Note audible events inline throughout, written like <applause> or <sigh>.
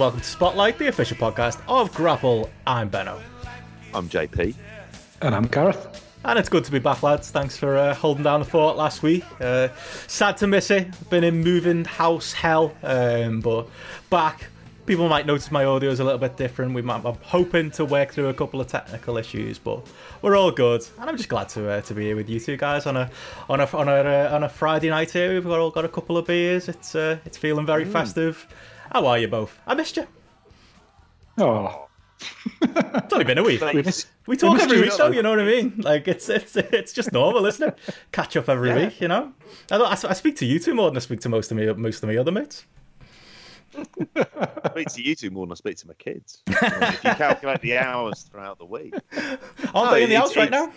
And welcome to Spotlight, the official podcast of GRAPPL. I'm Benno. I'm JP. And I'm Gareth. And it's good to be back, lads. Thanks for uh, holding down the fort last week. Uh, sad to miss it. Been in moving house hell, um, but back. People might notice my audio is a little bit different. We might, I'm hoping to work through a couple of technical issues, but we're all good. And I'm just glad to uh, to be here with you two guys on a on a on a uh, on a Friday night here. We've all got a couple of beers. It's uh, it's feeling very festive. How are you both? I missed you. Oh, It's only been a week. <laughs> we missed, We talk missed every week, though. You know what I mean? Like it's it's it's just normal, isn't it? Catch up every week, you know. I, don't- I, I speak to you two more than I speak to most of me most of my other mates. I speak to you two more than I speak to my kids. if you calculate the hours throughout the week. Aren't No, they in the house right now?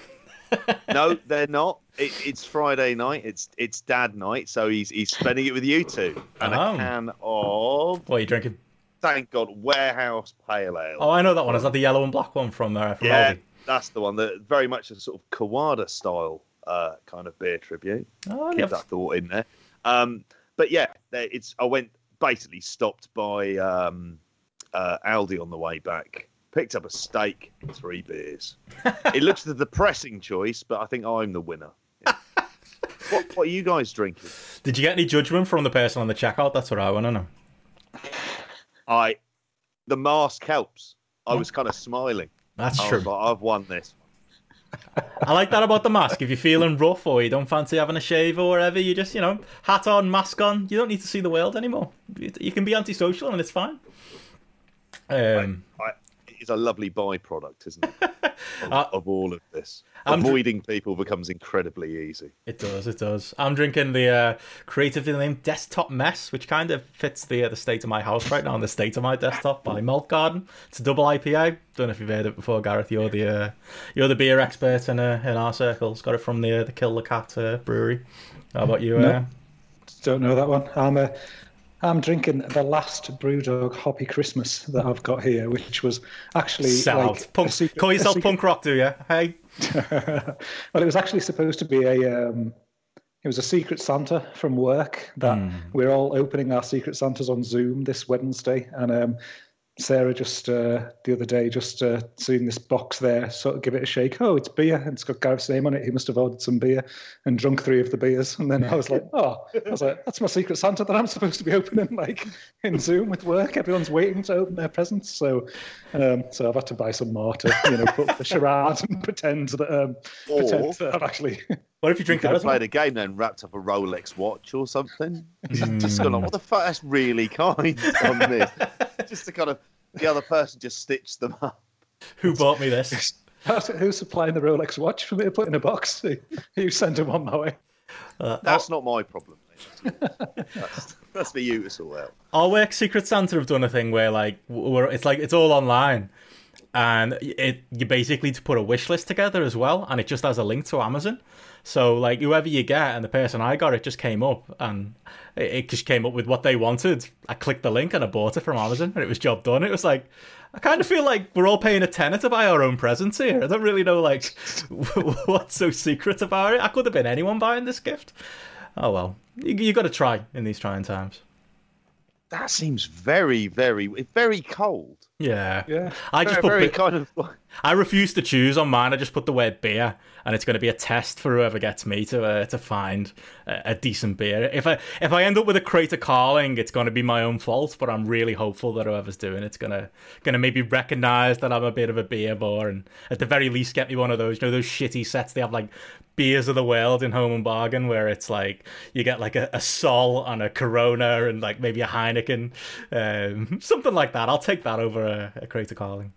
<laughs> No, they're not. It, it's Friday night. It's it's dad night, so he's he's spending it with you two. And Oh. a can of What are you drinking? thank God warehouse pale ale. Oh, I know that one. Is that the yellow and black one from uh, from yeah, Aldi? that's the one. That very much a sort of Kawada style uh, kind of beer tribute. Oh, keep that thought in there. Um, but yeah, it's I went basically stopped by um, uh, Aldi on the way back, picked up a steak, three beers. <laughs> it looks the depressing choice, but I think I'm the winner. Yeah. <laughs> what, what are you guys drinking? Did you get any judgment from the person on the checkout? That's what I want to know. I the mask helps. I was kind of smiling. That's I true. like, I've won this. I like that about the mask. If you're feeling rough or you don't fancy having a shave or whatever, you just, you know, hat on, mask on. You don't need to see the world anymore. You you can be antisocial and it's fine. Um, I, it's a lovely byproduct, isn't it? <laughs> Of, Uh, of all of this, I'm dr- avoiding people becomes incredibly easy. It does, it does. I'm drinking the uh, creatively named Desktop Mess, which kind of fits the uh, the state of my house right now and the state of my desktop by Malt Garden. It's a double IPA. Don't know if you've heard it before, Gareth. You're the uh, you're the beer expert in uh, in our circles. Got it from the uh, the Kill the Cat uh, brewery. How about you? No. Uh, don't know that one. I'm uh, I'm drinking the last Brewdog Hoppy Christmas that I've got here, which was actually sell like. Punk, call yourself punk rock, do you? Hey, <laughs> well, it was actually supposed to be a. Um, it was a secret Santa from work that Hmm. we're all opening our secret Santas on Zoom this Wednesday, and um, Sarah just uh, the other day just uh, seeing this box there, sort of give it a shake. Oh, it's beer, and it's got Gareth's name on it. He must have ordered some beer and drunk three of the beers, and then I was like, oh, I was like, that's my secret Santa that I'm supposed to be opening like in Zoom with work. Everyone's waiting to open their presents, so um, so I've had to buy some more to you know put the charade and pretend that um, Or- pretend that I've actually. What if you drink Could that have as well? played a game then, wrapped up a Rolex watch or something. Just, just gone, what the fuck? That's really kind <laughs> on this. just to kind of the other person just stitched them up. Who bought me this? <laughs> Who's supplying the Rolex watch for me to put in a box? <laughs> You send them on my way. Uh, That's not my problem. That's, that's for you to sort out. our work Secret Santa have done a thing where like we're, it's like it's all online, and it you basically to put a wish list together as well, and it just has a link to Amazon. So like whoever you get, and the person I got it just came up, and it, it just came up with what they wanted. I clicked the link and I bought it from Amazon, and it was job done. It was like. I kind of feel like we're all paying a tenner to buy our own presents here. I don't really know like <laughs> what's so secret about it. I could have been anyone buying this gift. Oh well, you, you got to try in these trying times. That seems very, very, very cold. Yeah. Yeah. I just very, put very bi- kind of. I refuse to choose on mine. I just put the word beer, and it's going to be a test for whoever gets me to uh, to find a, a, decent beer. If I if I end up with a crate of Carling, it's going to be my own fault. But I'm really hopeful that whoever's doing it's gonna gonna maybe recognise that I'm a bit of a beer bore, and at the very least get me one of those you know those shitty sets they have like beers of the world in Home and Bargain, where it's like you get like a, a Sol and a Corona and like maybe a Heineken, um, <laughs> something like that. I'll take that over a, a crate of Carling.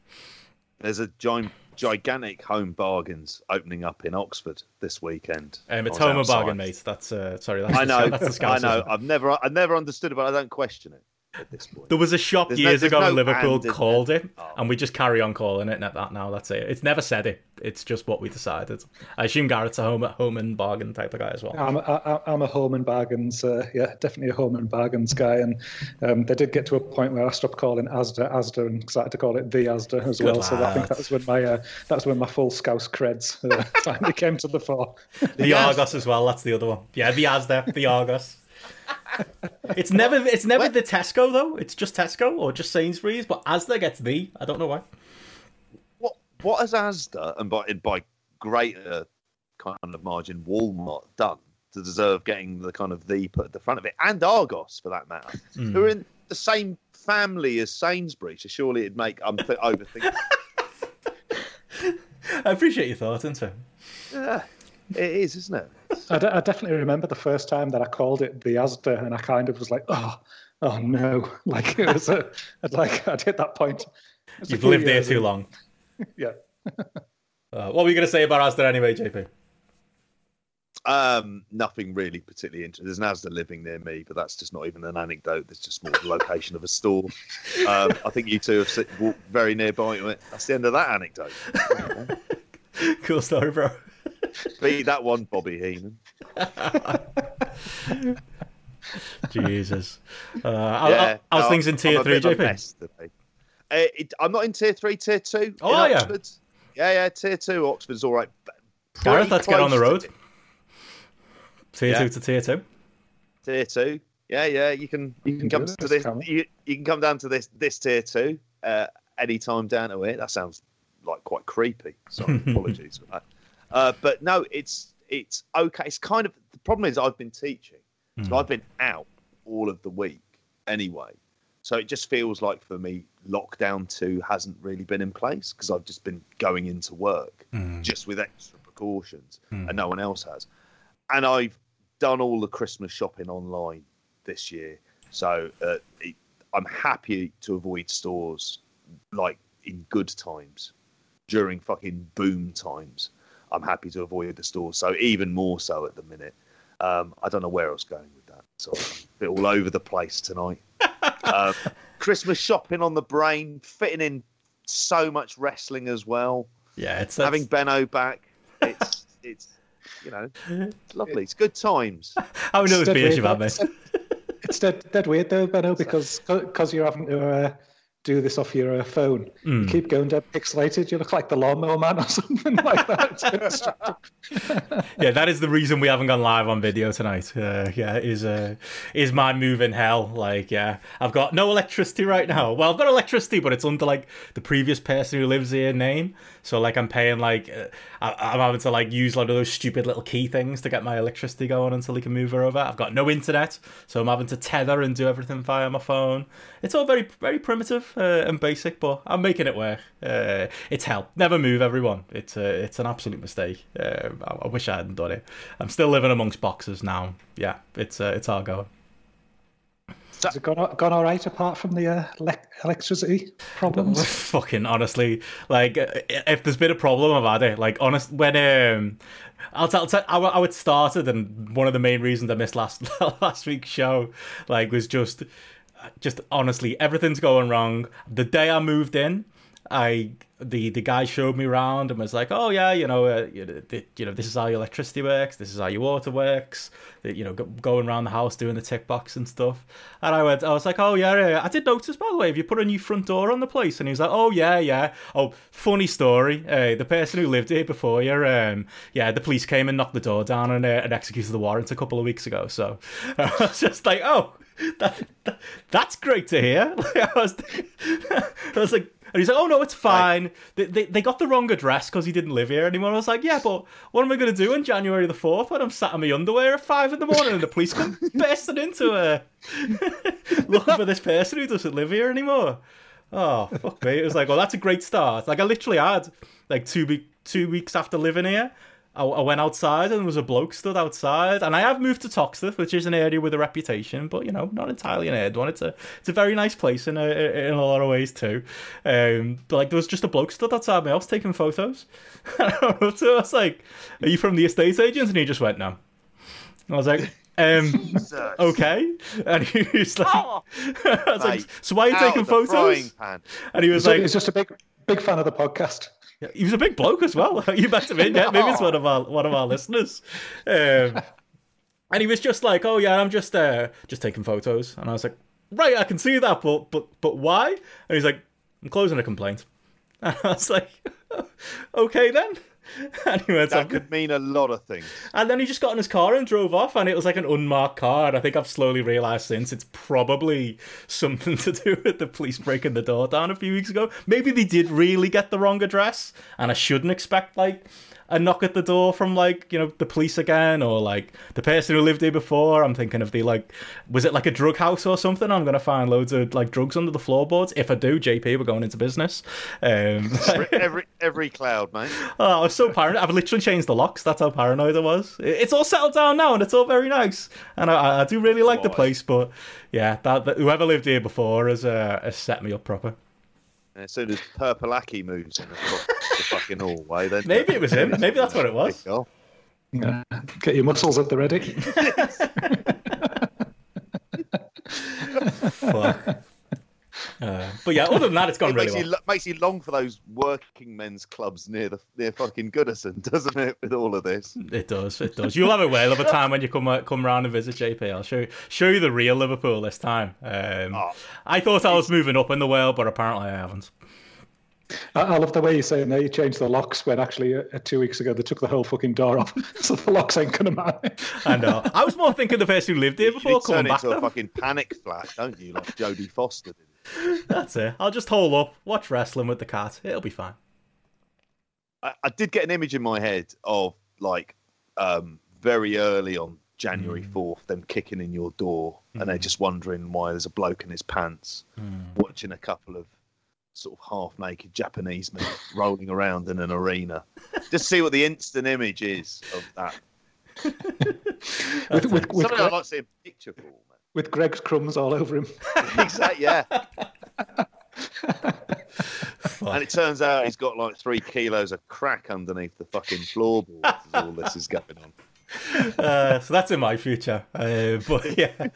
There's a giant, gigantic home bargains opening up in Oxford this weekend. Um, it's home and bargain, mate. That's uh, sorry. That's I know. That's I know. I've never, I've never understood it, but I don't question it at <laughs> this point. There was a shop there's years no, ago no in Liverpool called it, oh. and we just carry on calling it at that now. That's it. It's never said it. It's just what we decided. I assume Gareth's a home home and bargain type of guy as well. I'm a, I'm a home and bargains. Uh, yeah, definitely a home and bargains guy. And um, they did get to a point where I stopped calling Asda Asda and started to call it the Asda as Good well. Lad. So I think that was when my uh, that was when my full Scouse creds uh, <laughs> finally came to the fore. The Argos as well. That's the other one. Yeah, the Asda, the Argos <laughs> it's never it's never what? the Tesco though. It's just Tesco or just Sainsbury's, but Asda gets the. I don't know why. What what has Asda and by by greater kind of margin Walmart done to deserve getting the kind of the put at the front of it, and Argos for that matter, mm. who are in the same family as Sainsbury's? So surely it'd make I'm th- overthinking. <laughs> <laughs> I appreciate your thoughts, into. Yeah, it is, isn't it? I, d- I definitely remember the first time that I called it the Asda, and I kind of was like, oh, oh no, <laughs> like it was a, like I'd hit that point. You've lived there too long. <laughs> yeah. uh, what were you going to say about Asda anyway, JP? Um, nothing really particularly interesting. There's an Asda living near me, but that's just not even an anecdote. That's just more the location of a store. Um, I think you two have sit, walked very nearby to it. That's the end of that anecdote. <laughs> cool story, bro. Beat that one, Bobby Heenan. <laughs> Jesus. Uh, yeah, how's no, things in tier three, JP? Uh, it, I'm not in tier three, tier two. Oh, are you? Yeah, yeah, tier two. Oxford's all right. Gareth, let's get on the road. Tier yeah. two to tier two. Tier two. Yeah, yeah. You can you can come to this. You, you, can come down to this this tier two uh, anytime down to it. That sounds like quite creepy. Sorry, <laughs> apologies for that. Uh, but no, it's it's okay. It's kind of the problem is I've been teaching, mm. so hmm. I've been out all of the week anyway. So it just feels like for me, lockdown two hasn't really been in place because I've just been going into work mm. just with extra precautions, mm. and no one else has. And I've done all the Christmas shopping online this year, so uh, it, I'm happy to avoid stores like in good times during fucking boom times I'm happy to avoid the store. So even more so at the minute. Um, I don't know where I was going with that. So a bit all over the place tonight. <laughs> um, Christmas shopping on the brain, fitting in so much wrestling as well. Yeah, it's having Benno back. It's <laughs> it's you know it's lovely. It's good times. How many those beers you've had, mate? It's dead, dead weird though, Benno, because because you're having to uh, do this off your uh, phone. Mm. You keep going dead pixelated. You look like the lawnmower man or <laughs> something like that. <laughs> <laughs> yeah, that is the reason we haven't gone live on video tonight. Uh, yeah, is uh, is my move in hell? Like, yeah, I've got no electricity right now. Well, I've got electricity, but it's under like the previous person who lives here name. So like, I'm paying like uh, I'm having to like use like those stupid little key things to get my electricity going until he can move her over. I've got no internet, so I'm having to tether and do everything via my phone. It's all very very primitive uh, and basic, but I'm making it work. Uh, it's hell. Never move, everyone. It's uh, it's an absolute mistake. Uh, I, I, wish I hadn't done it. I'm still living amongst boxes now. Yeah, it's uh, it's all going. Has it gone, gone all right apart from the uh, electricity problems? <laughs> Fucking honestly, like if there's been a problem, I've had it. Like honest, when um, I'll tell, tell how, how it started, and one of the main reasons I missed last <laughs> last week's show, like, was just just honestly, everything's going wrong. The day I moved in, I the the guy showed me around and was like, "Oh yeah, you know, uh, you, know, this is how your electricity works. This is how your water works. You know, going around the house doing the tick box and stuff." And I went, I was like, "Oh yeah, yeah. I did notice by the way, have you put a new front door on the place?" And he was like, "Oh yeah, yeah. Oh, funny story. Uh, the person who lived here before you, um, yeah, the police came and knocked the door down and, uh, and executed the warrant a couple of weeks ago. So <laughs> I was just like, oh." That, that, that's great to hear. <laughs> I was, <laughs> I was like, And he's like, "Oh no, it's fine. They, they, they got the wrong address because he didn't live here anymore." I was like, "Yeah, but what am I going to do on January the fourth when I'm sat in my underwear at five in the morning and the police come <laughs> bursting into uh, <laughs> looking for this person who doesn't live here anymore?" Oh fuck me! It was like, "Well, that's a great start." Like I literally had like two week two weeks after living here. I, I went outside and there was a bloke stood outside. And I have moved to Toxteth, which is an area with a reputation, but you know, not entirely an aired one. It's a it's a very nice place in a in a lot of ways too. Um, but like there was just a bloke stood outside my house taking photos. <laughs> so I was like, "Are you from the estate agents?" And he just went, "No." And I was like. Um, Jesus. okay, and he was like, Oh, <laughs> I was like, "So why are you taking of the frying photos?" And he was So like, he's just a big big fan of the podcast. He was a big bloke as well. <laughs> You met him in, yeah. Maybe it's one of our one of our listeners. Um, <laughs> and he was just like, "Oh yeah, I'm just uh, just taking photos." And I was like, "Right, I can see that, but but but why?" And he's like, "I'm closing a complaint." <laughs> And I was like, "Okay then." <laughs> Went That could mean a lot of things. And then he just got in his car and drove off, and it was like an unmarked car. And I think I've slowly realised since it's probably something <laughs> to do with the police breaking the door down a few weeks ago. Maybe they did really get the wrong address, and I shouldn't expect like a knock at the door from like you know the police again or like the person who lived here before. I'm thinking of the like, was it like a drug house or something? I'm gonna find loads of like drugs under the floorboards. If I do, JP, we're going into business. Um, <laughs> Every, <laughs> every every cloud, mate. Oh, I was so paranoid. I've literally changed the locks. That's how paranoid I was. It's all settled down now, and it's all very nice. And I, I do really like the place, but yeah, that, that whoever lived here before has, uh, has set me up proper. And as soon as Purple Aki moves in across the fucking hallway, then <laughs> Maybe it was him. Maybe that's what it was. Yeah. Get your muscles at the ready. Fuck. Uh, <laughs> but yeah, other than that, it's gone It really makes, well. you, lo- makes you long for those working men's clubs near the near fucking Goodison, <laughs> doesn't it? With all of this, It does. It does. You'll have a whale of a time when you come uh, come round and visit JP. I'll show you, show you the real Liverpool this time. Um, Oh. I thought I was moving up in the world, but apparently I haven't. I, I love the way you're saying there. You changed the locks when actually uh, two weeks ago they took the whole fucking door off, <laughs> so the locks ain't gonna matter. And uh, I was more thinking the person who lived here before need to coming turn back. into a fucking panic flat, don't you? Like Jodie Foster did. That's it. I'll just hole up, watch wrestling with the cat. It'll be fine. I, I did get an image in my head of like um, very early on January Mm. fourth, them kicking in your door, and they're just wondering why there's a bloke in his pants, Mm. watching a couple of sort of half-naked Japanese men <laughs> rolling around in an arena. Just see what the instant image is of that. <laughs> with, with, with, Something I'd like to see a picture for. With Greggs crumbs all over him. <laughs> Exactly. Yeah. And it turns out he's got like three kilos of crack underneath the fucking floorboards as all this is going on. <laughs> Uh, so that's in my future. Uh, but <laughs> yeah, <laughs>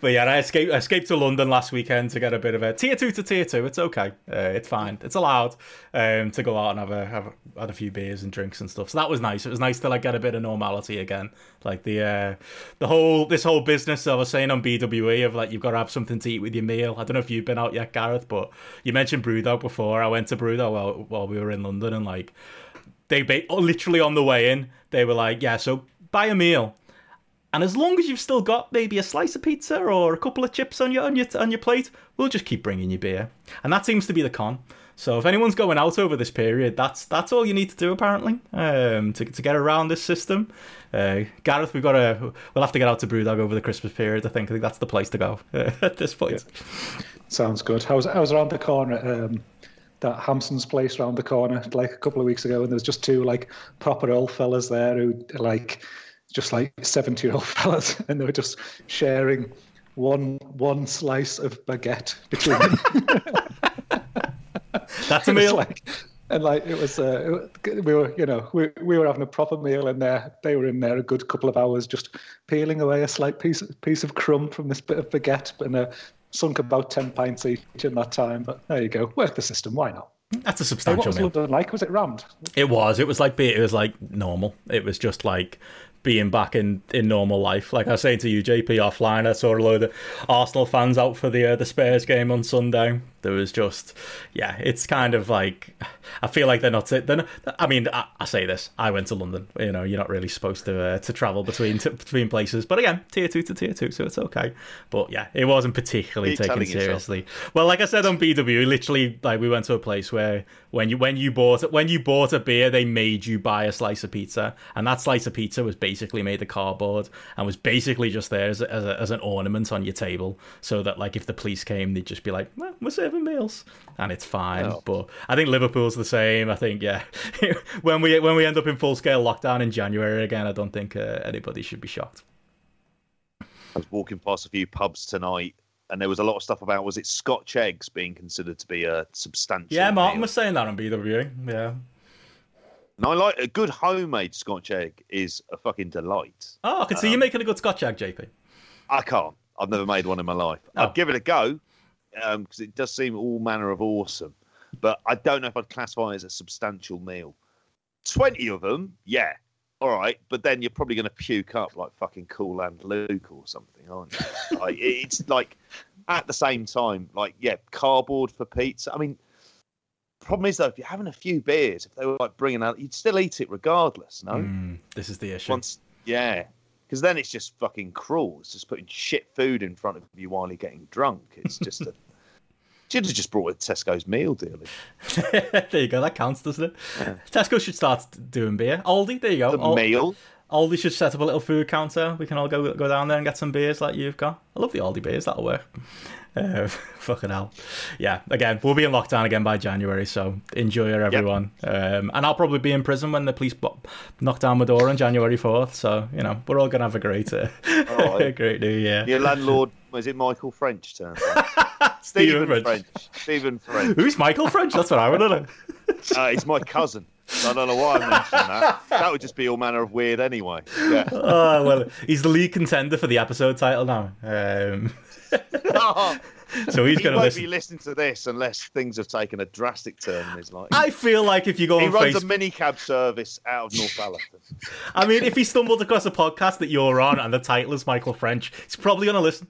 but yeah, I escaped. I escaped to London last weekend to get a bit of a tier two to tier two. It's okay. Uh, it's fine. It's allowed um, to go out and have a have a, had a few beers and drinks and stuff. So that was nice. It was nice to like get a bit of normality again. Like the uh, the whole this whole business I was saying on BWE of like you've got to have something to eat with your meal. I don't know if you've been out yet, Gareth, but you mentioned Brewdog before. I went to Brewdog while while we were in London and like they ba- oh, literally on the way in, they were like, "Yeah, so buy a meal, and as long as you've still got maybe a slice of pizza or a couple of chips on your on your on your plate, we'll just keep bringing you beer." And that seems to be the con. So if anyone's going out over this period, that's that's all you need to do apparently um, to to get around this system. Uh, Gareth, we've got to we'll have to get out to Brewdog over the Christmas period. I think I think that's the place to go <laughs> at this point. Sounds good. I was I was around the corner um, that Hampson's place around the corner like a couple of weeks ago, and there was just two like proper old fellas there who like just like seventy year old <laughs> fellas, and they were just sharing one one slice of baguette between them. <laughs> That's a meal. like, and like it was, uh, we were, you know, we we were having a proper meal in there. They were in there a good couple of hours, just peeling away a slight piece piece of crumb from this bit of baguette, and uh, sunk about ten pints each in that time. But there you go, work the system. Why not? That's a substantial Hey, what was meal. London like? Was it rammed? It was. It was like it was like normal. It was just like being back in, in normal life. Like I was saying to you, JP offline, I saw a load of Arsenal fans out for the uh, the Spurs game on Sunday. There was just, yeah, it's kind of like I feel like they're not. They're not, I mean, I, I, say this. I went to London. You know, you're not really supposed to uh, to travel between t- between places. But again, tier two to tier two, so it's okay. But yeah, it wasn't particularly taken seriously. Yourself. Well, like I said on BW, literally, like we went to a place where when you when you bought when you bought a beer, they made you buy a slice of pizza, and that slice of pizza was basically made of cardboard and was basically just there as, as, a, as an ornament on your table, so that like if the police came, they'd just be like, well, "We're serving meals," and it's fine. Oh. But I think Liverpool's the same. I think yeah, <laughs> when we when we end up in full scale lockdown in January again, I don't think uh, anybody should be shocked. I was walking past a few pubs tonight and there was a lot of stuff about was it Scotch eggs being considered to be a substantial. Yeah, Martin meal. was saying that on BW. Yeah. And I like a good homemade Scotch egg is a fucking delight. Oh, I can see um, you making a good Scotch egg, JP. I can't. I've never made one in my life. Oh. I'd give it a go because um, it does seem all manner of awesome, but I don't know if I'd classify it as a substantial meal. Twenty of them, yeah, all right, but then you're probably going to puke up like fucking Cool Hand Luke or something, aren't you? <laughs> like, it's like at the same time, like yeah, cardboard for pizza. I mean, problem is though, if you're having a few beers, if they were like bringing out, you'd still eat it regardless. No, mm, this is the issue. Once, yeah, because then it's just fucking cruel. It's just putting shit food in front of you while you're getting drunk. It's just a <laughs> should have just brought a Tesco's meal dearly. <laughs> there you go. That counts, doesn't it? Yeah. Tesco should start doing beer. Aldi, there you go. The meal. Aldi should set up a little food counter. We can all go go down there and get some beers like you've got. I love the Aldi beers. That'll work. <laughs> Uh, fucking hell. Yeah, again, we'll be in lockdown again by January, so enjoy it, everyone. Yep. Um, and I'll probably be in prison when the police knock down my door on January 4th, so, you know, we're all going to have a great, uh, oh, great new year. Your landlord, was it Michael French turn? <laughs> Stephen French. French. Stephen French. Who's Michael French? That's what I want to know. Uh, he's my cousin. I don't know why I mentioned that. That would just be all manner of weird anyway. Yeah. Oh, well, he's the lead contender for the episode title now. Um... <laughs> so he's going to listen. be listening to this unless things have taken a drastic turn in his life. I feel like if you go he runs Facebook... a minicab service out of Northallerton. I mean, if he stumbled across a podcast that you're on and the title is Michael French, he's probably going to listen.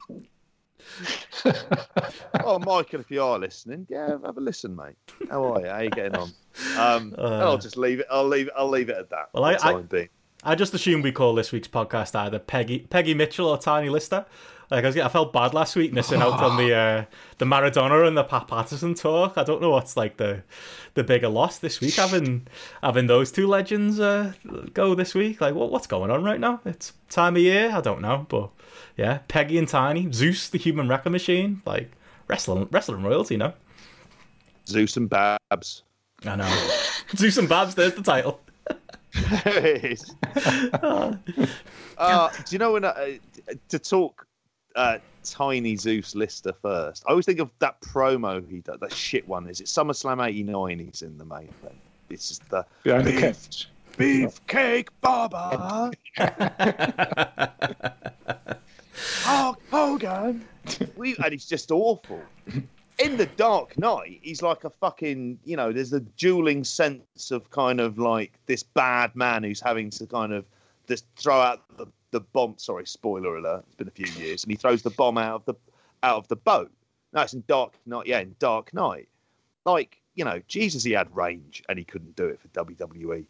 <laughs> oh, Michael, if you are listening, yeah, have a listen, mate. How are you? How are you getting on? Um, uh, I'll just leave it. I'll leave. I'll leave it at that. Well, I, I, I, just assume we call this week's podcast either Peggy Peggy Mitchell or Tiny Lister. Like I, was, I felt bad last week missing out on the <laughs> uh, the Maradona and the Pat Patterson talk. I don't know what's like the the bigger loss this week having having those two legends uh, go this week. Like what what's going on right now? It's time of year. I don't know, but yeah, Peggy and Tiny, Zeus the human wrecking machine, like wrestling wrestling royalty, no. Zeus and Babs. I know. <laughs> Zeus and Babs. There's the title. <laughs> it is. uh, do you know when uh, to talk uh, Tiny Zeus Lister first. I always think of that promo he did, that shit one. Is it SummerSlam '89? He's in the main thing. It's just the behind beef, beefcake Barber. <laughs> Hulk Hogan. We, and he's just awful. In the Dark Knight, he's like a fucking, you know, there's a dueling sense of kind of like this bad man who's having to kind of just throw out the the bomb. Sorry, spoiler alert. It's been a few years, and he throws the bomb out of the out of the boat. No, it's in Dark Knight. Yeah, in Dark Knight. Like you know, Jesus, he had range, and he couldn't do it for WWE.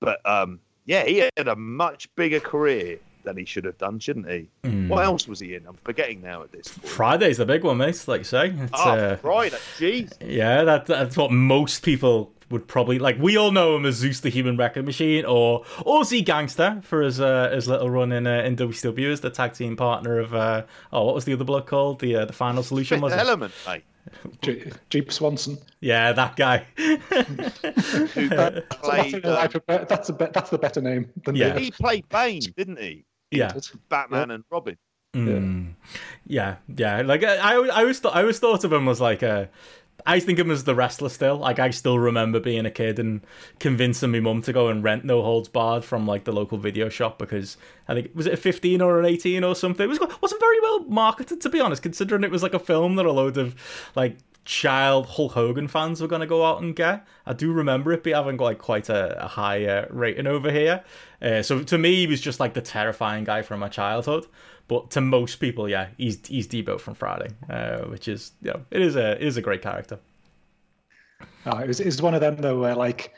But um, yeah, he had a much bigger career than he should have done, shouldn't he? Mm. What else was he in? I'm forgetting now at this point. Friday's the big one, mate. Like you say, it's, oh, uh, Friday, jeez. Yeah, that, that's what most people would probably like. We all know him as Zeus the Human Wrecking Machine or Aussie Gangster for his uh, his little run in uh, in WCW as the tag team partner of uh, oh what was the other bloke called the uh, the Final Solution was Element, mate. G- Jeep Swenson. Yeah, that guy. <laughs> that, played, uh, that's a that's the better name than yeah. He played Bane, didn't he? Yeah, Batman yeah. and Robin. Mm. Yeah, yeah. Like I, I always thought, I always thought of him as like a I think of him as the wrestler still. Like I still remember being a kid and convincing my mum to go and rent No Holds Barred from like the local video shop because I think was it a fifteen or an eighteen or something. It was wasn't very well marketed to be honest, considering it was like a film that a load of like child Hulk Hogan fans were going to go out and get. I do remember it be having like quite a, a high uh, rating over here. Uh, so to me, he was just like the terrifying guy from my childhood. But to most people, yeah, he's he's Debo from Friday, uh, which is yeah, it is a it is a great character. Oh, it was, it was one of them though where like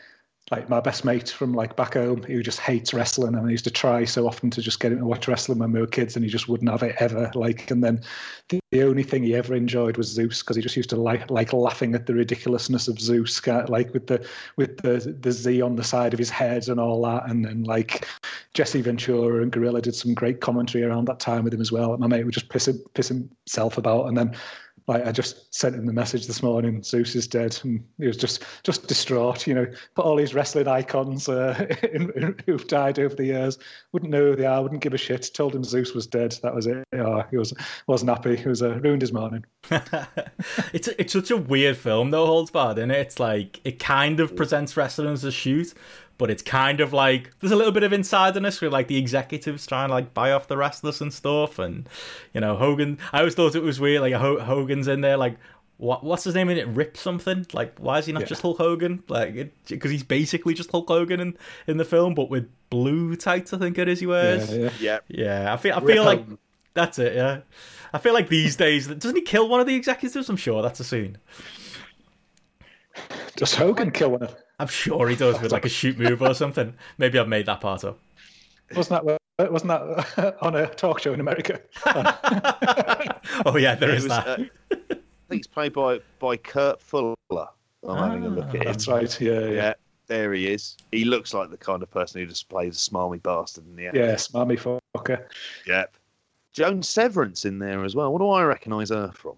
like my best mate from like back home who just hates wrestling and I used to try so often to just get him to watch wrestling when we were kids and he just wouldn't have it ever like and then the, the only thing he ever enjoyed was Zeus because he just used to like like laughing at the ridiculousness of Zeus like with the with the the Z on the side of his head and all that and then like Jesse Ventura and Gorilla did some great commentary around that time with him as well and my mate would just piss him, piss himself about and then like I just sent him the message this morning. Zeus is dead, and he was just just distraught. You know, put all these wrestling icons uh, <laughs> in, in, who've died over the years. Wouldn't know who they are. Wouldn't give a shit. Told him Zeus was dead. That was it. Oh, he was wasn't happy. He was uh, ruined his morning. <laughs> it's it's such a weird film though, holds bad, and it? It's like it kind of presents wrestling as a shoot, but it's kind of like there's a little bit of insiderness with like the executives trying to like buy off the wrestlers and stuff, and you know Hogan. I always thought it was weird, like Hogan's in there, like what what's his name in it? Rip something? Like why is he not yeah. just Hulk Hogan? Like because he's basically just Hulk Hogan in in the film, but with blue tights. I think it is he wears. Yeah, yeah. yeah. yeah I feel I feel like that's it. Yeah, I feel like these days doesn't he kill one of the executives? I'm sure that's a scene. Does Hogan kill one of? I'm sure he does with like a shoot move or something. Maybe I've made that part up. Wasn't that wasn't that <laughs> on a talk show in America? <laughs> oh yeah, there is was, that. Uh, I think it's played by by Kurt Fuller. I'm ah, having a look at it. That's right. Yeah, yeah, yeah. There he is. He looks like the kind of person who just plays a smarmy bastard in the end. Yeah, smarmy fucker. Yep. Joan Severance in there as well. What do I recognise her from?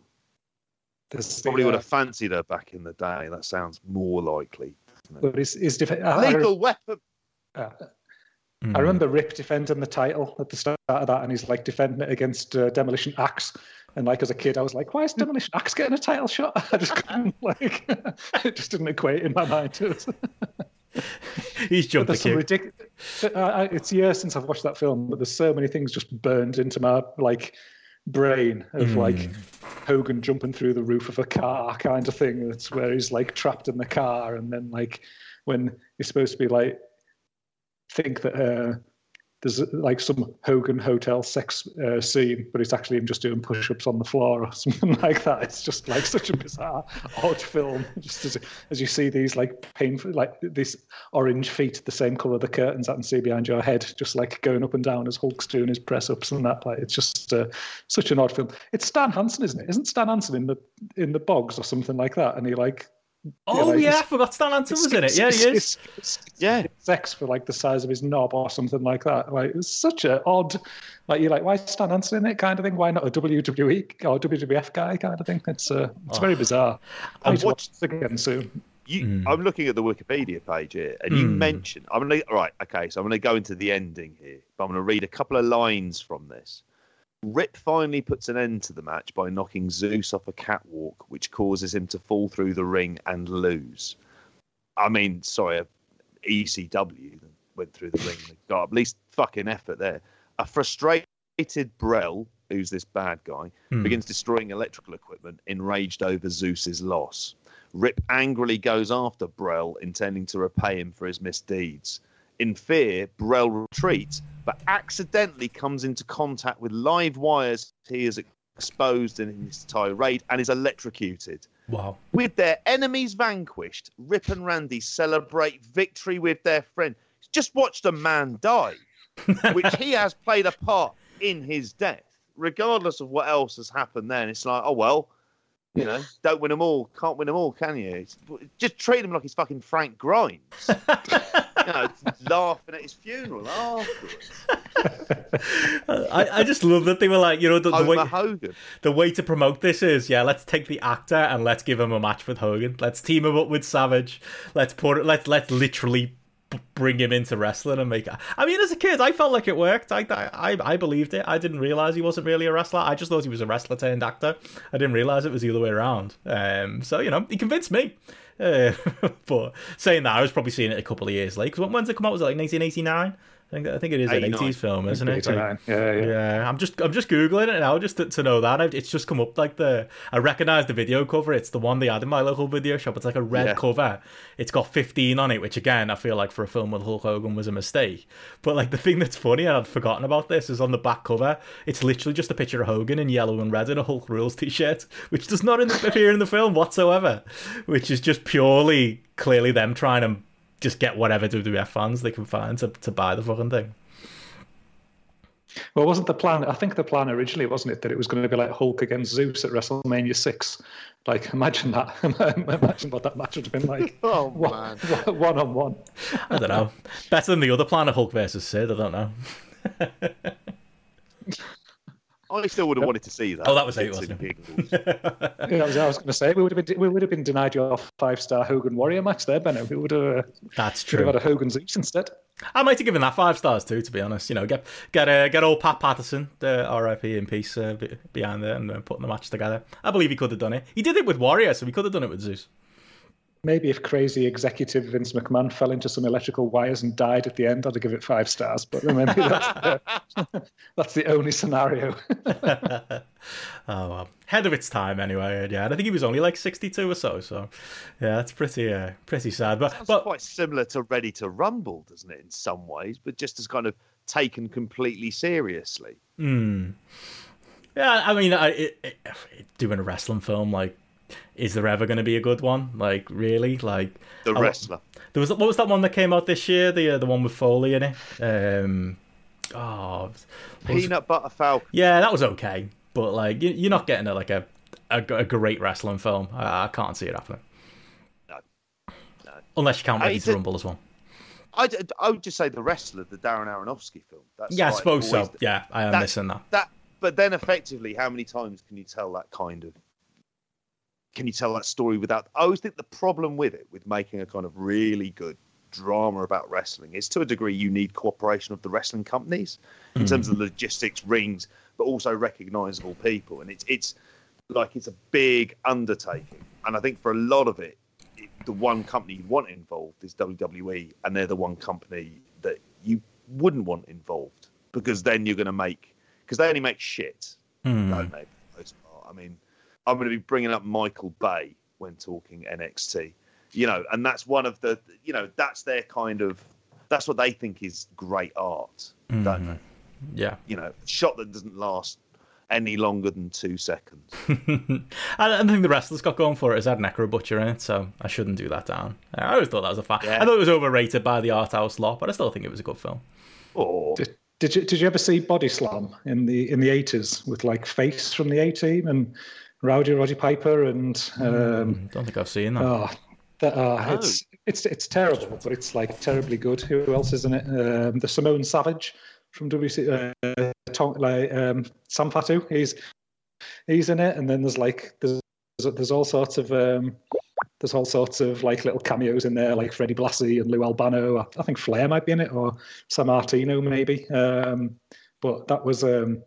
There's Probably the, uh, would have fancied her back in the day. That sounds more likely. But it's, it's def- legal weapon. Uh, mm. I remember Rip defending the title at the start of that, and he's like defending it against uh, Demolition Axe. And like as a kid, I was like, "Why is Demolition Axe getting a title shot?" <laughs> I just couldn't like. <laughs> it just didn't equate in my mind. <laughs> He's jumped the queue. Ridic- it's years since I've watched that film, but there's so many things just burned into my like brain of mm. like Hogan jumping through the roof of a car kind of thing. That's where he's like trapped in the car, and then like when he's supposed to be like think that uh, there's like some Hogan hotel sex uh, scene, but it's actually him just doing push-ups on the floor or <laughs> something like that. It's just like such a bizarre, odd film. Just as, as you see these like painful, like these orange feet, the same color the curtains that can see behind your head, just like going up and down as Hulk's doing his press-ups and that. Like it's just uh, such an odd film. It's Stan Hansen, isn't it? Isn't Stan Hansen in the in the bogs or something like that? And he like Oh yeah, yeah I forgot Stan Hansen was in it. Yeah, he is. yeah, sex for like the size of his knob or something like that. Like it was such an odd, like you're like, why is Stan Hansen in it? Kind of thing. Why not a WWE or WWF guy? Kind of thing. It's uh, it's oh. very bizarre. I need to watch this again soon. You, mm. I'm looking at the Wikipedia page here, and you mm. mentioned. I'm gonna right. Okay, so I'm gonna go into the ending here, but I'm gonna read a couple of lines from this. Rip finally puts an end to the match by knocking Zeus off a catwalk, which causes him to fall through the ring and lose. I mean, sorry, ECW went through the ring got at least fucking effort there. A frustrated Brell, who's this bad guy, hmm. begins destroying electrical equipment, enraged over Zeus's loss. Rip angrily goes after Brell, intending to repay him for his misdeeds. In fear, Brell retreats, but accidentally comes into contact with live wires he is exposed in his tirade and is electrocuted. Wow. With their enemies vanquished, Rip and Randy celebrate victory with their friend. Just watched a man die, which he has played a part in his death, regardless of what else has happened then. It's like, oh, well, you know, don't win them all, can't win them all, can you? just treat him like he's fucking Frank Grimes. <laughs> you know, laughing at his funeral afterwards. <laughs> I, I just love that they were like, you know, the, the way Hogan. the way to promote this is, yeah, let's take the actor and let's give him a match with Hogan. Let's team him up with Savage. Let's put it. Let's let's literally bring him into wrestling and make. I mean, as a kid, I felt like it worked. I, I, I believed it. I didn't realize he wasn't really a wrestler. I just thought he was a wrestler turned actor. I didn't realize it was the other way around. Um, so you know, he convinced me. <laughs> But saying that, I was probably seeing it a couple of years late. Because when's it come out? Was it like 1989? I think I think it is an 80s film, isn't it? Yeah, yeah. yeah, I'm just I'm just googling it now just to, to know that I've- it's just come up like the I recognize the video cover. It's the one they had in my local video shop. It's like a red Yeah. cover. It's got 15 on it, which again I feel like for a film with Hulk Hogan was a mistake. But like the thing that's funny, and I'd forgotten about this, is on the back cover. It's literally just a picture of Hogan in yellow and red in a Hulk Rules t-shirt, which does not in the, appear in the film whatsoever. Which is just purely clearly them trying to just get whatever WWF fans they can find to, to buy the fucking thing. Well, wasn't the plan? I think the plan originally wasn't it that it was going to be like Hulk against Zeus at WrestleMania six? Like, imagine that. <laughs> imagine what that match would have been like. <laughs> Oh, one, man. one on one. I don't know. Better than the other plan of Hulk versus Sid. I don't know. <laughs> I still would have wanted to see that. Oh, that was it, wasn't <laughs> it? Yeah, I was, I was going to say we would have been we would have been denied your five star Hogan Warrior match there, Benno. We would have, uh, That's would have had a Hogan Zeus instead. I might have given that five stars too, to be honest. You know, get get uh, get old Pat Patterson, the RIP in peace, uh, behind there and uh, putting the match together. I believe he could have done it. He did it with Warrior, so he could have done it with Zeus. Maybe if crazy executive Vince McMahon fell into some electrical wires and died at the end, I'd give it five stars. But maybe that's, <laughs> that's the only scenario. <laughs> Oh well, head of its time anyway. Yeah, and I think he was only like sixty-two or so. So, yeah, that's pretty uh, pretty sad. But That's but quite similar to Ready to Rumble, doesn't it, in some ways, but just as kind of taken completely seriously. Hmm. Yeah, I mean, I, it, it, doing a wrestling film, like, is there ever going to be a good one? Like, really? Like, The I- wrestler. there was what was that one that came out this year? The uh, the one with Foley in it. Um, oh, was- Peanut Butter Falcon. yeah, that was okay, but like, you, you're not getting a, like a, a a great wrestling film. I, I can't see it happening. No. No. Unless you count I Ready to Rumble as well. I, I would just say the wrestler, the Darren Aronofsky film. That's Yeah, I suppose so. Yeah, I am missing that. That, but then effectively, how many times can you tell that kind of? Can you tell that story without? I always think the problem with it, with making a kind of really good drama about wrestling, is to a degree you need cooperation of the wrestling companies in terms of logistics, rings, but also recognizable people, and it's it's like it's a big undertaking. And I think for a lot of it, it the one company you want involved is WWE, and they're the one company that you wouldn't want involved because then you're going to make because they only make shit, Hmm. don't they? For the most part. I mean, I'm going to be bringing up Michael Bay when talking NXT, you know, and that's one of the, you know, that's their kind of, that's what they think is great art, don't they? Mm-hmm. Yeah. You know, shot that doesn't last any longer than two seconds. And <laughs> I don't think the wrestler's got going for it. it is had Necro Butcher in it, so I shouldn't do that down. I always thought that was a fact. Yeah. I thought it was overrated by the art house lot, but I still think it was a good film. Oh. Did, did you did you ever see Body Slam in the in the eighties with like Face from the A Team and Rowdy Roddy Piper and um, Don't think I've seen that. oh, that, uh, Oh. it's it's it's terrible, but it's like terribly good. Who else is in it? Um, the Samoan Savage from WC, uh, Tom, like um, Sam Fatu. He's he's in it, and then there's like there's there's all sorts of um, there's all sorts of like little cameos in there, like Freddie Blassie and Lou Albano. I, I think Flair might be in it, or Sammartino maybe. Um, but that was um,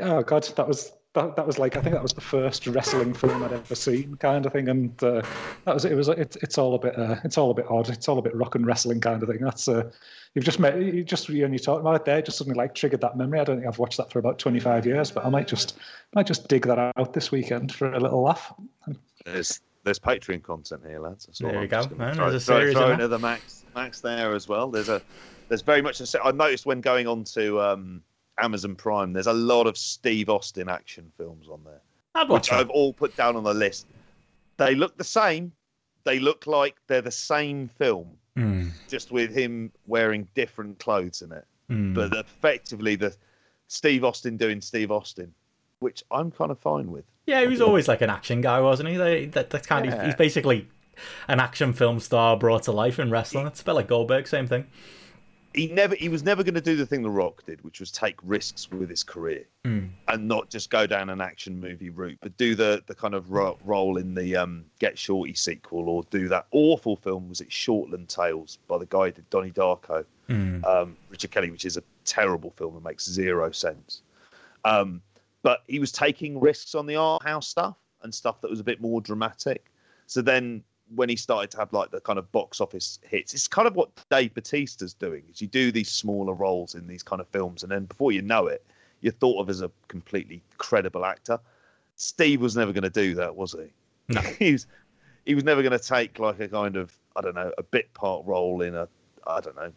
oh god, that was that, that was like I think that was the first wrestling film I'd ever seen, kind of thing. And uh, that was it was it's it's all a bit uh, it's all a bit odd. It's all a bit rock and wrestling kind of thing. That's uh, you've just met you just when you talked about it there, just suddenly like triggered that memory. I don't think I've watched that for about twenty five years, but I might just might just dig that out this weekend for a little laugh. there's there's Patreon content here, lads. That's There you I'm go. Man, throw, there's a series throw in into the max max there as well. There's a there's very much a se- I noticed when going on to um, Amazon Prime, there's a lot of Steve Austin action films on there, I'd watch which that. I've all put down on the list. They look the same. They look like they're the same film, Mm, just with him wearing different clothes in it. mm. But effectively, the Steve Austin doing Steve Austin, which I'm kind of fine with. yeah, he was always like an action guy, wasn't he? They, that, that's kind of he's basically an action film star brought to life in wrestling. It's a bit like Goldberg, same thing. He never he was never going to do the thing the rock did which was take risks with his career Mm. and not just go down an action movie route but do the the kind of ro- role in the um get shorty sequel or do that awful film was it southland tales by the guy who did donnie darko Mm. um richard kelly which is a terrible film that makes zero sense um but he was taking risks on the art house stuff and stuff that was a bit more dramatic so then when he started to have like the kind of box office hits. It's kind of what Dave Batista's doing. Is you do these smaller roles in these kind of films, and then before you know it, you're thought of as a completely credible actor. Steve was never going to do that, was he? No. <laughs> he was. He was never going to take like a kind of I don't know a bit part role in a I don't know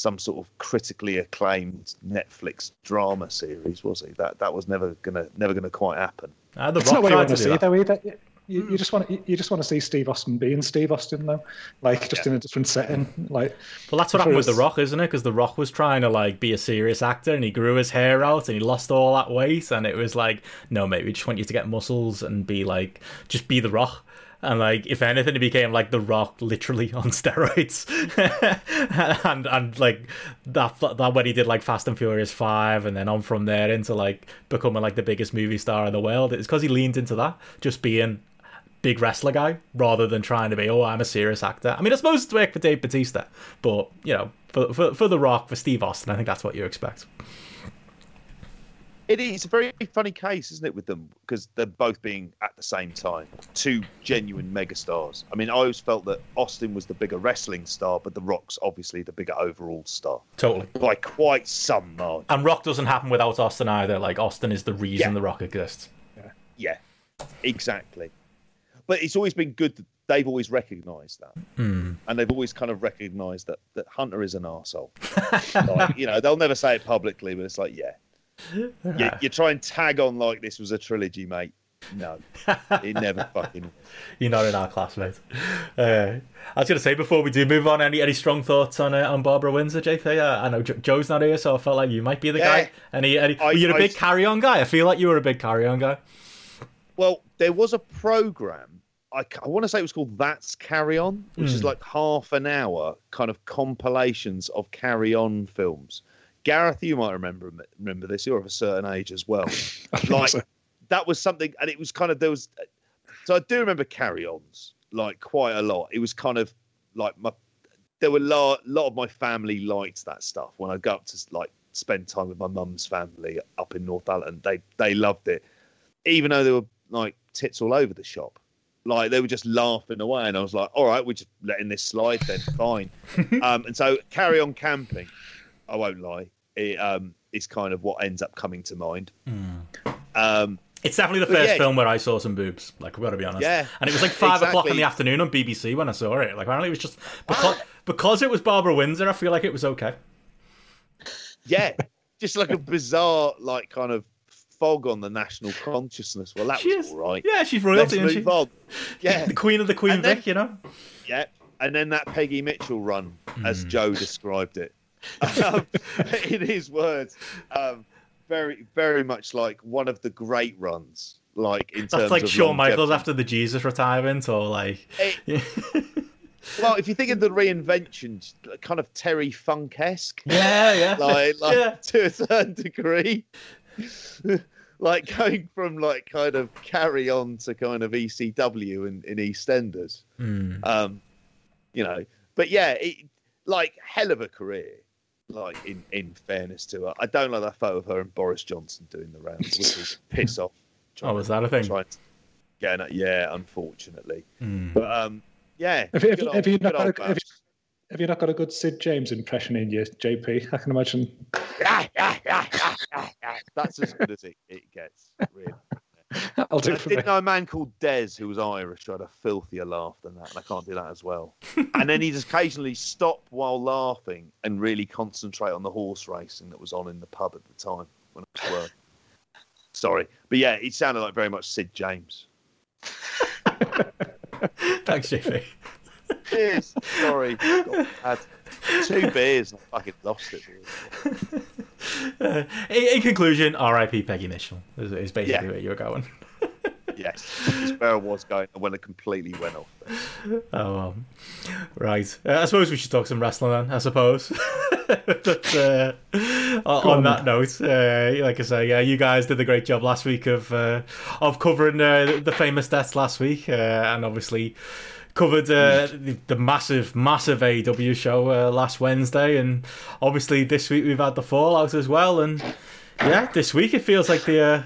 some sort of critically acclaimed Netflix drama series, was he? That that was never gonna never gonna quite happen. Uh, the It's Rock not what you want to to see, that. though, either. Hmm. You, you just want you, you just want to see Steve Austin being Steve Austin, though, like just in a different setting. Like, Well, that's what happened with The Rock, isn't it? Because The Rock was trying to like be a serious actor, and he grew his hair out, and he lost all that weight, and it was like, no, mate, we just want you to get muscles and be like, just be The Rock. And like, if anything, it became like The Rock, literally <laughs> on steroids, <laughs> and and like that that when he did like Fast and Furious Five, and then on from there into like becoming like the biggest movie star in the world. It's because he leaned into that, just being big wrestler guy rather than trying to be oh I'm a serious actor. I mean, I suppose it's work for Dave Batista, but you know, for, for for The Rock, for Steve Austin, I think that's what you expect. It is a very funny case, isn't it, with them because they're both being at the same time two genuine megastars. I mean, I always felt that Austin was the bigger wrestling star, but The Rock's obviously the bigger overall star Totally. by quite some margin. And Rock doesn't happen without Austin either. Like Austin is the reason Yeah. The Rock exists. Yeah, exactly. But it's always been good that they've always recognised that, Hmm. and they've always kind of recognised that that Hunter is an arsehole. like, you know, they'll never say it publicly, but it's like, yeah, <laughs> you, you try and tag on like this was a trilogy, mate. No, it never fucking. <laughs> You're not in our class, mate. Uh, I was going to say before we do move on, any any strong thoughts on uh, on Barbara Windsor, JP? Uh, I know Jo- Joe's not here, so I felt like you might be the Yeah. guy. Any, any I- were you a I- big carry on guy? I feel like you were a big carry on guy. Well, there was a program. I, I want to say it was called That's Carry On, which is Hmm. like half an hour kind of compilations of Carry On films. Gareth, you might remember remember this. You're of a certain age as well. <laughs> like that was something, and it was kind of there was. So I do remember Carry Ons like quite a lot. It was kind of like my. There were a lot, lot of my family liked that stuff. When I go up to like spend time with my mum's family up in Northallerton, they they loved it even though they were like tits all over the shop. Like they were just laughing away, and I was like, "All right, we're just letting this slide then, fine." <laughs> um, and so, carry on camping. I won't lie, it um, is kind of what ends up coming to mind. Um, It's definitely the first yeah. film where I saw some boobs. Like, we have got to be honest. Yeah, And it was like five o'clock in the afternoon on BBC when I saw it. Like, apparently it was just because because it was Barbara Windsor. I feel like it was okay. yeah, just like a bizarre, like kind of fog on the national consciousness. Well, that She was is. all right. Yeah, she's Let's royalty, isn't move she? on. <laughs> Yeah, The Queen of the Queen And then- Vic, you know. Yeah, and then that Peggy Mitchell run, Hmm. as Joe described it, <laughs> um, <laughs> in his words, um, very, very much like one of the great runs. Like in terms That's like of Shawn Michaels after the Jesus retirement, or like. It- well, if you think of the reinvention, kind of Terry Funk esque, yeah, yeah. like, like Yeah. to a certain degree. <laughs> like going from like kind of carry on to kind of ECW in, in EastEnders. Hmm. Um, you know, but yeah, it, like hell of a career. Like in in fairness to her, I don't like that photo of her and Boris Johnson doing the rounds, which is <laughs> piss off. Oh, was that a thing? Trying to get it, yeah, unfortunately. Hmm. But um, yeah, Have you, have, good you- have you have, you, not got a good Sid James impression in you, JP? I can imagine. <laughs> That's as good as it, it gets. Really. <laughs> I'll do I it for me. did know a man called Des who was Irish who had a filthier laugh than that, and I can't do that as well. and then he'd occasionally stop while laughing and really concentrate on the horse racing that was on in the pub at the time when I was working. Sorry, but yeah, it sounded like very much Sid James. <laughs> Thanks, JP. Cheers. Sorry, <laughs> God, had two beers and I fucking lost it. Uh, in, in conclusion, R.I.P. Peggy Mitchell is, is basically Yeah. where you're going. <laughs> Yes, that's where I was going when it completely went off. There. Oh, um, right. Uh, I suppose we should talk some wrestling then. I suppose. <laughs> but, uh, on, on that note, uh, like I say, yeah, you guys did a great job last week of uh, of covering uh, the, the famous deaths last week, uh, and obviously covered uh, the, the massive, massive AEW show uh, last Wednesday, and obviously this week we've had the fallout as well, and yeah, this week it feels like the. Uh,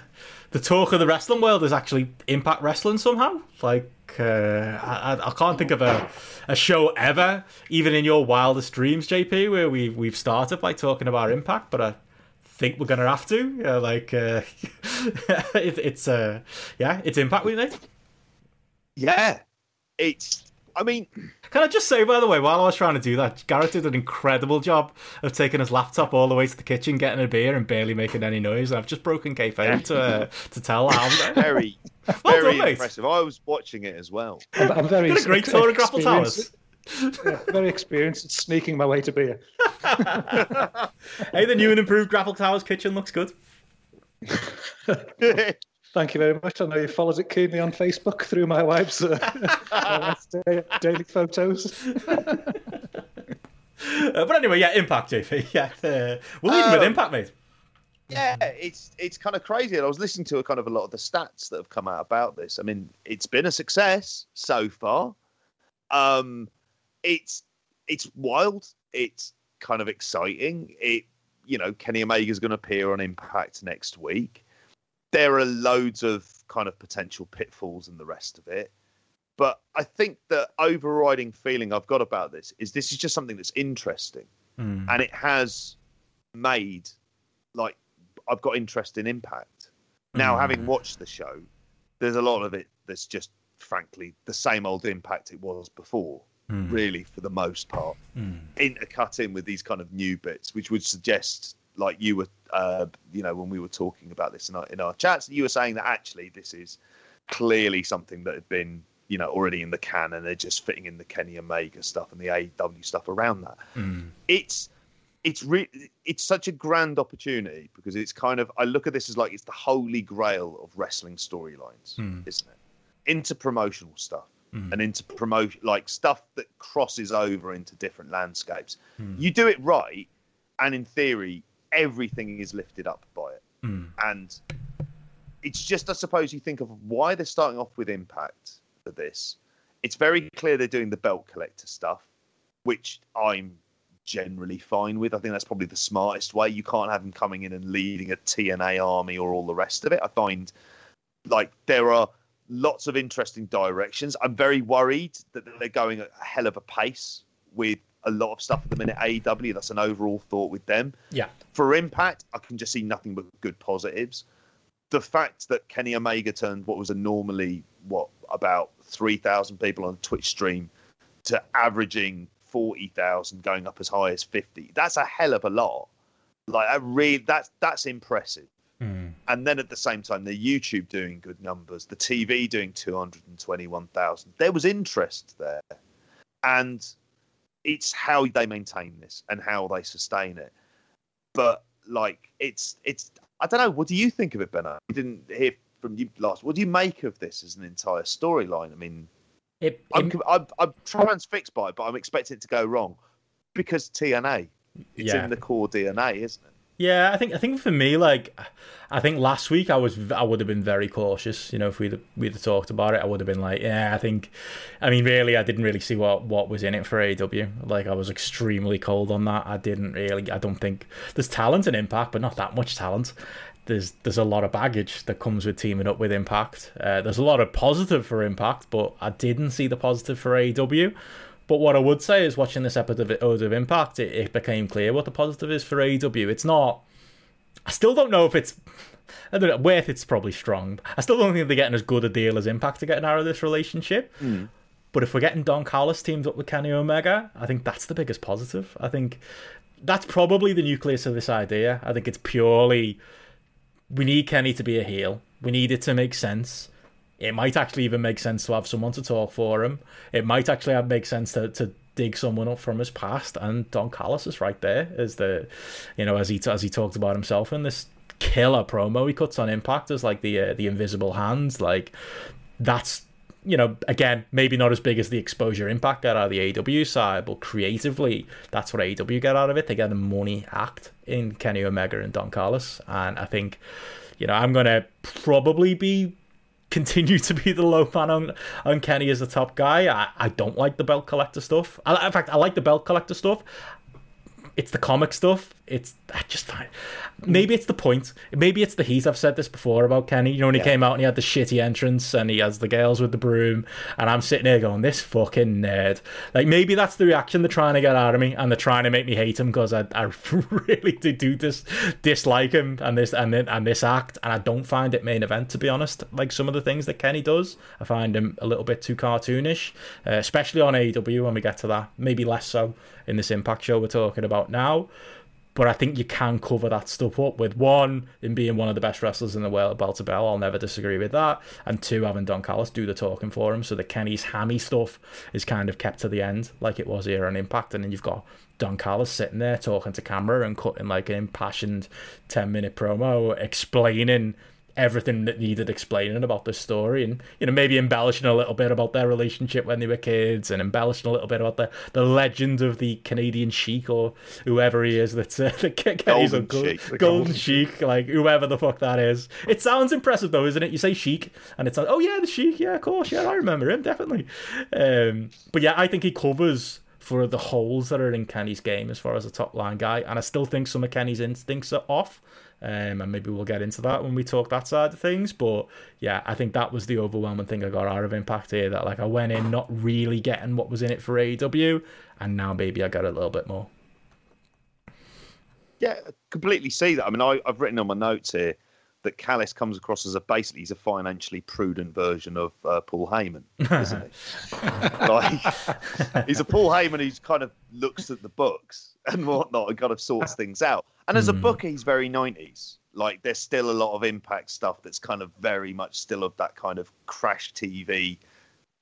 the talk of the wrestling world is actually Impact Wrestling somehow. Like Uh, I, I can't think of a, a show ever, even in your wildest dreams, JP, where we we've started by talking about Impact, but I think we're gonna have to. Uh, like, uh, <laughs> it, it's uh, yeah, it's Impact we Nate. Yeah, it's. I mean, Can I just say, by the way, while I was trying to do that, Gareth did an incredible job of taking his laptop all the way to the kitchen, getting a beer, and barely making any noise. I've just broken kayfabe to uh, to tell how. <laughs> very, <laughs> Well very done, mate. impressive. I was watching it as well. I'm, I'm very Got a great ex- tour of GRAPPL experienced- Towers. yeah, very experienced sneaking my way to beer. <laughs> Hey, the new and improved GRAPPL Towers kitchen looks good. Thank you very much. I know you followed it keenly on Facebook through my wife's uh, <laughs> my wife's da- daily photos. <laughs> Uh, but anyway, yeah, Impact, JP. <laughs> Yeah, uh, we're leading with Um, Impact, mate. yeah, it's it's kind of crazy. And I was listening to a kind of a lot of the stats that have come out about this. I mean, it's been a success so far. Um, it's it's wild. It's kind of exciting. It you know Kenny Omega's going to appear on Impact next week. There are loads of kind of potential pitfalls and the rest of it. But I think the overriding feeling I've got about this is this is just something that's interesting Hmm. and it has made like I've got interest in Impact. Now, Mm. having watched the show, there's a lot of it that's just frankly the same old Impact it was before, Hmm. really for the most part. Hmm. Intercut in with these kind of new bits, which would suggest, like you were, uh, you know, when we were talking about this in our in our chats, you were saying that actually this is clearly something that had been. You know, already in the can, and they're just fitting in the Kenny Omega stuff and the AEW stuff around that Hmm. it's it's re- it's such a grand opportunity because it's kind of I look at this as like it's the holy grail of wrestling storylines, Hmm. isn't it? Into promotional stuff Hmm. and into promotion like stuff that crosses over into different landscapes. Hmm. You do it right, and in theory, everything is lifted up by it. Hmm. And it's just I suppose you think of why they're starting off with Impact for this. It's very clear they're doing the belt collector stuff, which I'm generally fine with. I think that's probably the smartest way. You can't have them coming in and leading a TNA army or all the rest of it. I find like there are lots of interesting directions. I'm very worried that they're going at a hell of a pace with a lot of stuff at the minute. AEW, that's an overall thought with them. Yeah. For Impact, I can just see nothing but good positives. The fact that Kenny Omega turned what was a normally what about three thousand people on Twitch stream to averaging forty thousand, going up as high as fifty. That's a hell of a lot. Like that really that's that's impressive. Hmm. And then at the same time, the YouTube doing good numbers, the TV doing two hundred and twenty-one thousand. There was interest there, and it's how they maintain this and how they sustain it. But like, it's it's I don't know. What do you think of it, Benno? We didn't hear from you last. What do you make of this as an entire storyline? I mean, It, I'm, I'm I'm transfixed by it, but I'm expecting it to go wrong because TNA. It's Yeah. in the core DNA, isn't it? Yeah, I think I think for me, like, I think last week I was I would have been very cautious. You know, if we'd we'd have talked about it, I would have been like, yeah, I think. I mean, really, I didn't really see what what was in it for AW. Like, I was extremely cold on that. I didn't really. I don't think there's talent and Impact, but not that much talent. There's there's a lot of baggage that comes with teaming up with Impact. Uh, there's a lot of positive for Impact, but I didn't see the positive for AW. But what I would say is, watching this episode of Impact, it, it became clear what the positive is for AEW. It's not. I still don't know if it's. I don't know. Worth it's probably strong. I still don't think they're getting as good a deal as Impact are getting out of this relationship. Hmm. But if we're getting Don Callis teamed up with Kenny Omega, I think that's the biggest positive. I think that's probably the nucleus of this idea. I think it's purely we need Kenny to be a heel. We need it to make sense. It might actually even make sense to have someone to talk for him. It might actually make sense to, to dig someone up from his past. And Don Callis is right there as the, you know, as he as he talked about himself in this killer promo he cuts on Impact as like the uh, the invisible hands. Like that's you know again maybe not as big as the exposure Impact get out of the AW side, but creatively that's what AW get out of it. They get a money act in Kenny Omega and Don Callis, and I think you know I'm gonna probably be continue to be the low man on, on Kenny as the top guy. I, I don't like the belt collector stuff. I, in fact, I like the belt collector stuff. It's the comic stuff. It it's I just find maybe it's the point. Maybe it's the heat. I've said this before about Kenny. You know when he Yeah. came out and he had the shitty entrance and he has the girls with the broom, and I'm sitting there going, "This fucking nerd." Like maybe that's the reaction they're trying to get out of me, and they're trying to make me hate him because I, I <laughs> really do do this dislike him and this and then and this act, and I don't find it main event to be honest. Like some of the things that Kenny does, I find him a little bit too cartoonish, uh, especially on AEW when we get to that. Maybe less so in this Impact show we're talking about now. But I think you can cover that stuff up with one, in being one of the best wrestlers in the world, bell to bell. I'll never disagree with that. And two, having Don Callis do the talking for him, so the Kenny's hammy stuff is kind of kept to the end, like it was here on Impact. And then you've got Don Callis sitting there talking to camera and cutting like an impassioned 10 minute promo, explaining everything that needed explaining about this story and you know maybe embellishing a little bit about their relationship when they were kids and embellishing a little bit about the the legend of the Canadian Sheik or whoever he is that's uh, <laughs> that Kenny's Golden uncle Sheik, the Golden Golden Sheik. Like whoever the fuck that is. It sounds impressive though isn't it? You say Sheik and it's like oh yeah the Sheik yeah of course yeah I remember him definitely. Um but yeah I think he covers for the holes that are in Kenny's game as far as a top line guy and I still think some of Kenny's instincts are off um, and maybe we'll get into that when we talk that side of things. But yeah, I think that was the overwhelming thing I got out of Impact here. That like I went in not really getting what was in it for AEW, and now maybe I got a little bit more. Yeah, I completely see that. I mean, I, I've written on my notes here that Callis comes across as a basically he's a financially prudent version of uh, Paul Heyman, isn't he? <laughs> like, he's a Paul Heyman who's kind of looks at the books and whatnot and kind of sorts things out. And as a Hmm. booker, he's very nineties. Like, there's still a lot of impact stuff that's kind of very much still of that kind of crash TV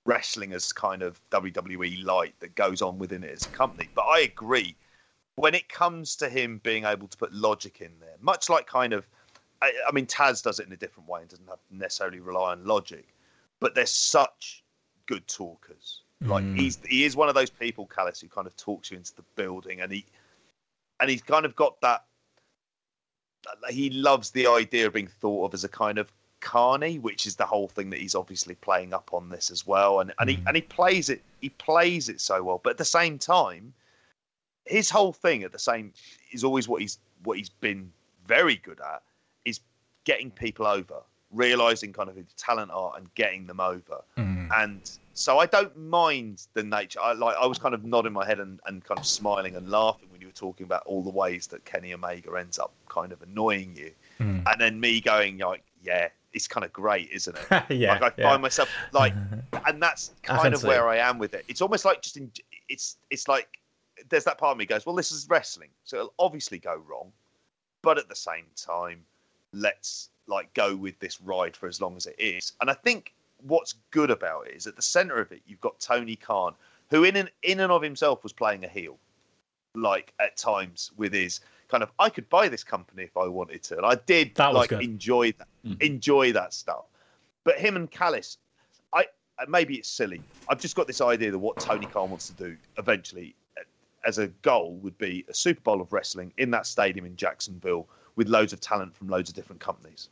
wrestling as kind of WWE light that goes on within it as a company. But I agree when it comes to him being able to put logic in there, much like kind of, I, I mean, Taz does it in a different way and doesn't have necessarily rely on logic, but they're such good talkers. Like Mm. he's he is one of those people, Callis, who kind of talks you into the building, and he and he's kind of got that. He loves the idea of being thought of as a kind of carny, which is the whole thing that he's obviously playing up on this as well, and and he Mm. and he plays it he plays it so well, but at the same time, his whole thing at the same is always what he's what he's been very good at is getting people over, realizing kind of who the talent are and getting them over. And so I don't mind the nature. I like I was kind of nodding my head and, and kind of smiling and laughing when you were talking about all the ways that Kenny Omega ends up kind of annoying you. Mm. And then me going like, yeah, it's kind of great, isn't it? <laughs> yeah, like I yeah. find myself like, <laughs> and that's kind of see where. I am with it. It's almost like just in, it's it's like there's that part of me goes, well, this is wrestling, so it'll obviously go wrong, but at the same time, let's like go with this ride for as long as it is. And I think what's good about it is at the center of it, you've got Tony Khan, who in and in and of himself was playing a heel, like at times with his kind of I could buy this company if I wanted to, and I did That like good. enjoy that enjoy that stuff. But him and Callis, I uh, maybe it's silly. I've just got this idea that what Tony Khan wants to do eventually, uh, as a goal, would be a Super Bowl of wrestling in that stadium in Jacksonville with loads of talent from loads of different companies,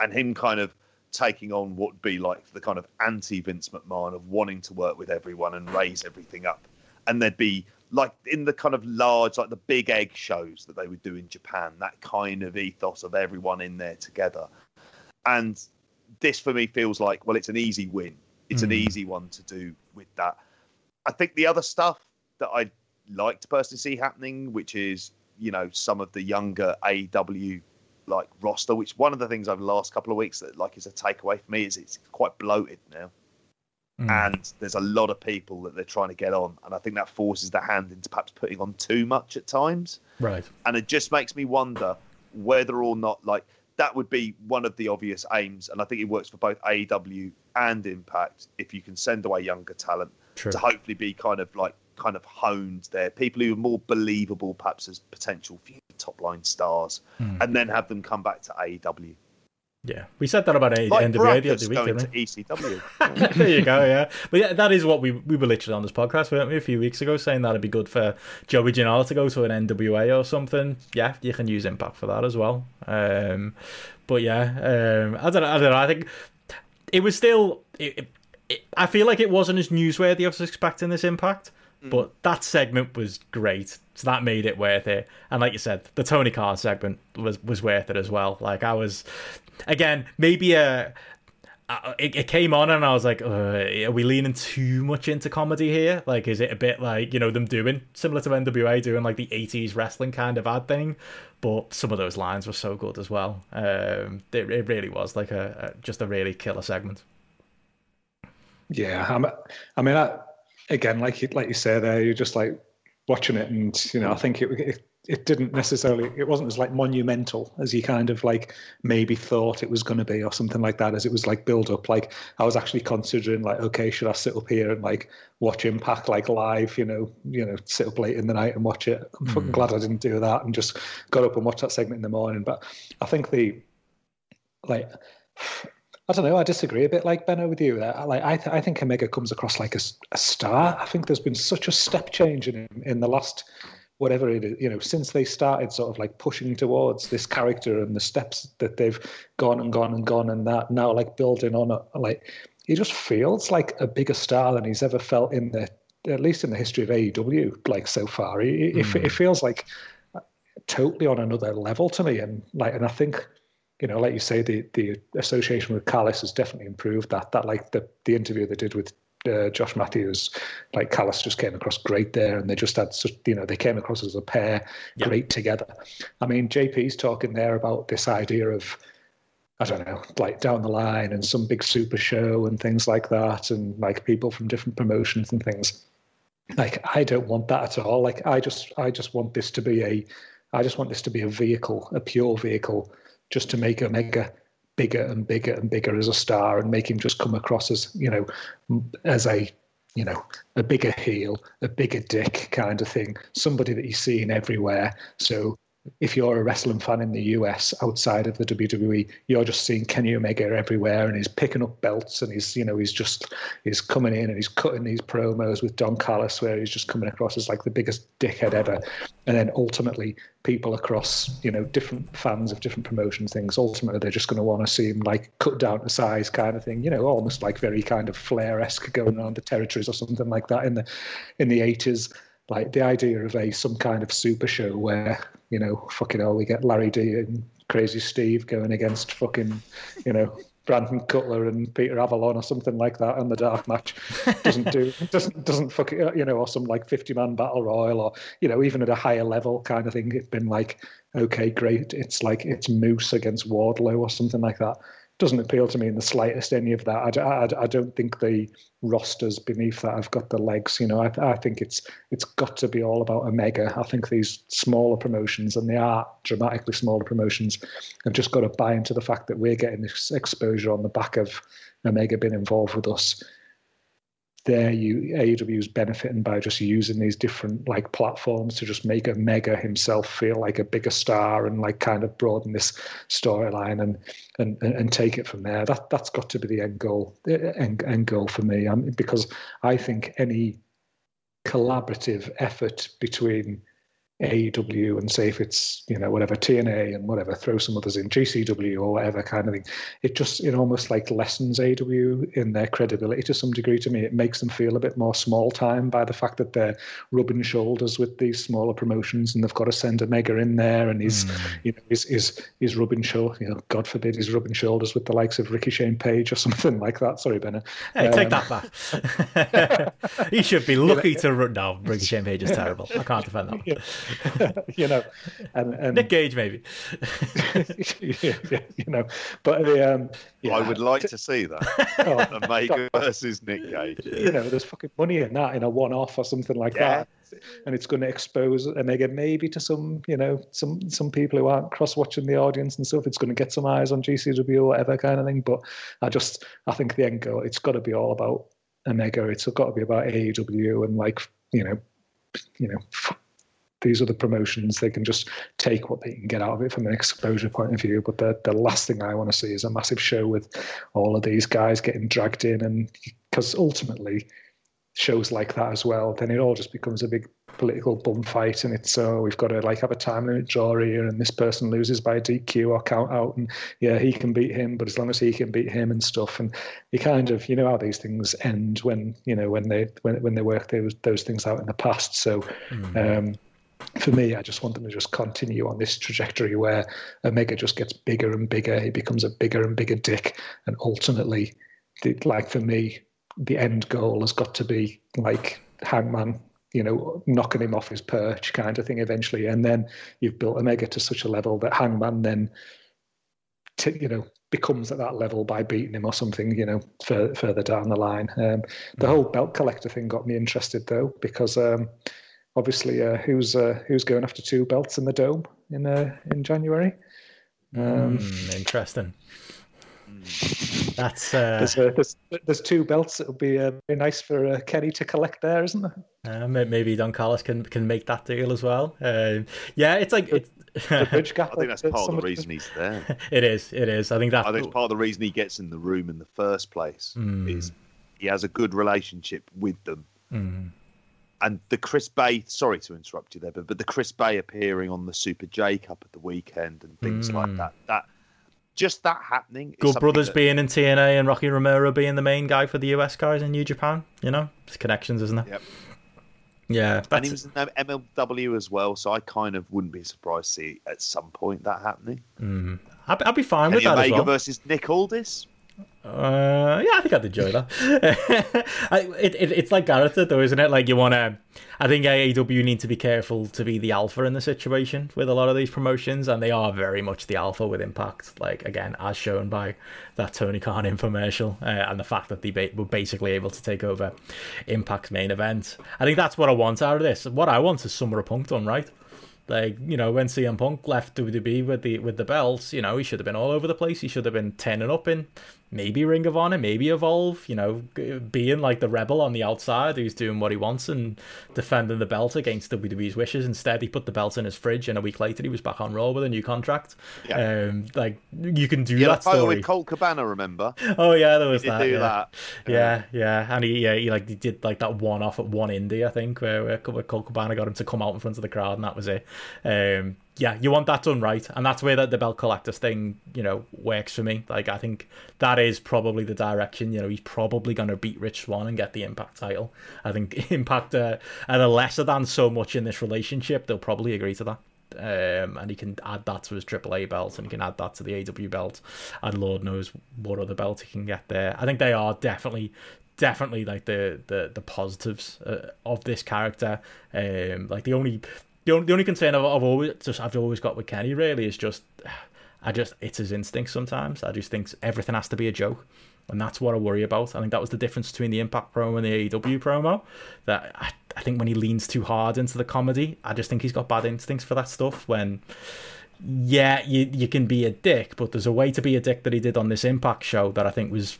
and him kind of taking on what would be like the kind of anti Vince McMahon of wanting to work with everyone and raise everything up, and there'd be like in the kind of large, like the big egg shows that they would do in Japan, that kind of ethos of everyone in there together. And this for me feels like, well, it's an easy win. It's an Mm. easy one to do with that. I think the other stuff that I'd like to personally see happening, which is, you know, some of the younger AW like roster, which one of the things over the last couple of weeks that like is a takeaway for me is it's quite bloated now Mm. and there's a lot of people that they're trying to get on, and I think that forces the hand into perhaps putting on too much at times, right. and it just makes me wonder whether or not like that would be one of the obvious aims, and I think it works for both AEW and Impact if you can send away younger talent to hopefully be kind of like kind of honed there, people who are more believable perhaps as potential future top line stars, Mm. and then have them come back to AEW. Yeah, we said that about A- Like NWA the other week, going didn't to we? ECW. <laughs> there you go, yeah. But yeah, that is what we we were literally on this podcast, weren't we, a few weeks ago, saying that it'd be good for Joey Janela to go to an NWA or something. Yeah, you can use Impact for that as well. Um, but yeah, um, I don't know. I don't know. I think it was still. It, it, I feel like it wasn't as newsworthy as expecting this Impact. But that segment was great, so that made it worth it. And like you said, the Tony Khan segment was was worth it as well. Like I was, again, maybe a. It, it came on and I was like, uh, are we leaning too much into comedy here? Like, is it a bit like, you know, them doing similar to NWA doing like the 80s wrestling kind of ad thing? But some of those lines were so good as well. Um, it, it really was like a, a just a really killer segment. Yeah, I'm, I mean, I, again, like you, like you say there, you're just like watching it, and you know, I think it, it it didn't necessarily it wasn't as like monumental as you kind of like maybe thought it was going to be or something like that as it was like build up. Like i was actually considering like okay should i sit up here and like watch impact like live you know you know sit up late in the night and watch it? I'm mm. glad i didn't do that and just got up and watched that segment in the morning. But i think the like I don't know. I disagree a bit, like Benno, with you. I, like, I, th- I think Omega comes across like a, a, star. I think there's been such a step change in him in the last whatever it is, you know, since they started sort of like pushing towards this character and the steps that they've gone and gone and gone and that now like building on it, like he just feels like a bigger star than he's ever felt in the at least in the history of AEW, like so far. It, mm. it, it feels like totally on another level to me, and like, and I think you know, like you say, the the association with Callis has definitely improved that. That like the the interview they did with uh, Josh Matthews, like Callis just came across great there, and they just had such, you know, they came across as a pair, yep. great together. I mean, JP's talking there about this idea of, I don't know, like down the line and some big super show and things like that, and like people from different promotions and things. Like, I don't want that at all. Like, I just, I just want this to be a, I just want this to be a vehicle, a pure vehicle, just to make Omega bigger and bigger and bigger as a star and make him just come across as you know as a you know a bigger heel a bigger dick kind of thing. Somebody that you're seeing everywhere. So if you're a wrestling fan in the US outside of the WWE, you're just seeing Kenny Omega everywhere, and he's picking up belts, and he's you know he's just he's coming in and he's cutting these promos with Don Callis, where he's just coming across as like the biggest dickhead ever, and then ultimately people across you know different fans of different promotion things ultimately they're just going to want to see him like cut down to size kind of thing you know almost like very kind of flair-esque going around the territories or something like that in the in the 80s like the idea of a some kind of super show where you know fucking hell we get Larry D and Crazy Steve going against fucking you know Brandon Cutler and Peter Avalon or something like that in the dark match doesn't do <laughs> doesn't doesn't fucking you know or some like 50 man battle royal or you know even at a higher level kind of thing it's been like okay great it's like it's Moose against Wardlow or something like that doesn't appeal to me in the slightest. Any of that, I, I, I don't think the rosters beneath that have got the legs. You know, I, I think it's it's got to be all about Omega. I think these smaller promotions, and they are dramatically smaller promotions, have just got to buy into the fact that we're getting this exposure on the back of Omega being involved with us there you AEW is benefiting by just using these different like platforms to just make Omega himself feel like a bigger star and like kind of broaden this storyline and, and and take it from there. That that's got to be the end goal eh, eh, end, end goal for me. Mean, because I think any collaborative effort between AEW and say if it's you know whatever TNA and whatever throw some others in GCW or whatever kind of thing. It just it almost like lessens AEW in their credibility to some degree. To me, it makes them feel a bit more small time by the fact that they're rubbing shoulders with these smaller promotions and they've got to send Omega in there and he's mm. you know he's, he's, he's rubbing shoulders. You know, God forbid he's rubbing shoulders with the likes of Ricky Shane Page or <laughs> something like that. Sorry, Benno. Hey, um, take that back. <laughs> <laughs> he should be lucky to run. No, Ricky Shane Page is terrible. I can't defend that. Yeah. <laughs> you know, and, and Nick Gage maybe. <laughs> <laughs> yeah, yeah, you know, but the um, yeah. I would like to see that. oh, Omega versus Nick Gage. You know, there's fucking money in that in a one-off or something like yeah. that, and it's going to expose Omega maybe to some, you know, some some people who aren't cross-watching the audience and stuff. It's going to get some eyes on GCW or whatever kind of thing. But I just, I think the end goal, it's got to be all about Omega. It's got to be about AEW and like, you know, you know these are the promotions they can just take what they can get out of it from an exposure point of view but the, the last thing i want to see is a massive show with all of these guys getting dragged in and because ultimately shows like that as well, then it all just becomes a big political bum fight, and it's so uh, we've got to like have a time limit draw here, and this person loses by DQ or count out, and yeah, he can beat him, but as long as he can beat him and stuff, and you kind of you know how these things end when you know when they when when they work those those things out in the past. So. Mm. Um, for me, I just want them to just continue on this trajectory where Omega just gets bigger and bigger. He becomes a bigger and bigger dick, and ultimately, like for me, the end goal has got to be like Hangman, you know, knocking him off his perch kind of thing eventually. And then you've built Omega to such a level that Hangman then, t- you know, becomes at that level by beating him or something, you know, fur- further down the line. Um, the whole belt collector thing got me interested though, because um, obviously uh, who's uh, who's going after two belts in the dome in uh, in January. Um, mm, interesting. That's uh, there's, uh, there's, there's two belts. It'll be uh, very nice for uh, Kenny to collect there, isn't there? Uh, maybe Don Callis can can make that deal as well. Uh, yeah, it's like it's. the bridge <laughs> gap. I think that's part of the reason he's there. <laughs> it is. It is. I think that. I think it's part of the reason he gets in the room in the first place. Mm. Is he has a good relationship with them. Mm. And the Chris Bey, sorry to interrupt you there, but, but the Chris Bey appearing on the Super J Cup at the weekend and things mm. like that, that just that happening. Good Brothers that... being in TNA and Rocky Romero being the main guy for the US guys in New Japan. You know, it's connections, isn't it? Yep. Yeah, and he was in MLW as well, so I kind of wouldn't be surprised to see at some point that happening. Mm. I'd, I'd, be fine with that Omega as well. versus Nick Aldis. Uh, yeah, I think I'd enjoy that. <laughs> It, it, it's like Gareth though, isn't it? Like you want to. I think AEW need to be careful to be the alpha in the situation with a lot of these promotions, and they are very much the alpha with Impact. Like again, as shown by that Tony Khan <laughs> infomercial uh, and the fact that they ba- were basically able to take over Impact's main event. I think that's what I want out of this. What I want is Summer of Punk done right. Like you know, when CM Punk left WWE with the with the belts, you know, he should have been all over the place. He should have been ten and up in maybe Ring of Honor, maybe Evolve, you know, being like the rebel on the outside who's doing what he wants and defending the belt against WWE's wishes. Instead, he put the belt in his fridge, and a week later, he was back on Raw with a new contract. Yeah. Um, like you can do yeah, that story. with Colt Cabana, remember? <laughs> Oh yeah, there was that. Do yeah. that. Yeah. yeah, yeah, and he yeah he like he did like that one off at one indie, I think, where, where Colt Cabana got him to come out in front of the crowd, and that was it. Um, yeah, you want that done right, and that's where the, the belt collectors thing, you know, works for me. Like, I think that is probably the direction. You know, he's probably going to beat Rich Swann and get the Impact title. I think <laughs> Impact uh, are a lesser than so much in this relationship. They'll probably agree to that. Um, and he can add that to his AAA belt, and he can add that to the AW belt, and Lord knows what other belt he can get there. I think they are definitely definitely like the the the positives uh, of this character. Um, like the only the only, the only concern I've, I've always just I've always got with Kenny really is just I just it's his instinct sometimes. I just think everything has to be a joke. And that's what I worry about. I think that was the difference between the Impact promo and the AEW promo. That I, I think when he leans too hard into the comedy, I just think he's got bad instincts for that stuff. When yeah, you you can be a dick, but there's a way to be a dick that he did on this Impact show that I think was,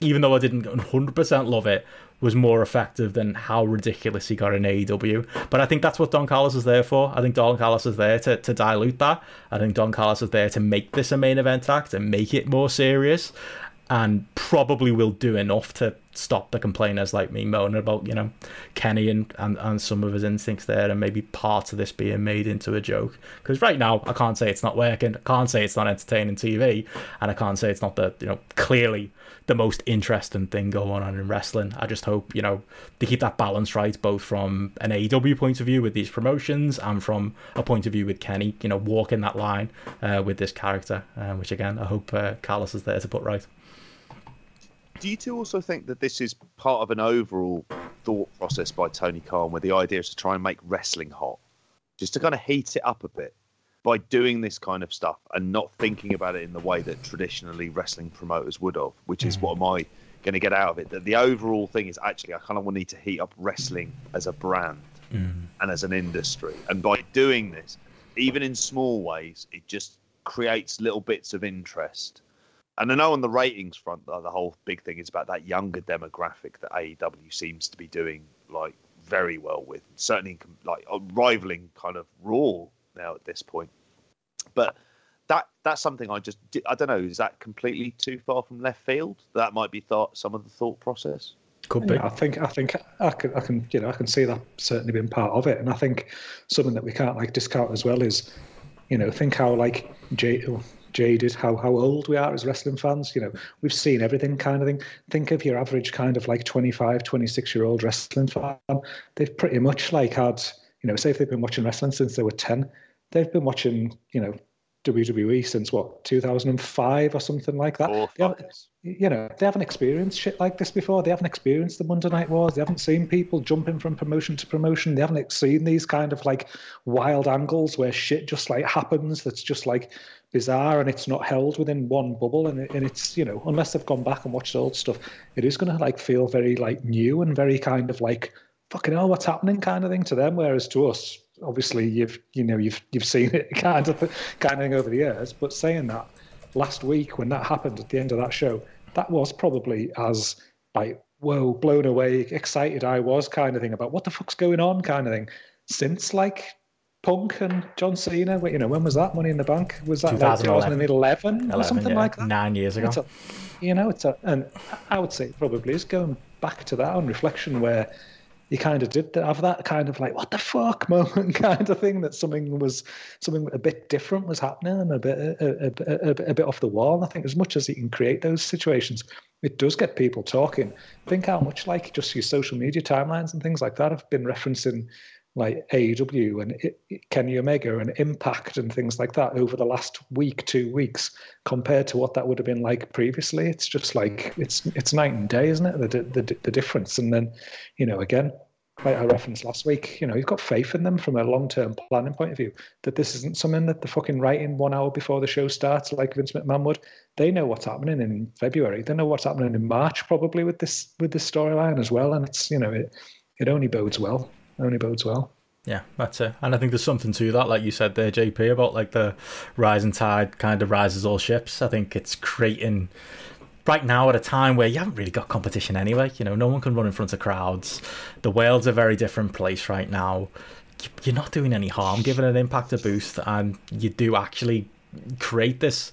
even though I didn't 100% love it, was more effective than how ridiculous he got in AEW. But I think that's what Don Callis is there for. I think Don Callis is there to, to dilute that. I think Don Callis is there to make this a main event act and make it more serious and probably will do enough to stop the complainers like me moaning about, you know, Kenny and, and, and some of his instincts there and maybe part of this being made into a joke. Because right now, I can't say it's not working. I can't say it's not entertaining TV. And I can't say it's not the, you know, clearly the most interesting thing going on in wrestling. I just hope, you know, they keep that balance right, both from an AEW point of view with these promotions and from a point of view with Kenny, you know, walking that line uh, with this character, uh, which again, I hope uh, Callis is there to put right. Do you two also think that this is part of an overall thought process by Tony Khan where the idea is to try and make wrestling hot? Just to kind of heat it up a bit by doing this kind of stuff and not thinking about it in the way that traditionally wrestling promoters would have, which is mm. what am I going to get out of it? That the overall thing is actually I kind of need to heat up wrestling as a brand mm. and as an industry. And by doing this, even in small ways, it just creates little bits of interest. And I know on the ratings front, the whole big thing is about that younger demographic that AEW seems to be doing like very well with, certainly like rivaling kind of Raw now at this point. But that that's something I just I don't know. Is that completely too far from left field? That might be thought some of the thought process. Could be. I think I think I can I can you know I can see that certainly being part of it, and I think something that we can't like discount as well is, you know, think how like oh, jaded how how old we are as wrestling fans you know we've seen everything kind of thing think of your average kind of like 25 26 year old wrestling fan they've pretty much like had you know say if they've been watching wrestling since they were 10 they've been watching you know WWE since what 2005 or something like that. Oh, they have, you know, they haven't experienced shit like this before. They haven't experienced the Monday Night Wars. They haven't seen people jumping from promotion to promotion. They haven't seen these kind of like wild angles where shit just like happens. That's just like bizarre and it's not held within one bubble. And, it, and it's you know, unless they've gone back and watched old stuff, it is going to like feel very like new and very kind of like fucking hell, what's happening kind of thing to them. Whereas to us, obviously you've you know you've you've seen it <laughs> kind of kind of thing over the years. But saying that last week when that happened at the end of that show, that was probably as like whoa blown away excited I was kind of thing about what the fuck's going on kind of thing since like Punk and John Cena. You know when was that Money in the Bank? Was that 2011, like 2011 or something yeah. like that? Nine years ago. A, you know, it's a and I would say probably is going back to that on reflection where you kind of did have that kind of like what the fuck <laughs> moment kind of thing that something was something a bit different was happening and a bit a, a, a, a bit off the wall. I think as much as you can create those situations, it does get people talking. Think how much like just your social media timelines and things like that have been referencing like AEW and Kenny Omega and Impact and things like that over the last week, two weeks, compared to what that would have been like previously. It's just like it's it's night and day, isn't it? The the, the difference. And then, you know, again, like I referenced last week, you know, you've got faith in them from a long term planning point of view. That this isn't something that they're fucking writing one hour before the show starts, like Vince McMahon would. They know what's happening in February. They know what's happening in March, probably with this with this storyline as well. And it's you know, it it only bodes well only bodes well. Yeah, that's it. And I think there's something to that, like you said there, JP, about like the rising tide kind of rises all ships. I think it's creating right now at a time where you haven't really got competition anyway. You know, no one can run in front of crowds. The world's a very different place right now. You're not doing any harm giving an impact a boost, and you do actually create this,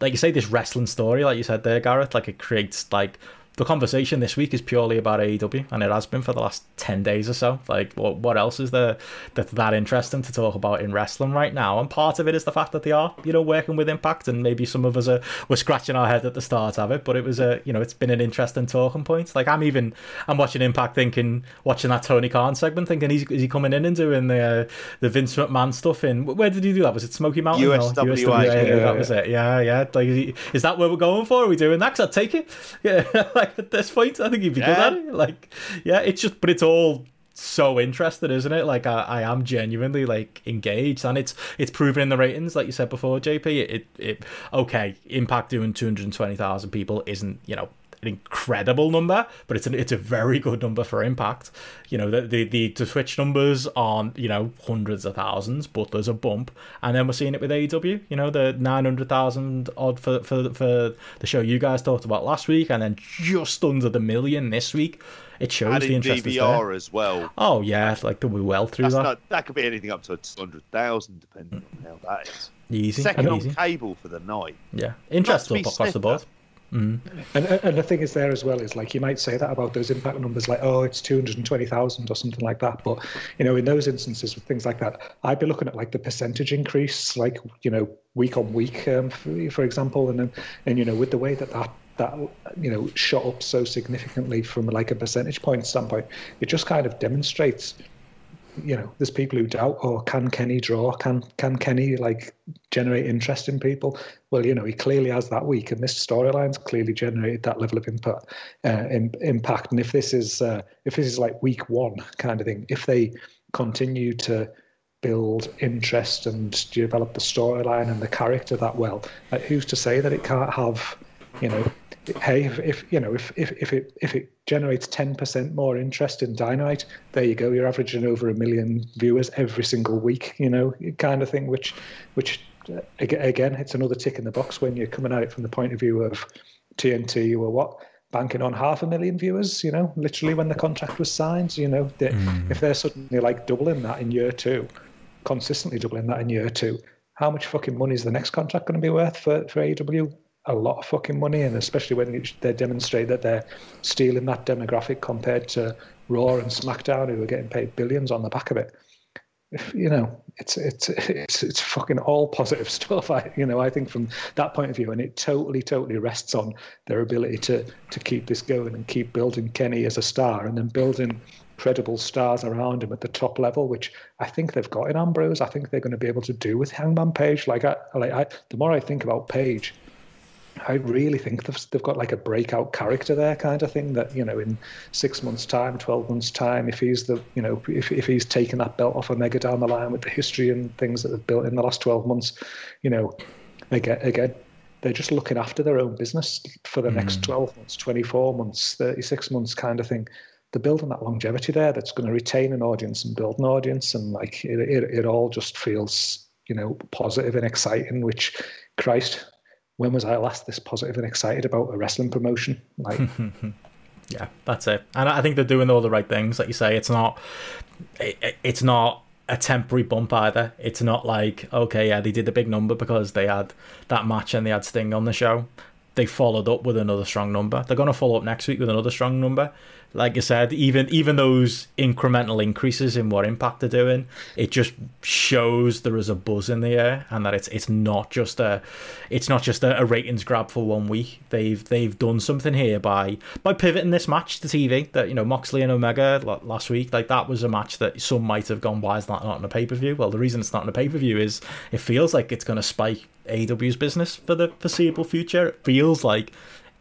like you say, this wrestling story, like you said there, Gareth. Like it creates like the conversation this week is purely about AEW, and it has been for the last ten days or so. Like, what what else is there that's that interesting to talk about in wrestling right now? And part of it is the fact that they are, you know, working with Impact, and maybe some of us are we're scratching our head at the start of it. But it was a, you know, it's been an interesting talking point. Like, I'm even I'm watching Impact, thinking, watching that Tony Khan segment, thinking, he's is he coming in and doing the uh, the Vince McMahon stuff? In where did he do that? Was it Smoky Mountain? USWA. USWA? Yeah, yeah, that was it. Yeah, yeah. Like, is, he, is that where we're going for? Are we doing that? Cause I'd take it. <laughs> Yeah. Like at this point. I think he'd be yeah. good at it. Like, yeah, it's just, but it's all so interested, isn't it? Like, I, I am genuinely like engaged, and it's it's proven in the ratings, like you said before, JP. It it okay, Impact doing two hundred twenty thousand people isn't you know an incredible number, but it's an, it's a very good number for Impact. You know, the, the the the Twitch numbers aren't you know hundreds of thousands, but there's a bump, and then we're seeing it with AEW. You know, the nine hundred thousand odd for for for the show you guys talked about last week, and then just under the million this week. It shows Adding the interest DVR as well. Oh yeah, like we well through That's that. Not, that could be anything up to hundred thousand, depending on how that is. Easy, second easy. on cable for the night. Yeah, interest up across the board. Mm. And, and the thing is there as well is like you might say that about those impact numbers like oh it's 220,000 or something like that but you know in those instances with things like that I'd be looking at like the percentage increase like you know week on week um, for, for example and and you know with the way that that that you know shot up so significantly from like a percentage point standpoint it just kind of demonstrates you know, there's people who doubt, oh, can Kenny draw? Can can Kenny like generate interest in people? Well, you know, he clearly has that week, and this storyline's clearly generated that level of input, Uh, in, impact, and if this is uh, if this is like week one kind of thing, if they continue to build interest and develop the storyline and the character that well, like, who's to say that it can't have, you know, hey, if, if, you know if, if if it if it generates ten percent more interest in Dynamite, there you go. You're averaging over a million viewers every single week. You know, kind of thing. Which which uh, again, it's another tick in the box when you're coming at it from the point of view of TNT or what banking on half a million viewers. You know, literally when the contract was signed. You know, they, mm. if they're suddenly like doubling that in year two, consistently doubling that in year two, how much fucking money is the next contract going to be worth for for AEW? A lot of fucking money, and especially when they demonstrate that they're stealing that demographic compared to Raw and SmackDown, who are getting paid billions on the back of it. You know, it's it's it's it's fucking all positive <laughs> stuff. I you know I think from that point of view, and it totally totally rests on their ability to to keep this going and keep building Kenny as a star, and then building credible stars around him at the top level, which I think they've got in Ambrose. I think they're going to be able to do with Hangman Page. Like I like I, the more I think about Page I really think they've, they've got like a breakout character there, kind of thing. That you know, in six months' time, twelve months' time, if he's the you know, if if he's taken that belt off Omega down the line with the history and things that they've built in the last twelve months, you know, again, again, they're just looking after their own business for the mm. next twelve months, twenty four months, thirty six months, kind of thing. They're building that longevity there that's going to retain an audience and build an audience, and like it, it, it all just feels you know positive and exciting. Which, Christ, when was I last this positive and excited about a wrestling promotion? Like, <laughs> yeah, that's it. And I think they're doing all the right things. Like you say, it's not, it, it's not a temporary bump either. It's not like okay, yeah, they did the big number because they had that match and they had Sting on the show. They followed up with another strong number. They're going to follow up next week with another strong number like I said, even even those incremental increases in what Impact are doing, it just shows there is a buzz in the air, and that it's it's not just a it's not just a, a ratings grab for one week. They've they've done something here by by pivoting this match to TV. That you know Moxley and Omega last week, like that was a match that some might have gone, why is that not in a pay per view? Well, the reason it's not in a pay per view is it feels like it's going to spike AEW's business for the foreseeable future. It feels like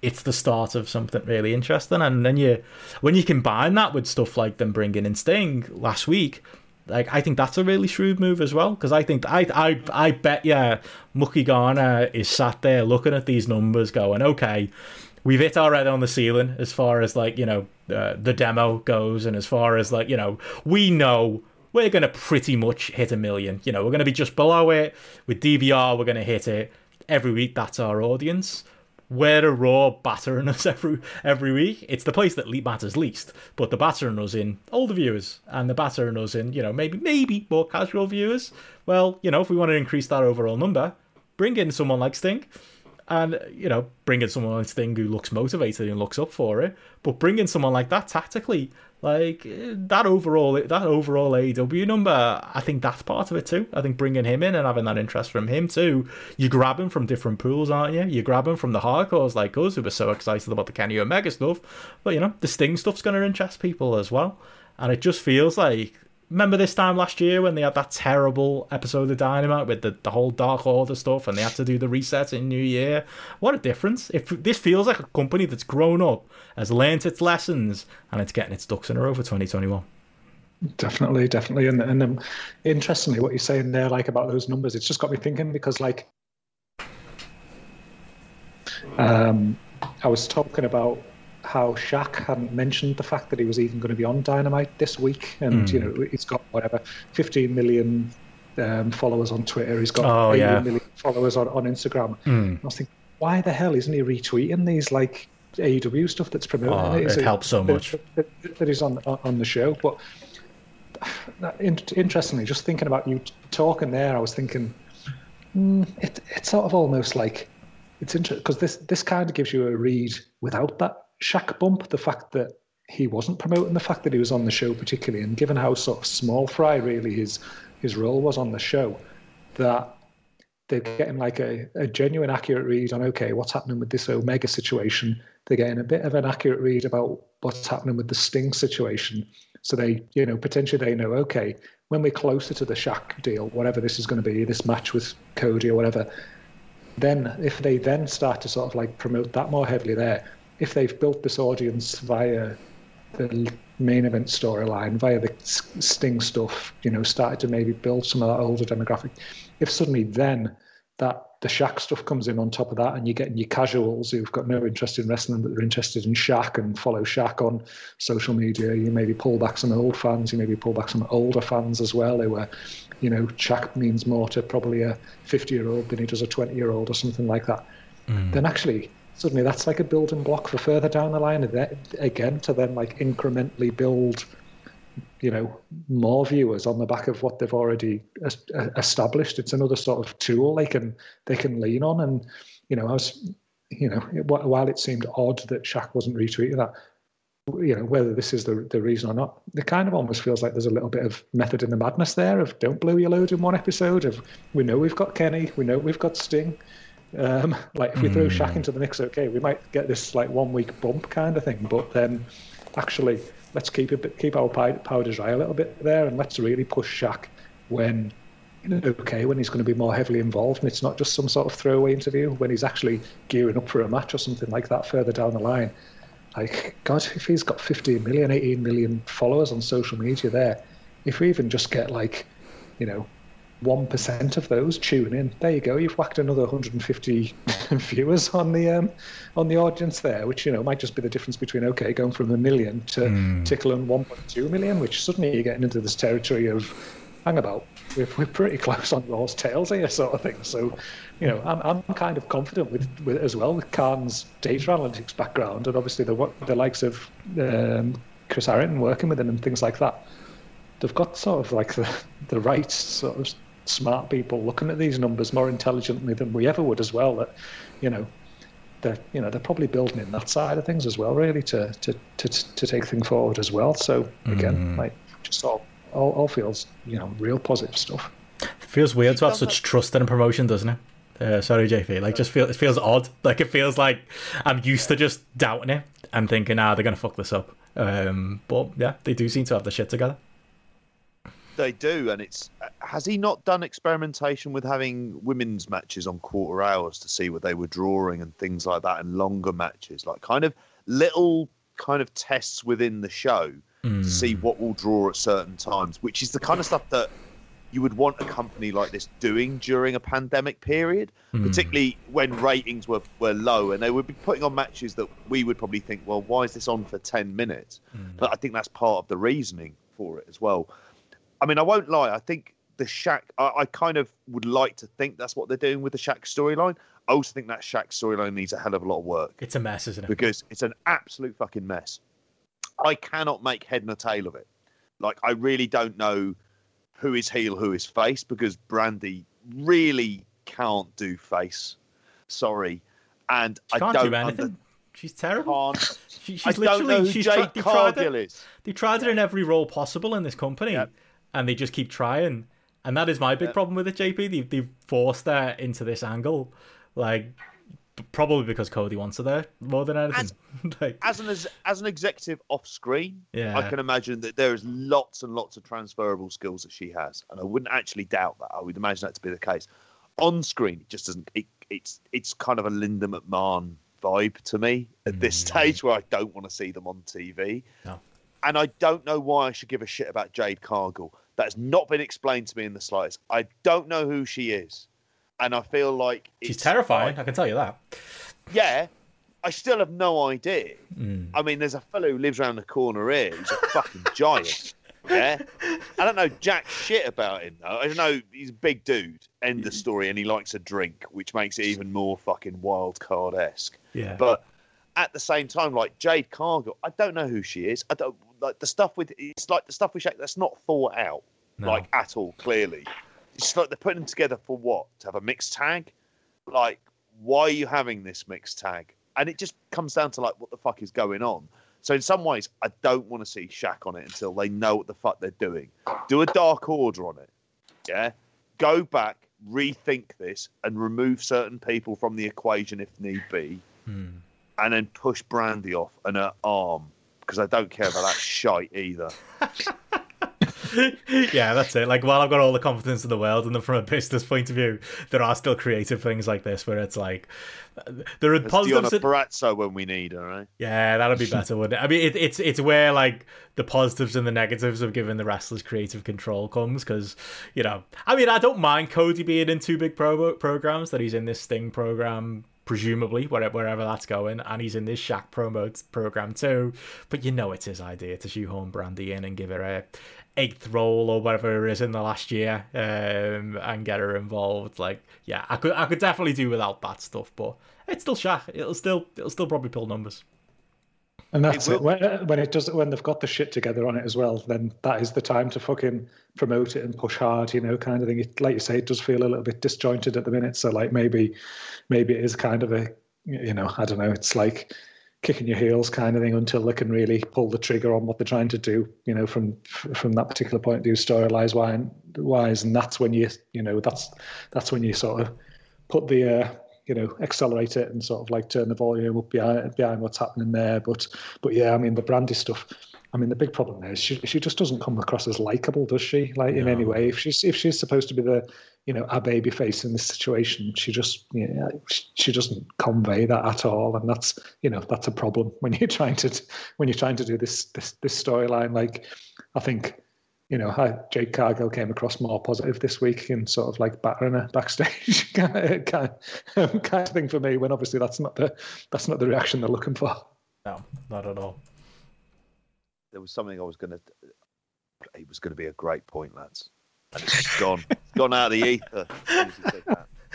it's the start of something really interesting. And then you, when you combine that with stuff like them bringing in Sting last week, like I think that's a really shrewd move as well. Because I think I I I bet yeah, Mucky Garner is sat there looking at these numbers, going, okay, we've hit our head on the ceiling as far as like you know uh, the demo goes, and as far as like you know we know we're going to pretty much hit a million. You know, we're going to be just below it with DVR. We're going to hit it every week. That's our audience where a Raw battering us <laughs> every every week. It's the place that matters least, but the battering us in older viewers and the battering us in, you know, maybe maybe more casual viewers. Well, you know, if we want to increase that overall number, bring in someone like Sting. And you know, bring in someone like Sting who looks motivated and looks up for it, but bring in someone like that tactically like eh, that overall, that overall AEW number, I think that's part of it too. I think bringing him in and having that interest from him too. You grab him from different pools, aren't you? You grab him from the hardcores like us who were so excited about the Kenny Omega stuff, but you know the Sting stuff's going to interest people as well. And it just feels like remember this time last year when they had that terrible episode of Dynamite with the, the whole Dark Order stuff and they had to do the reset in New Year? What a difference. If this feels like a company that's grown up, has learnt its lessons, and it's getting its ducks in a row for 2021. Definitely, definitely. And, and um, interestingly, what you're saying there, like about those numbers, it's just got me thinking because, like, um, I was talking about how Shaq hadn't mentioned the fact that he was even going to be on Dynamite this week, and mm. you know he's got whatever 15 million um, followers on Twitter. He's got oh, 80 yeah. million followers on, on Instagram. Mm. I was thinking, why the hell isn't he retweeting these like AEW stuff that's promoting? Oh, it, it helps so much that, that he's on on the show. But interestingly, just thinking about you talking there, I was thinking mm, it, it's sort of almost like it's interesting because this this kind of gives you a read without that Shaq bump, the fact that he wasn't promoting the fact that he was on the show particularly, and given how sort of small fry really his his role was on the show, that they're getting like a, a genuine accurate read on okay, what's happening with this Omega situation. They're getting a bit of an accurate read about what's happening with the Sting situation. So they, you know, potentially they know, okay, when we're closer to the Shaq deal, whatever this is going to be, this match with Cody or whatever, then if they then start to sort of like promote that more heavily there, if they've built this audience via the main event storyline, via the Sting stuff, you know, started to maybe build some of that older demographic, if suddenly then that the Shaq stuff comes in on top of that, and you're getting your casuals who've got no interest in wrestling, but they're interested in Shaq and follow Shaq on social media. You maybe pull back some old fans, you maybe pull back some older fans as well, They were, you know, Shaq means more to probably a 50 year old than he does a 20 year old or something like that. Mm. Then actually, suddenly that's like a building block for further down the line again to then like incrementally build you know more viewers on the back of what they've already established it's another sort of tool they can they can lean on and you know i was you know, while it seemed odd that Shaq wasn't retweeting that, you know, whether this is the the reason or not, it kind of almost feels like there's a little bit of method in the madness there of don't blow your load in one episode. Of we know we've got Kenny, we know we've got Sting. Um, <laughs> like if we throw Shaq hmm. into the mix, okay, we might get this like one week bump kind of thing. But then, actually, let's keep a bit, keep our powder dry a little bit there, and let's really push Shaq when okay when he's going to be more heavily involved and it's not just some sort of throwaway interview when he's actually gearing up for a match or something like that further down the line like god if he's got 15 million 18 million followers on social media there if we even just get like you know 1% of those tune in there you go you've whacked another 150 <laughs> viewers on the um, on the audience there which you know might just be the difference between okay going from a million to mm. tickling 1.2 million which suddenly you're getting into this territory of hang about we're, we're pretty close on Raw's tails here, sort of thing. So, you know, I'm, I'm kind of confident with, with as well with Khan's data analytics background and obviously the the likes of um, Chris Harrington working with him and things like that. They've got sort of like <laughs> the, the right sort of smart people looking at these numbers more intelligently than we ever would as well. That, you know, they're you know they're probably building in that side of things as well, really, to to to, to take things forward as well. So again, mm. like just all all, all feels you know real positive stuff. It feels weird to have such trust in a promotion, doesn't it? Uh, sorry, JP. Like, just feel it feels odd. Like, it feels like I'm used to just doubting it and thinking, ah, they're gonna fuck this up. Um, but yeah, they do seem to have the shit together. They do, and it's has he not done experimentation with having women's matches on quarter hours to see what they were drawing and things like that, and longer matches, like kind of little kind of tests within the show mm. to see hmm. what will draw at certain times, which is the kind of stuff that you would want a company like this doing during a pandemic period, mm. particularly when ratings were, were low and they would be putting on matches that we would probably think, well, why is this on for 10 minutes? Mm. But I think that's part of the reasoning for it as well. I mean, I won't lie, I think the Shaq, I, I kind of would like to think that's what they're doing with the Shaq storyline. I also think that Shaq storyline needs a hell of a lot of work. It's a mess, isn't it? Because it's an absolute fucking mess. I cannot make head nor tail of it. Like I really don't know who is heel, who is face, because Brandi really can't do face. Sorry, and she I don't do anything. Under- she's terrible. <laughs> She, she's I literally she's Jade they tried it. Is. They tried it in every role possible in this company, yep. And they just keep trying. And that is my big yep. problem with it, JP. They they forced her into this angle, like probably because Cody wants her there more than anything. As, <laughs> like, as an as, as, an executive off screen, yeah. I can imagine that there is lots and lots of transferable skills that she has, and I wouldn't actually doubt that. I would imagine that to be the case. On screen, it just doesn't. It, it's it's kind of a Linda McMahon vibe to me at this mm. stage, where I don't want to see them on TV. No. And I don't know why I should give a shit about Jade Cargill. That has not been explained to me in the slightest. I don't know who she is and I feel like she's terrifying. Like, I can tell you that. Yeah, I still have no idea. Mm. I mean, there's a fellow who lives around the corner here. He's a fucking <laughs> giant. Yeah, I don't know jack shit about him though. I don't know. He's a big dude. End of story. And he likes a drink, which makes it even more fucking wild card esque. Yeah. But at the same time, like Jade Cargill, I don't know who she is. I don't like the stuff with. It's like the stuff with Shaq that's not thought out, no. like at all. Clearly, it's like they're putting them together for what? To have a mixed tag? Like, why are you having this mixed tag? And it just comes down to like, what the fuck is going on? So in some ways, I don't want to see Shaq on it until they know what the fuck they're doing. Do a dark order on it. Yeah. Go back, rethink this, and remove certain people from the equation if need be, hmm. and then push Brandi off and her arm because I don't care about that shite either. <laughs> yeah, that's it. Like, while I've got all the confidence in the world, and then from a business point of view, there are still creative things like this where it's like there are Let's positives. Deonna Purrazzo when we need all right. Yeah, that'd be better, wouldn't it? I mean, it, it's it's where like the positives and the negatives of giving the wrestlers creative control comes because you know, I mean, I don't mind Cody being in two big pro- programs that he's in this Sting program presumably wherever, wherever that's going, and he's in this Shaq promo program too. But you know it's his idea to shoehorn Brandi in and give her a eighth role or whatever it is in the last year, um, and get her involved. Like, yeah, I could I could definitely do without that stuff, but it's still Shaq. It'll still it'll still probably pull numbers. And that's it. it. When, when, it does, when they've got the shit together on it as well, then that is the time to fucking promote it and push hard, you know, kind of thing. It, like you say, it does feel a little bit disjointed at the minute. So like maybe, maybe it is kind of a you know, I don't know. It's like kicking your heels kind of thing until they can really pull the trigger on what they're trying to do. You know, from from that particular point of view, storylines wise, Wise, and that's when you you know that's that's when you sort of put the uh, you know accelerate it and sort of like turn the volume up behind behind what's happening there. But but yeah, I mean the Brandi stuff. I mean, the big problem there is she, she just doesn't come across as likable, does she? Like in any way, if she's if she's supposed to be the you know a baby face in this situation, she just you know, she doesn't convey that at all, and that's you know that's a problem when you're trying to when you're trying to do this this this storyline. Like, I think you know, how Jade Cargill came across more positive this week in sort of like battering <laughs> her backstage <laughs> kind of, kind, of, kind of thing for me. When obviously that's not the that's not the reaction they're looking for. No, not at all there was something I was going to. It was going to be a great point, lads, and it's gone, gone out of the ether.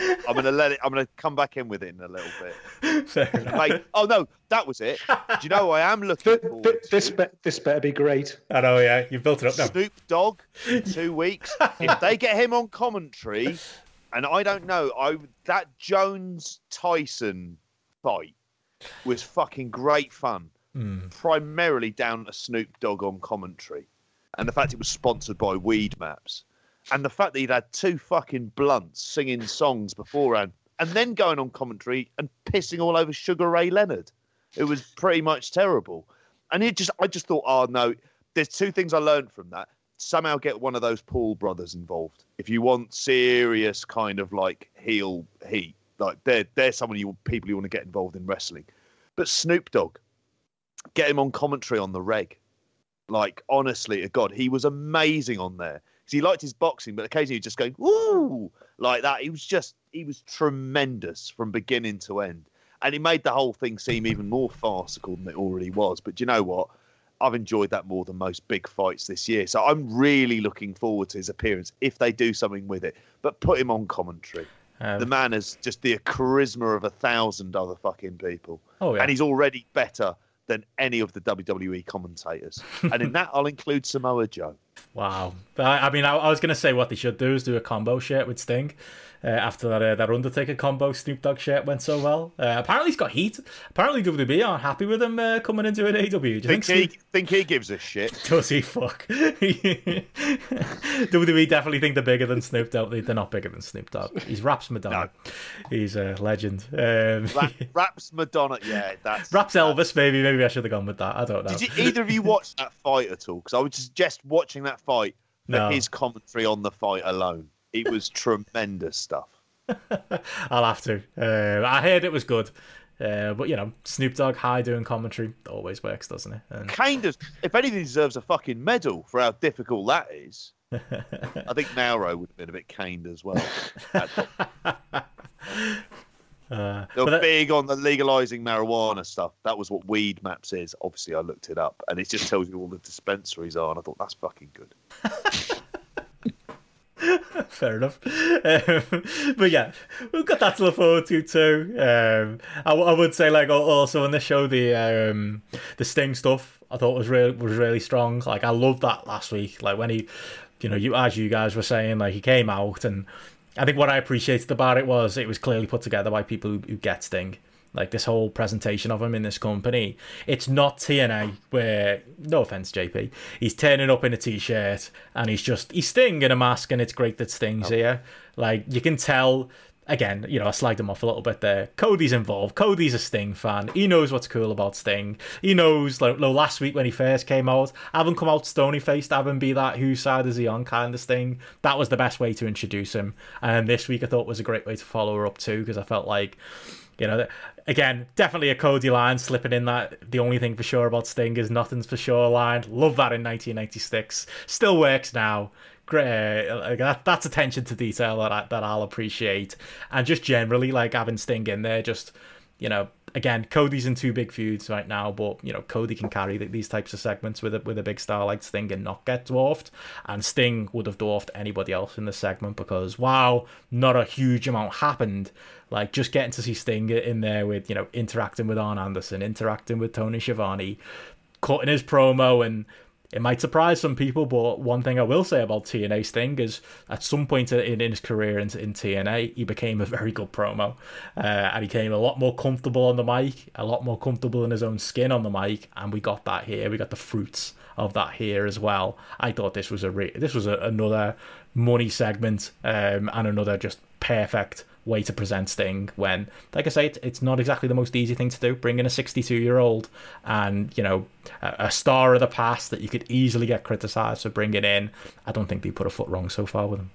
I'm going to let it. I'm going to come back in with it in a little bit. Mate, oh no, that was it. Do you know I am looking forward? This be, this better be great. I know, yeah. You've built it up now. Snoop Dogg in two weeks. if they get him on commentary, and I don't know, I that Jones Tyson fight was fucking great fun mm. primarily down to Snoop Dogg on commentary, and the fact it was sponsored by Weed Maps, and the fact that he'd had two fucking blunts singing songs beforehand, and then going on commentary and pissing all over Sugar Ray Leonard. It was pretty much terrible, and it just I just thought, oh no, there's two things I learned from that. Somehow get one of those Paul brothers involved if you want serious kind of like heel heat. Like they're they're someone you people you want to get involved in wrestling. But Snoop Dogg, get him on commentary on the reg. Like, honestly, to God, he was amazing on there. He liked his boxing, but occasionally he'd just go, ooh, like that. He was just, he was tremendous from beginning to end. And he made the whole thing seem even more farcical than it already was. But you know what? I've enjoyed that more than most big fights this year. So I'm really looking forward to his appearance if they do something with it. But put him on commentary. Um, the man has just the charisma of a thousand other fucking people. Oh, yeah. And he's already better than any of the WWE commentators. <laughs> and in that, I'll include Samoa Joe. Wow. I, I mean, I, I was going to say what they should do is do a combo shirt with Sting uh, after that uh, that Undertaker combo Snoop Dogg shirt went so well. Uh, apparently, he's got heat. Apparently, WWE aren't happy with him uh, coming into an AW. Do you think, think he think he gives a shit? <laughs> Does he? Fuck. <laughs> WWE definitely think they're bigger than Snoop Dogg. They're not bigger than Snoop Dogg. He's Raps <laughs> Madonna. No. He's a legend. Um, Raps Madonna. Yeah, that's Raps Elvis. Maybe maybe I should have gone with that. I don't know. Did you, either of you watch that fight at all? Because I would suggest watching that fight for no. his commentary on the fight alone. It was <laughs> tremendous stuff. <laughs> I'll have to. Uh, I heard it was good. Uh, but you know, Snoop Dogg high doing commentary always works, doesn't it? And... Kind of. If anything, deserves a fucking medal for how difficult that is. <laughs> I think Mauro would have been a bit caned as well. Uh, they were that... big on the legalizing marijuana stuff. That was what Weed Maps is. Obviously, I looked it up, and it just tells you all the dispensaries are. And I thought that's fucking good. <laughs> Fair enough. Um, but yeah, we've got that to look forward to too. Um, I, I, would say like also on the show the um, the Sting stuff I thought was really was really strong. Like I loved that last week. Like when he, you know, you as you guys were saying, like he came out and I think what I appreciated about it was it was clearly put together by people who, who get Sting like this whole presentation of him in this company. It's not TNA where, no offense, JP, he's turning up in a t-shirt and he's just he's Sting in a mask, and it's great that Sting's oh. here. Like you can tell. Again, you know, I slagged him off a little bit there. Cody's involved. Cody's a Sting fan. He knows what's cool about Sting. He knows, like, last week when he first came out, have him come out stony faced, have him be that whose side is he on kind of Sting. That was the best way to introduce him. And this week I thought was a great way to follow her up too, because I felt like you know, again, definitely a Cody line slipping in that. The only thing for sure about Sting is nothing's for sure line. Love that in 1996. Still works now. Great. Uh, that, that's attention to detail that I, that I'll appreciate, and just generally like having Sting in there, just you know, again, Cody's in two big feuds right now, but you know Cody can carry these types of segments with a with a big star like Sting and not get dwarfed. And Sting would have dwarfed anybody else in the segment because wow, not a huge amount happened. Like just getting to see Sting in there with you know interacting with Arn Anderson, interacting with Tony Schiavone, cutting his promo and it might surprise some people, but one thing I will say about TNA Sting is at some point in, in his career in, in TNA, he became a very good promo. Uh, and he became a lot more comfortable on the mic, a lot more comfortable in his own skin on the mic. And we got that here. We got the fruits of that here as well. I thought this was a re- this was a, another money segment um, and another just perfect way to present Sting when, like I say, it's, it's not exactly the most easy thing to do. Bring in a 62 year old and, you know, a, a, star of the past that you could easily get criticised for bringing in. I don't think they put a foot wrong so far with him.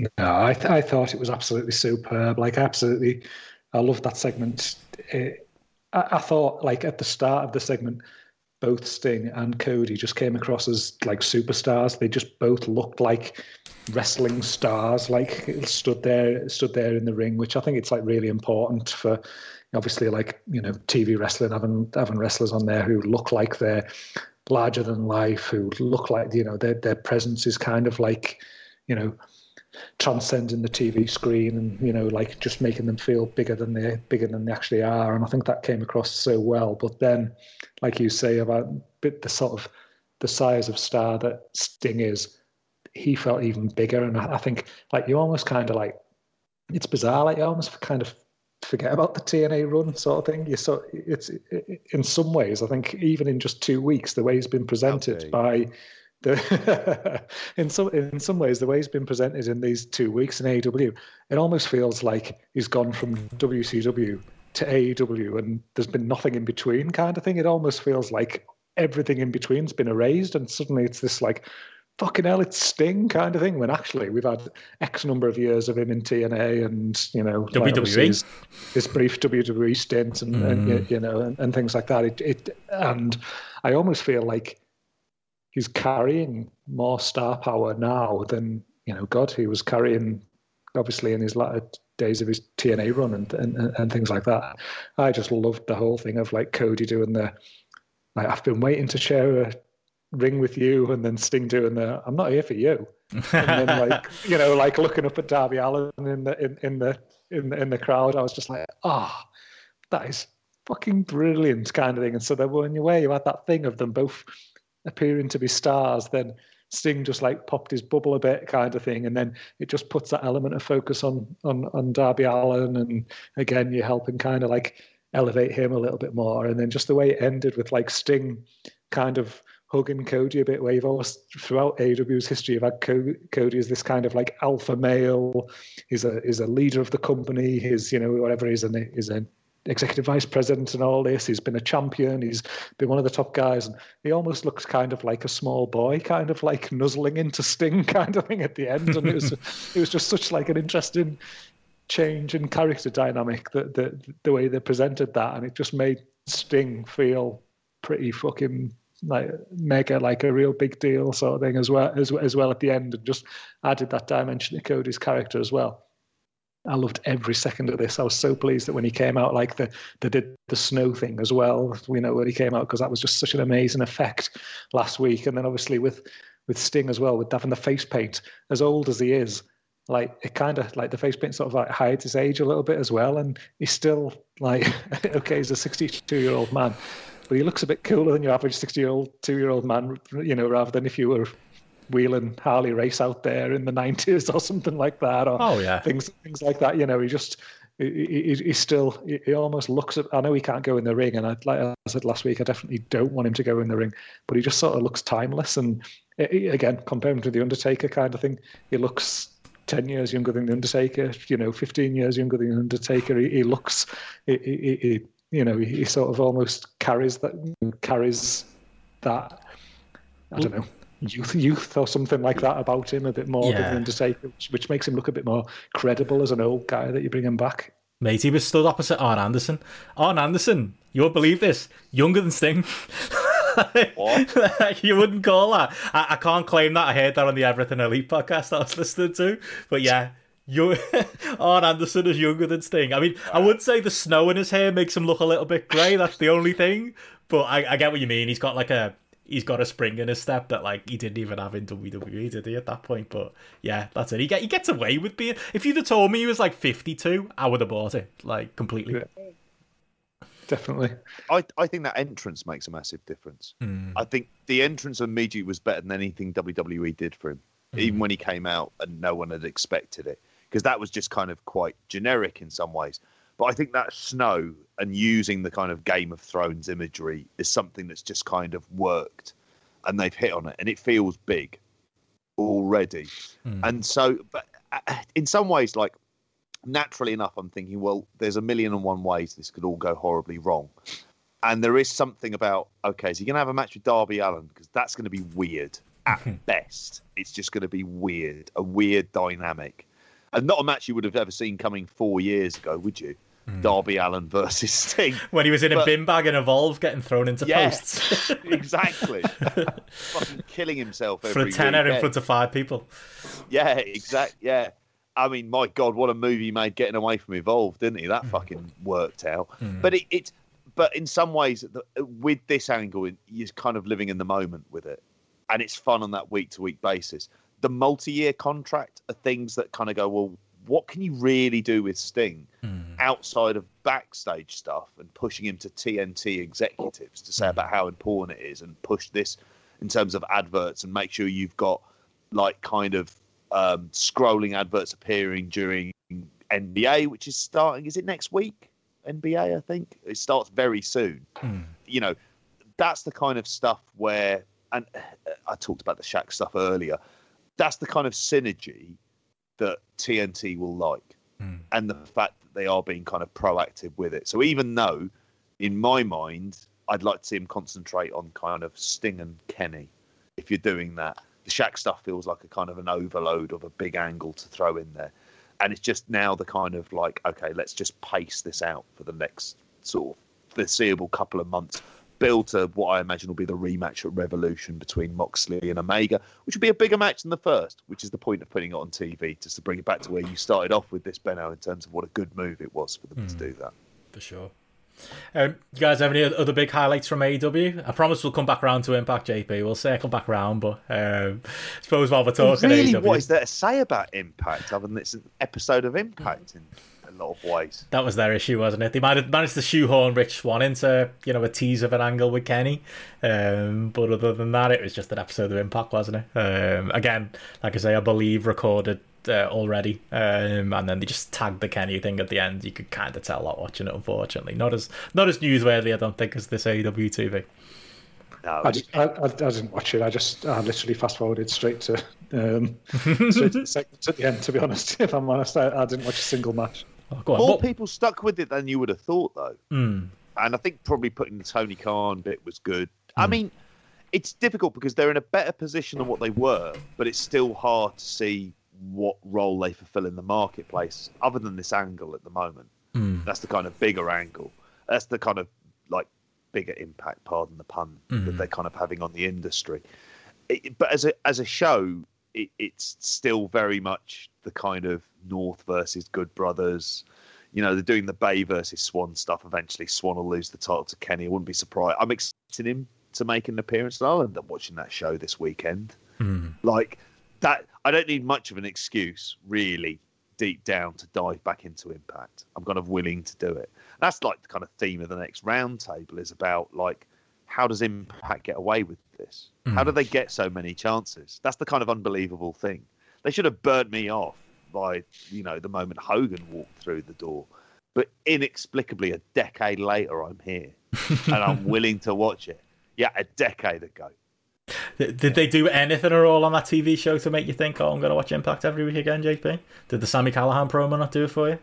No, I, th- I thought it was absolutely superb. Like, absolutely, I love that segment. It, I, I thought, like, at the start of the segment, both Sting and Cody just came across as like superstars. They just both looked like wrestling stars, like stood there, stood there in the ring, which I think it's like really important for, obviously, like you know, TV wrestling, having having wrestlers on there who look like they're larger than life, who look like you know their their presence is kind of like, you know, transcending the TV screen and you know like just making them feel bigger than they bigger than they actually are. And I think that came across so well. But then, like you say about the sort of the size of star that Sting is, he felt even bigger. And I, think like you almost kind of like it's bizarre. Like you almost kind of forget about the TNA run sort of thing. You so it's it, in some ways I think even in just two weeks the way he's been presented okay. by the <laughs> in some in some ways the way he's been presented in these two weeks in AEW, it almost feels like he's gone from WCW to AEW and there's been nothing in between kind of thing. It almost feels like everything in between's been erased and suddenly it's this like fucking hell, it's Sting kind of thing. When actually we've had X number of years of him in TNA and you know WWE, his, his, brief WWE stint and, mm. and you know and, and, things like that. It, it and I almost feel like he's carrying more star power now than you know God he was carrying obviously in his latter days of his TNA run and, and and things like that. I just loved the whole thing of like Cody doing the like I've been waiting to share a ring with you and then Sting doing the I'm not here for you. and then <laughs> like you know like looking up at Darby Allin in the in, in the in the, in the crowd I was just like ah oh, that is fucking brilliant kind of thing and so they were in your way you had that thing of them both appearing to be stars, then Sting just like popped his bubble a bit, kind of thing, and then it just puts that element of focus on on on Darby Allin, and again you're helping kind of like elevate him a little bit more, and then just the way it ended with like Sting kind of hugging Cody a bit, where you've always throughout AEW's history you've had Cody as this kind of like alpha male. He's a he's a leader of the company. He's you know whatever he's an is a executive vice president and all this. He's been a champion. He's been one of the top guys, and he almost looks kind of like a small boy, kind of like nuzzling into Sting, <laughs> kind of thing at the end. And it was <laughs> it was just such like an interesting change in character dynamic that the the way they presented that, and it just made Sting feel pretty fucking like mega like a real big deal sort of thing as well as as well at the end, and just added that dimension to Cody's character as well. I loved every second of this. I was so pleased that when he came out, like the they did the snow thing as well. You know when he came out because that was just such an amazing effect last week. And then obviously with with Sting as well, with having the face paint as old as he is, like it kind of like the face paint sort of like hides his age a little bit as well. And he's still like <laughs> okay, he's a 62 year old man, but he looks a bit cooler than your average 60 year old two year old man. You know, rather than if you were wheeling Harley race out there in the <laughs> nineties or something like that, or oh yeah, things things like that. You know, he just he, he, he still he, almost looks at. I know he can't go in the ring, and I like I said last week, I definitely don't want him to go in the ring, but he just sort of looks timeless. And eh, eh, again, comparing to the Undertaker kind of thing, he looks 10 years younger than the Undertaker, you know, 15 years younger than the Undertaker. He, he looks, he, he, he, you know, he, sort of almost carries that, carries that, I don't know, youth youth or something like that about him a bit more yeah. than Undertaker, which, which makes him look a bit more credible as an old guy that you bring him back. Mate, he was stood opposite Arn Anderson. Arn Anderson, you won't believe this, younger than Sting. <laughs> what? you wouldn't call that. I, I, can't claim that. I heard that on the Everything Elite podcast I was listening to. But yeah, you <laughs> Arn Anderson is younger than Sting. I mean, I would say the snow in his hair makes him look a little bit grey. That's the only thing. But I, I get what you mean. He's got like a he's got a spring in his step that like he didn't even have in WWE, did he at that point? But yeah, that's it. He get he gets away with being. If you'd have told me he was like fifty two, I would have bought it like completely. definitely. I, I think that entrance makes a massive difference. Mm. I think the entrance immediately was better than anything WWE did for him, even when he came out and no one had expected it, because that was just kind of quite generic in some ways. But I think that snow and using the kind of Game of Thrones imagery is something that's just kind of worked, and they've hit on it, and it feels big already. Mm. And so, but uh, in some ways, like naturally enough, I'm thinking, well, there's a million and one ways this could all go horribly wrong. And there is something about, okay, so you're going to have a match with Darby Allin because that's going to be weird at <laughs> best. It's just going to be weird, a weird dynamic. And not a match you would have ever seen coming four years ago, would you? Hmm. Darby Allin versus <laughs> Sting. When he was in a But- bin bag and Evolve getting thrown into Yeah. posts <laughs> <laughs> exactly. Fucking killing himself every for a tenner in front of five people. Yeah, exactly. Yeah. I mean, my God, what a movie he made getting away from Evolve, didn't he? That hmm. fucking worked out. Hmm. But it, it, but in some ways, the, with this angle, you're kind of living in the moment with it, and it's fun on that week to week basis. The multi-year contract are things that kind of go, well, what can you really do with Sting outside of backstage stuff and pushing him to TNT executives to say about how important it is and push this in terms of adverts and make sure you've got like kind of um, scrolling adverts appearing during NBA, which is starting. Is it next week? NBA, I think it starts very soon. You know, that's the kind of stuff where, and uh, I talked about the Shaq stuff earlier. That's the kind of synergy that TNT will like, hmm. and the fact that they are being kind of proactive with it. So even though, in my mind, I'd like to see him concentrate on kind of Sting and Kenny. If you're doing that, the Shaq stuff feels like a kind of an overload of a big angle to throw in there, and it's just now the kind of like, okay, let's just pace this out for the next sort of foreseeable couple of months. Build to what I imagine will be the rematch at Revolution between Moxley and Omega, which would be a bigger match than the first, which is the point of putting it on TV, just to bring it back to where you started off with this, Benno, in terms of what a good move it was for them to do that. For sure. Um, you guys have any other big highlights from AEW? I promise we'll come back around to Impact JP. We'll circle back around, but um, I suppose while we're talking really, AEW, what is there to say about Impact other than it's an episode of Impact in a lot of ways? that was their issue, wasn't it? They might have managed to shoehorn Rich Swann into you know a tease of an angle with Kenny, um, but other than that, it was just an episode of Impact, wasn't it? Um, again, like I say, I believe recorded uh, already, um, and then they just tagged the Kenny thing at the end. You could kind of tell that watching it, unfortunately. Not as not as newsworthy, I don't think, as this AEW TV. No, I, just, I, I, I didn't watch it. I just I literally fast forwarded straight to um, <laughs> straight to the segment at the end. To be honest, <laughs> if I'm honest, I, I didn't watch a single match. Oh, more What- people stuck with it than you would have thought, though. Hmm. And I think probably putting the Tony Khan bit was good. I hmm. mean, it's difficult because they're in a better position than what they were, but it's still hard to see what role they fulfill in the marketplace other than this angle at the moment. Hmm. That's the kind of bigger angle. That's the kind of like bigger impact, pardon the pun, that hmm. they're kind of having on the industry. It, but as a as a show, it, it's still very much the kind of North versus Good Brothers. You know, they're doing the Bey versus Swann stuff. Eventually, Swann will lose the title to Kenny. I wouldn't be surprised. I'm expecting him to make an appearance, I'll end up watching that show this weekend. Hmm. Like that, I don't need much of an excuse, really, deep down, to dive back into Impact. I'm kind of willing to do it. That's like the kind of theme of the next roundtable is about like how does Impact get away with this? How do they mm. get so many chances? That's the kind of unbelievable thing. They should have burnt me off by you know the moment Hogan walked through the door, but inexplicably a decade later I'm here <laughs> and I'm willing to watch it. Yeah, a decade ago. Did did they do anything at all on that TV show to make you think, oh, I'm going to watch Impact every week again, JP? Did the Sami Callihan promo not do it for you?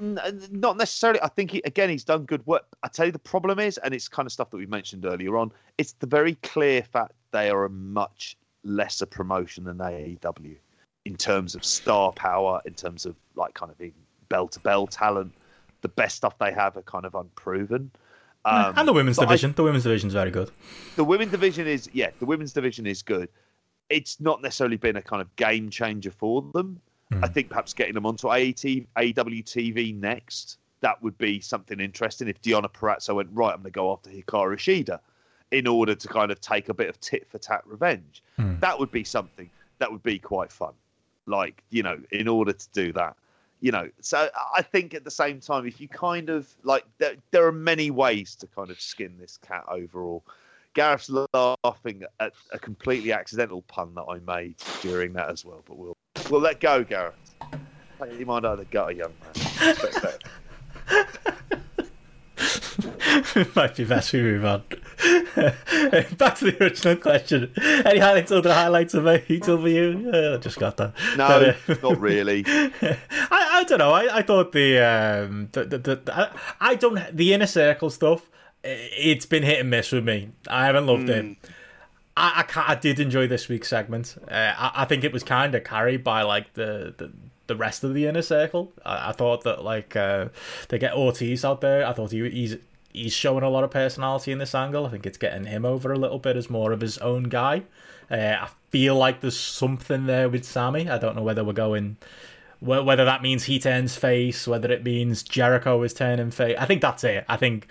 N- Not necessarily. I think he, again he's done good work. I tell you the problem is, and it's kind of stuff that we mentioned earlier on. It's the very clear fact they are a much lesser promotion than AEW in terms of star power, in terms of like kind of bell to bell talent. The best stuff they have are kind of unproven. Um, and the women's but I- division. the women's division is very good. the women's division is yeah, the women's division is good. It's not necessarily been a kind of game changer for them. I hmm. think perhaps getting them onto AET, AEW TV next, that would be something interesting. If Deonna Purrazzo went right, I'm going to go after Hikaru Shida in order to kind of take a bit of tit for tat revenge. Hmm. That would be something that would be quite fun. Like you know, in order to do that, you know. So I think at the same time, if you kind of like, there, there are many ways to kind of skin this cat overall. Gareth's laughing at a completely accidental pun that I made during that as well, but we'll we'll let go, Gareth. You might either the gutter, young man. it <laughs> might be best we move on. <laughs> Back to the original question. Any highlights, other highlights of AEW? Uh, I just got that. No, but, uh, not really. <laughs> I, I don't know. I, I thought the, um, the, the, the I, I don't the inner circle stuff. It's been hit and miss with me. I haven't loved mm. it. I, I, I, did enjoy this week's segment. Uh, I, I think it was kind of carried by like the, the the rest of the inner circle. I, thought that like uh, they get Ortiz out there. I thought he, he's he's showing a lot of personality in this angle. I think it's getting him over a little bit as more of his own guy. Uh, I feel like there's something there with Sammy. I don't know whether we're going, whether that means he turns face, whether it means Jericho is turning face. I think that's it. I think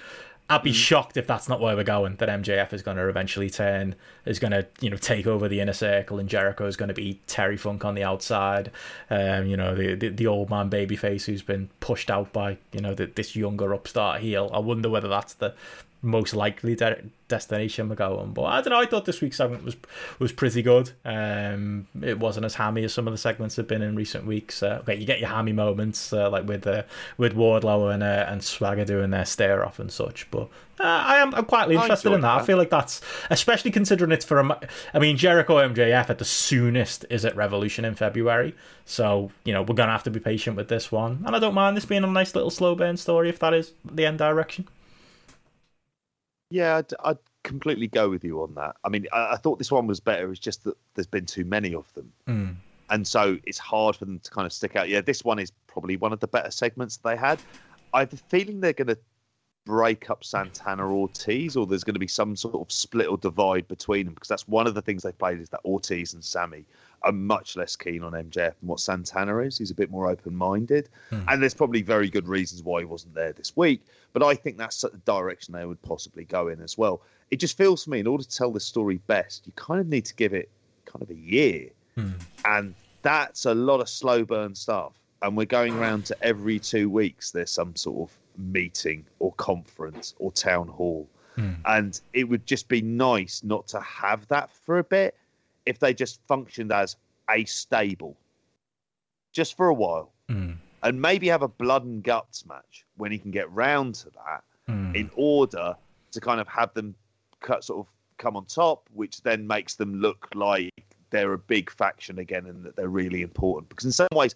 I'd be mm. shocked if that's not where we're going. That MJF is going to eventually turn, is going to you know take over the inner circle, and Jericho is going to be Terry Funk on the outside. Um, you know the, the, the old man babyface who's been pushed out by you know the, this younger upstart heel. I wonder whether that's the most likely de- destination we're going. But I don't know. I thought this week's segment was was pretty good. Um, it wasn't as hammy as some of the segments have been in recent weeks. Uh, okay, you get your hammy moments uh, like with uh, with Wardlow and uh, and Swagger doing their stare off and such. But uh, I am I'm quietly interested in that. that. I feel like that's especially considering it's for a. I mean Jericho MJF at the soonest is at Revolution in February. So you know we're gonna have to be patient with this one, and I don't mind this being a nice little slow burn story if that is the end direction. Yeah, I'd, I'd, completely go with you on that. I mean, I, I, thought this one was better. It's just that there's been too many of them. Mm. And so it's hard for them to kind of stick out. Yeah, this one is probably one of the better segments they had. I have a feeling they're going to break up Santana Ortiz, or there's going to be some sort of split or divide between them because that's one of the things they played is that Ortiz and Sammy are much less keen on MJF than what Santana is. He's a bit more open minded. Mm. And there's probably very good reasons why he wasn't there this week. But I think that's the direction they would possibly go in as well. It just feels to me, in order to tell this story best, you kind of need to give it kind of a year. Mm. And that's a lot of slow burn stuff. And we're going around to every two weeks, there's some sort of meeting or conference or town hall. Mm. And it would just be nice not to have that for a bit if they just functioned as a stable just for a while mm. and maybe have a blood and guts match when he can get round to that mm. in order to kind of have them cut sort of come on top which then makes them look like they're a big faction again and that they're really important because in some ways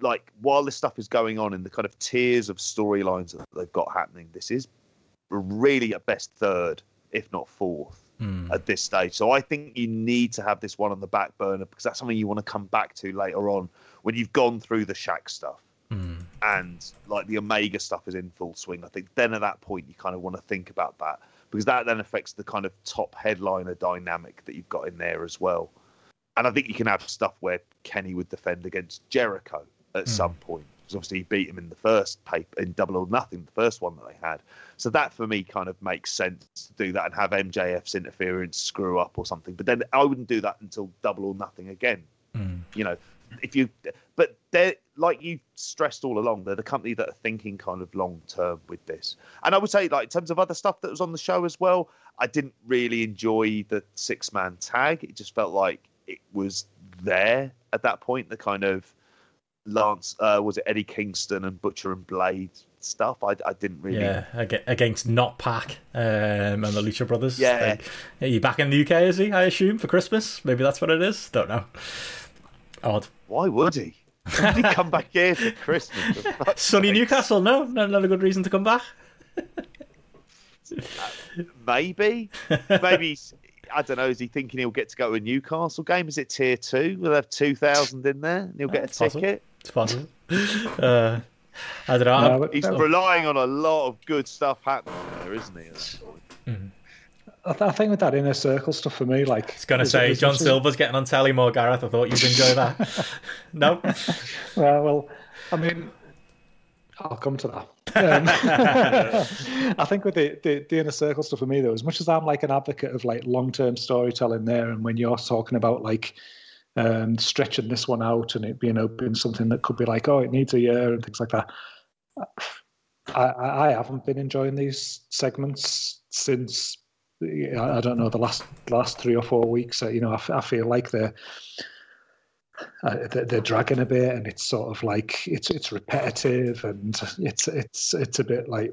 like while this stuff is going on in the kind of tiers of storylines that they've got happening this is really at best third if not fourth mm. at this stage. So I think you need to have this one on the back burner because that's something you want to come back to later on when you've gone through the Shaq stuff mm. and like the Omega stuff is in full swing. I think then at that point you kind of want to think about that because that then affects the kind of top headliner dynamic that you've got in there as well. And I think you can have stuff where Kenny would defend against Jericho at mm. some point because obviously he beat him in the first paper in Double or Nothing, the first one that they had. So that for me kind of makes sense to do that and have MJF's interference screw up or something. But then I wouldn't do that until Double or Nothing again. Mm. You know, if you, but they're like you stressed all along, they're the company that are thinking kind of long term with this. And I would say, like in terms of other stuff that was on the show as well, I didn't really enjoy the six man tag. It just felt like it was there at that point. The kind of Lance, uh, was it Eddie Kingston and Butcher and Blade stuff? I, I didn't really. Yeah, against Not PAC um, and the Lucha Brothers. Yeah. Like, are you back in the UK, is he, I assume, for Christmas? Maybe that's what it is. Don't know. Odd. Why would he? Why did he come back here for Christmas? <laughs> For Sunny? Newcastle, no? Not a good reason to come back? uh, maybe. Maybe. I don't know. Is he thinking he'll get to go to a Newcastle game? Is it tier two? We'll have two thousand in there, and he'll get a ticket. Possible. It's possible. <laughs> uh, I don't know. No, He's relying on a lot of good stuff happening there, isn't he? Mm-hmm. I, th- I, think with that inner circle stuff for me, like it's going to say John Silver's getting on telly more, Gareth. I thought you'd enjoy that. <laughs> no. well, well, I mean, I'll come to that. Um, <laughs> I think with the, the, the inner circle stuff for me, though, as much as I'm like an advocate of like long term storytelling there, and when you're talking about like um, stretching this one out and it being open something that could be like, oh, it needs a year and things like that. I, I haven't been enjoying these segments since I don't know the last last three or four weeks. You know, I, I feel like they're uh, they're dragging a bit, and it's sort of like it's it's repetitive, and it's it's it's a bit like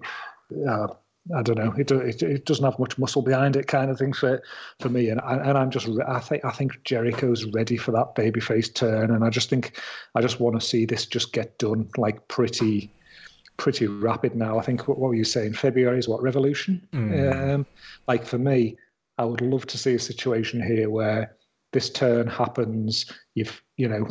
uh, I don't know. It, it, it doesn't have much muscle behind it, kind of thing for for me. And I, and I'm just I think I think Jericho's ready for that babyface turn, and I just think I just want to see this just get done like pretty pretty rapid now. I think what, what were you saying? February is what Revolution. Mm. Um, like for me, I would love to see a situation here where this turn happens. You've you know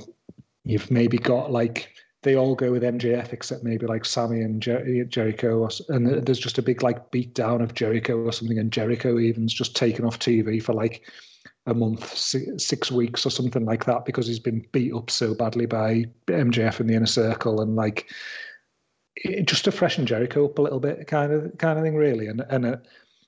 you've maybe got like they all go with MJF except maybe like Sammy and Jer- Jericho, or, and there's just a big like beat down of Jericho or something, and Jericho even's just taken off TV for like a month, six weeks or something like that because he's been beat up so badly by MJF in the inner circle, and like just to freshen Jericho up a little bit, kind of kind of thing, really. And and uh,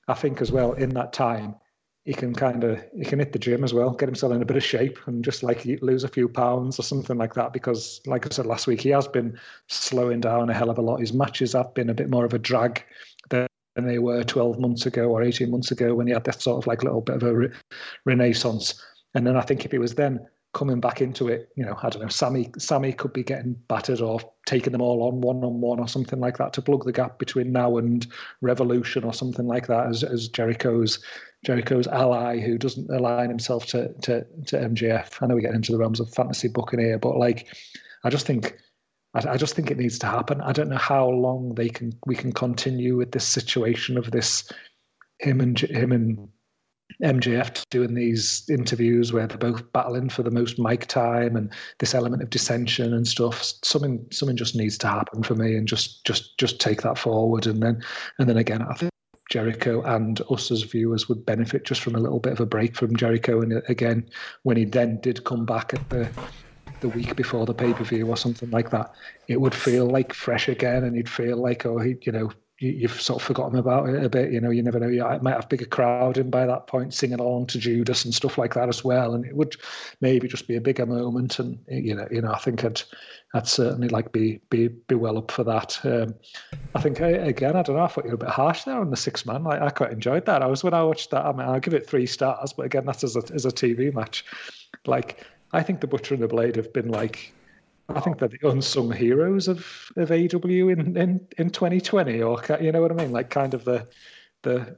I think as well in that time he can kind of he can hit the gym as well, get himself in a bit of shape, and just like lose a few pounds or something like that. Because, like I said last week, he has been slowing down a hell of a lot. His matches have been a bit more of a drag than they were 12 months ago or 18 months ago when he had that sort of like little bit of a re- renaissance. And then I think if he was then coming back into it, you know, I don't know, Sammy Sammy could be getting battered or taking them all on one on one or something like that to plug the gap between now and Revolution or something like that as, as Jericho's Jericho's ally who doesn't align himself to, to to MJF. I know we get into the realms of fantasy booking here, but like I just think I, I just think it needs to happen. I don't know how long they can we can continue with this situation of this him and him and MJF doing these interviews where they're both battling for the most mic time and this element of dissension and stuff. Something something just needs to happen for me and just just just take that forward and then and then again I think Jericho and us as viewers would benefit just from a little bit of a break from Jericho and uh, again when he then did come back at the the week before the pay per view or something like that, it would feel like fresh again, and he'd feel like, oh, he, you know, you, have sort of forgotten about it a bit. You know, you never know. You might have bigger crowd in by that point, singing along to Judas and stuff like that as well. And it would maybe just be a bigger moment. And you know, you know, I think I'd, I'd certainly like be be be well up for that. Um, I think I, again, I don't know. I thought you were a bit harsh there on the six man. Like, I quite enjoyed that. I was when I watched that. I mean, I'll give it three stars, but again, that's as a as a TV match. Like, I think the Butcher and the Blade have been like I think they're the unsung heroes of of AEW in, in, in 2020, or you know what I mean, like kind of the the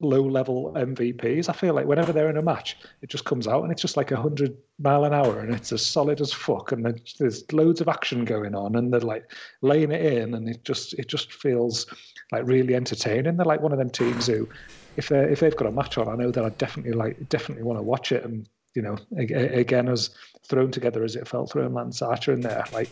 low level MVPs. I feel like whenever they're in a match, it just comes out and it's just like a hundred mile an hour, and it's as solid as fuck, and there's loads of action going on, and they're like laying it in, and it just it just feels like really entertaining. They're like one of them teams who, if they if they've got a match on, I know that I definitely like definitely want to watch it and you know, again, as thrown together as it felt throwing Lance Archer in there, like,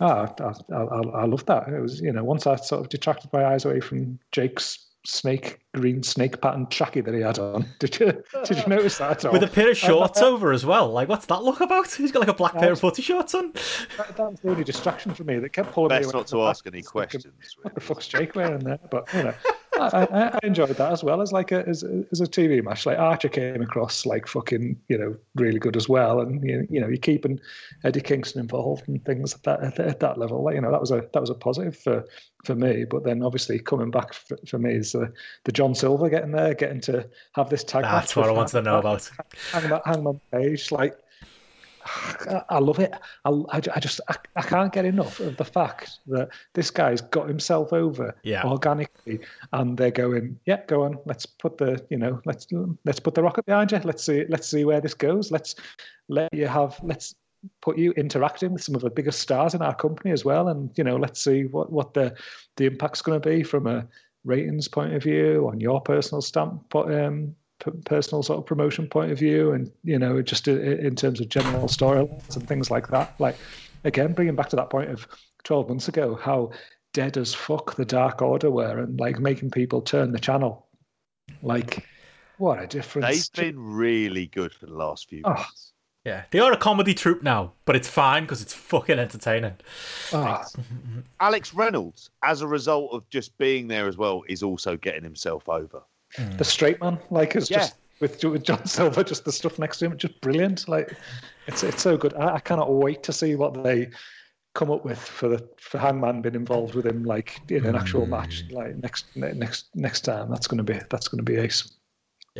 ah, I, I, I love that. It was, you know, once I sort of detracted my eyes away from Jake's snake green snake pattern tracky that he had on. <laughs> Did you did you notice that? With a pair of shorts over as well. Like, what's that look about? <laughs> He's got like a black pair of footy shorts on. That, that, was the only distraction for me. That kept pulling Best me. Best not to ask any questions. What the fuck's Jake wearing there? But you know, I, I, enjoyed that as well as like a as, as a TV match. Like Archer came across like fucking you know really good as well, and you, you know you're keeping Eddie Kingston involved and things at that at, at that level. Like, you know that was a that was a positive for for me. But then obviously coming back for, for me is the the John Silver getting there, getting to have this tag. That's what I wanted to know about. Hangman, Hangman Page, like I love it. I, I, just I, I, can't get enough of the fact that this guy's got himself over yeah. organically, and they're going, yeah, go on, let's put the you know let's let's put the rocket behind you. Let's see let's see where this goes. Let's let you have let's put you interacting with some of the biggest stars in our company as well, and you know let's see what what the the impact's going to be from a ratings point of view on your personal stamp um, personal sort of promotion point of view, and you know, just in terms of general storylines and things like that. Like again, bringing back to that point of 12 months ago, how dead as fuck the Dark Order were, and like making people turn the channel. Like, what a difference! They've been really good for the last few oh. months. Yeah, they are a comedy troupe now, but it's fine because it's fucking entertaining. Oh. Alex Reynolds, as a result of just being there as well, is also getting himself over. Mm. The straight man, like, is yeah. just with with John <laughs> Silver, just the stuff next to him, just brilliant. Like it's it's so good. I, I cannot wait to see what they come up with for the for Hangman being involved with him, like in an actual match, like next next next time. That's gonna be that's gonna be ace.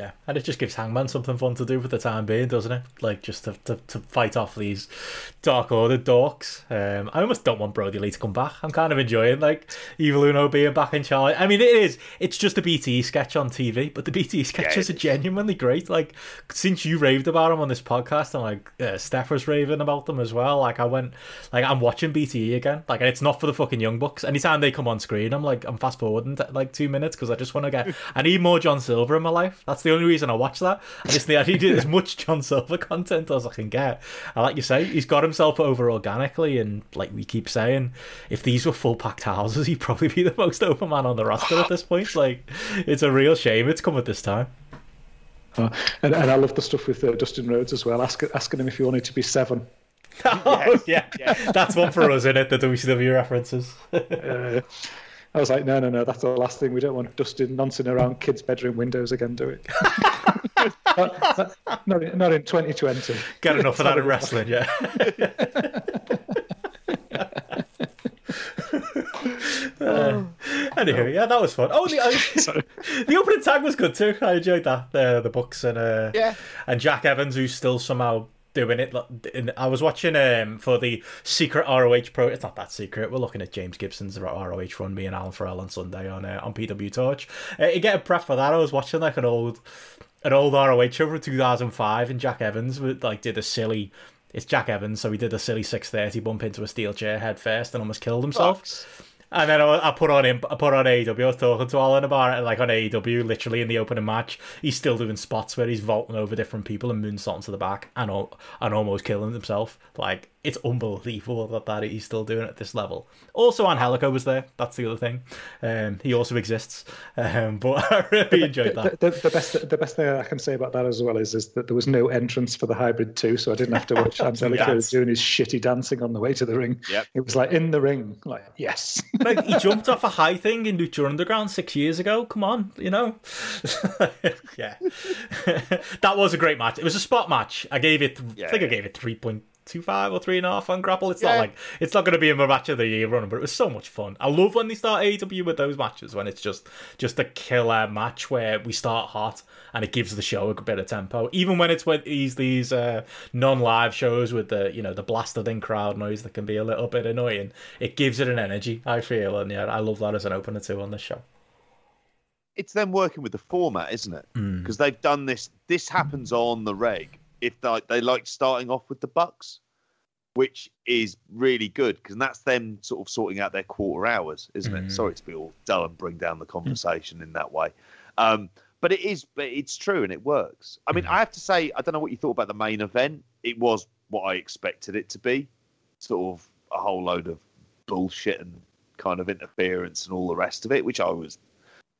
Yeah, and it just gives Hangman something fun to do for the time being, doesn't it? Like just to, to, to fight off these Dark Order dorks. Um, I almost don't want Brodie Lee to come back. I'm kind of enjoying like Evil Uno being back in charge. I mean, it is. It's just a BTE sketch on TV, but the BTE sketches yeah, are genuinely great. Like since you raved about them on this podcast, and like uh, Steph was raving about them as well. Like I went, like I'm watching BTE again. Like and it's not for the fucking young bucks. Anytime they come on screen, I'm like I'm fast forwarding like two minutes because I just want to get. <laughs> I need more John Silver in my life. That's the the only reason I watch that. I just need, I need as much John Silver content as I can get. And like you say, he's got himself over organically, and like we keep saying, if these were full packed houses, <laughs> he'd probably be the most open man on the roster at this point. Like, it's a real shame it's come at this time. Uh, and, and I love the stuff with uh, Dustin Rhodes as well, Ask, asking him if he wanted to be seven. <laughs> oh, yeah. yeah. That's one for us, isn't it? The WCW references. <laughs> uh, I was like, no, no, no, that's the last thing. We don't want Dustin nonsense around kids' bedroom windows again, do it? <laughs> not, not, not, in 2020. Get enough of that in wrestling, yeah. <laughs> uh, anyway, yeah, that was fun. Oh, the, I, <laughs> the opening tag was good too. I enjoyed that. Uh, the Bucks and uh, yeah, and Jack Evans, who's still somehow doing it. I was watching um for the secret ROH pro. It's not that secret. We're looking at James Gibson's ROH run. Me and Alan Farrell on Sunday on uh, on PW Torch. Uh, get a prep for that, I was watching like an old an old ROH show from 2005, and Jack Evans would, like did a silly. It's Jack Evans, so he did a silly 630 bump into a steel chair head first and almost killed himself. Fox. And then I, put on him. I put on AEW. I was talking to Alan about it, like on AEW, literally in the opening match. He's still doing spots where he's vaulting over different people and moonsaulting to the back and and almost killing himself. Like it's unbelievable that, that he's still doing it at this level. Also, Angelico was there. That's the other thing. Um, he also exists. Um, but <laughs> I really enjoyed that. The, the, the, best, the best thing I can say about that as well is, is that there was no entrance for the hybrid two, so I didn't have to watch <laughs> Angelico doing his shitty dancing on the way to the ring. Yep. It was like in the ring, like yes. <laughs> like he jumped off a high thing in Lucha Underground six years ago. Come on, you know. yeah, that was a great match. It was a spot match. I gave it. Yeah. I think I gave it three point two five or three and a half on GRAPPL. It's yeah. not like it's not going to be a match of the year run, but it was so much fun. I love when they start AEW with those matches when it's just just a killer match where we start hot and it gives the show a bit of tempo. Even when it's with these these uh, non-live shows with the you know the blasted in crowd noise that can be a little bit annoying, it gives it an energy. I feel, and yeah, I love that as an opener too on this show it's them working with the format, isn't it? Because mm. they've done this. This happens on the reg, if they, they like starting off with the Bucks, which is really good because that's them sort of sorting out their quarter hours, isn't mm. it? Sorry to be all dull and bring down the conversation mm. in that way. Um, but it is, it's true and it works. I mean, mm. I have to say, I don't know what you thought about the main event. It was what I expected it to be, sort of a whole load of bullshit and kind of interference and all the rest of it, which I was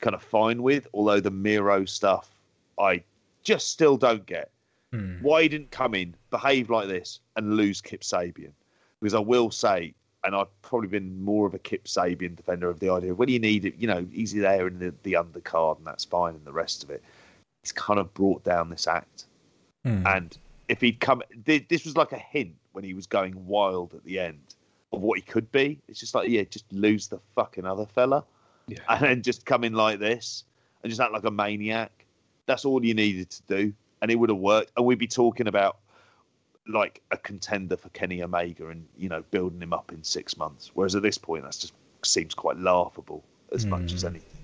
kind of fine with. Although the Miro stuff, I just still don't get. Hmm. Why he didn't come in, behave like this, and lose Kip Sabian? Because I will say, and I've probably been more of a Kip Sabian defender of the idea of when you need it, you know, he's there in the, the undercard and that's fine, and the rest of it. He's kind of brought down this act. Hmm. And if he'd come, this was like a hint when he was going wild at the end of what he could be. It's just like, yeah, just lose the fucking other fella. Yeah. And then just come in like this and just act like a maniac. That's all you needed to do and it would have worked, and we'd be talking about like a contender for Kenny Omega and you know building him up in six months. Whereas at this point, that just seems quite laughable as mm. much as hmm. anything.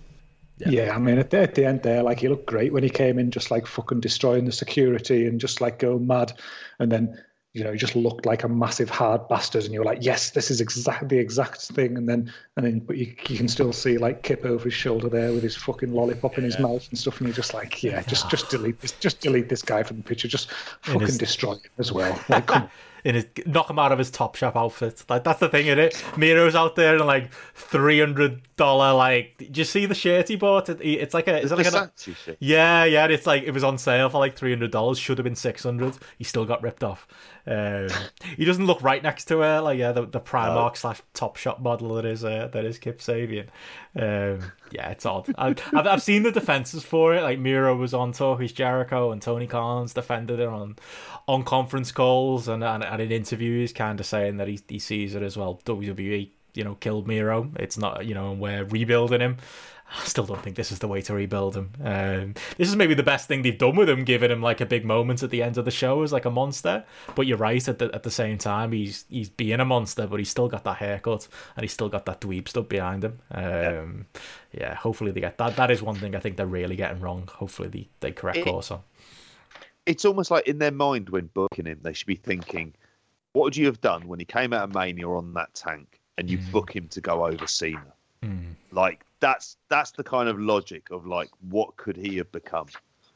Yeah. yeah, I mean, at the, at the end there, like he looked great when he came in, just like fucking destroying the security and just like going mad. And then you know, he just looked like a massive hard bastard, and you're like, yes, this is exactly the exact thing. And then, and then, but you, you can still see like Kip over his shoulder there with his fucking lollipop in his mouth and stuff, and you're just like, yeah, just just delete this, just delete this guy from the picture, just fucking his, destroy him as well. <laughs> Like, in his knock him out of his top shop outfit. Like that's the thing, in it. Miro's out there in like three hundred dollar. Like, did you see the shirt he bought? It, it's like a is it like a Versace yeah, yeah. It's like it was on sale for like three hundred dollars. Should have been six hundred. He still got ripped off. Um, he doesn't look right next to her, like yeah, the, the Primark slash Top Shop model that is uh, that is Kip Sabian. Um, yeah, it's odd. I've, I've I've seen the defenses for it. Like Miro was on Talk Is Jericho and Tony Collins defended it on on conference calls and and, and in interviews, kind of saying that he he sees it as well. WWE, you know, killed Miro. It's not, you know, and we're rebuilding him. I still don't think this is the way to rebuild him. Um, this is maybe the best thing they've done with him, giving him like a big moment at the end of the show as like a monster. But you're right. At the at the same time, he's he's being a monster, but he's still got that haircut and he's still got that dweeb stuff behind him. Um, yeah. hopefully they get that. That is one thing I think they're really getting wrong. Hopefully they they correct It- course on. It's almost like in their mind when booking him, they should be thinking, what would you have done when he came out of Mania on that tank and you Mm. book him to go over Cena? Mm, Like that's that's the kind of logic of like what could he have become?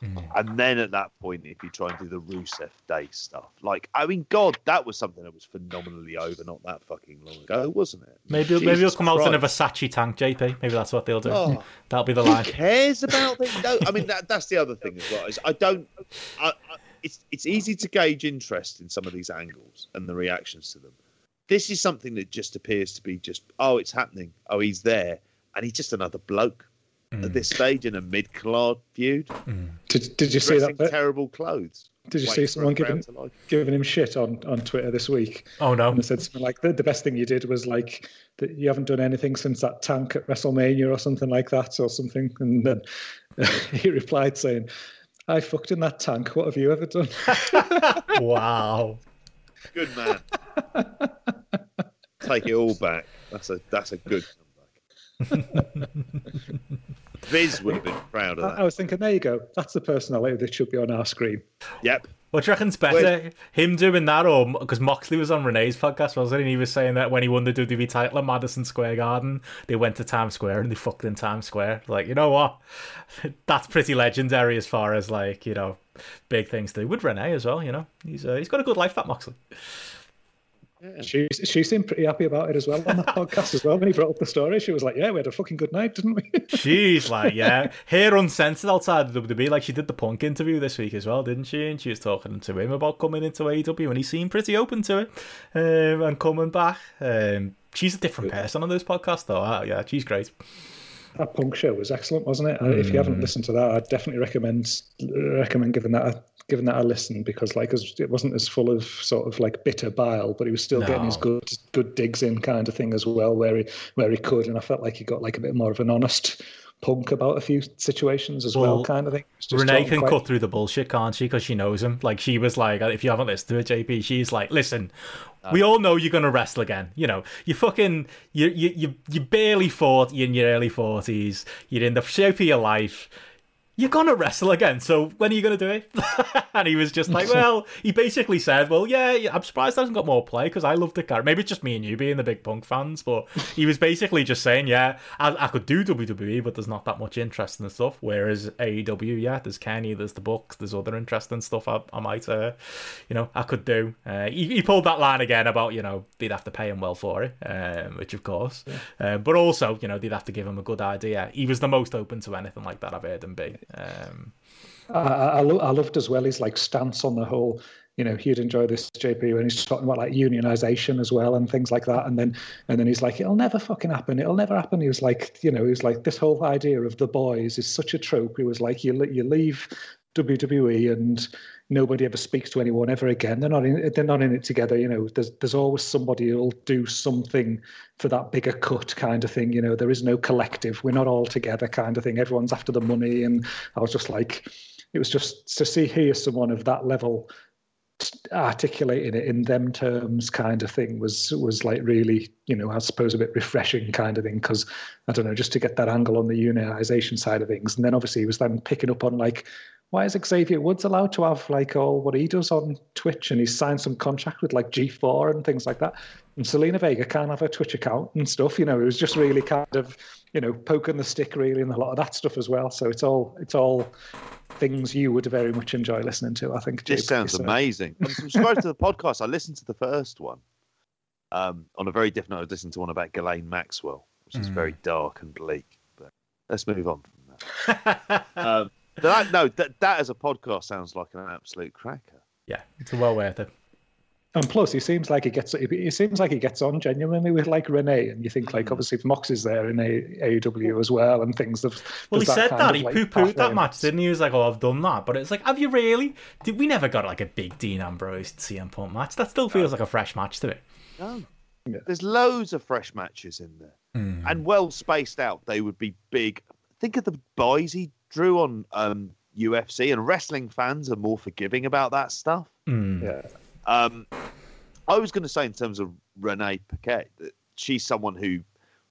mm. And then at that point, if you try and do the Rusev Day stuff, like I mean, God, that was something that was phenomenally over not that fucking long ago, wasn't it? Maybe maybe he'll Jesus come out in a Versace tank, JP. Maybe that's what they'll do. Oh. That'll be the Who line. cares about <laughs> that? No, I mean that, that's the other thing as well. Is I don't. I, I, it's it's easy to gauge interest in some of these angles and the reactions to them. This is something that just appears to be just oh, it's happening. Oh, he's there, and he's just another bloke Mm. at this stage in a mid-card feud, Did, did you see that? bit? terrible clothes. Did you see someone giving giving him shit on, on Twitter this week? Oh no. And they said something like the, the best thing you did was like that you haven't done anything since that tank at WrestleMania or something like that or something. And then <laughs> he replied saying, I fucked in that tank. What have you ever done? <laughs> wow. Good man. <laughs> Take it all back. That's a that's a good comeback. <laughs> Viz would have been proud of I, I was thinking, there you go. That's the personality that should be on our screen. Yep. What do you reckon's better, him doing that or because Moxley was on Renee's podcast, wasn't he? And he was saying that when he won the WWE title at Madison Square Garden, they went to Times Square and they fucked in Times Square. Like, you know what? <laughs> That's pretty legendary as far as like you know big things to do with Renee as well. You know, he's uh, he's got a good life, that Moxley. She she seemed pretty happy about it as well on the <laughs> podcast as well. When he brought up the story, she was like, "Yeah, we had a fucking good night, didn't we?" <laughs> She's like, yeah, hair uncensored outside of WWE. Like she did the Punk interview this week as well, didn't she? And she was talking to him about coming into AEW, and he seemed pretty open to it um, and coming back. Um, she's a different person on this podcast, though. Uh, yeah, she's great. that punk show was excellent, wasn't it? Uh, If you haven't listened to that, I'd definitely recommend recommend giving that a, giving that a listen because like it wasn't as full of sort of like bitter bile, but he was still getting his good good digs in kind of thing as well, where he where he could, and I felt like he got like a bit more of an honest punk about a few situations as well, Well, kind of thing. Just Renee can quite- cut through the bullshit, can't she? Because she knows him. Like she was like, if you haven't listened to it, JP, she's like, listen, we uh, all know you're gonna wrestle again. You know, you fucking, you you you you barely fought. You're in your early forties. You're in the shape of your life. You're gonna wrestle again. So when are you gonna do it? <laughs> and he was just like, well, he basically said, well, yeah, yeah, I'm surprised I hasn't got more play because I love the character. Maybe it's just me and you being the big punk fans, but he was basically just saying, yeah, I, I could do WWE, but there's not that much interest in the stuff. Whereas AEW, yeah, there's Kenny, there's the books, there's other interesting stuff I, I might, uh, you know, I could do. Uh, he, he pulled that line again about, you know, they'd have to pay him well for it, um, which of course, uh, but also, you know, they'd have to give him a good idea. He was the most open to anything like that I've heard him be. Um, I, I, lo- I loved as well his like stance on the whole. You know, he'd enjoy this JP when he's talking about like unionization as well and things like that. And then and then he's like, it'll never fucking happen. It'll never happen. He was like, you know, he was like, this whole idea of the boys is such a trope. He was like, you you leave WWE and nobody ever speaks to anyone ever again. They're not in. They're not in it together. You know, there's there's always somebody who'll do something for that bigger cut kind of thing. You know, there is no collective. We're not all together kind of thing. Everyone's after the money. And I was just like, it was just to see here someone of that level articulating it in them terms kind of thing was was like really you know i suppose a bit refreshing kind of thing because i don't know just to get that angle on the unionization side of things and then obviously he was then picking up on like why is Xavier Woods allowed to have like all what he does on Twitch and he's signed some contract with like G4 and things like that? And Zelina Vega can't have a Twitch account and stuff. You know, it was just really kind of, you know, poking the stick really and a lot of that stuff as well. So it's all it's all things you would very much enjoy listening to. I think this sounds so. amazing. I'm subscribed to the podcast. I listened to the first one. Um, on a very different note, I listened to one about Ghislaine Maxwell, which is mm. very dark and bleak. But let's move on from that. <laughs> um, that, no, that that as a podcast sounds like an absolute cracker. Yeah, it's well worth it. And plus, he seems like he gets he seems like he gets on genuinely with like Renee, and you think like mm. obviously if Mox is there in AEW as well, and things. Of, well, he that said that he like, poo pooed that match, didn't he? He was like, "Oh, I've done that," but it's like, have you really? Did we never got like a big Dean Ambrose CM Punk match? That still feels no. like a fresh match to me. No, yeah. there's loads of fresh matches in there, mm. and well spaced out. They would be big. Think of the boys he drew on um, UFC, and wrestling fans are more forgiving about that stuff. Mm. Yeah. Um, I was going to say in terms of Renee Paquette that she's someone who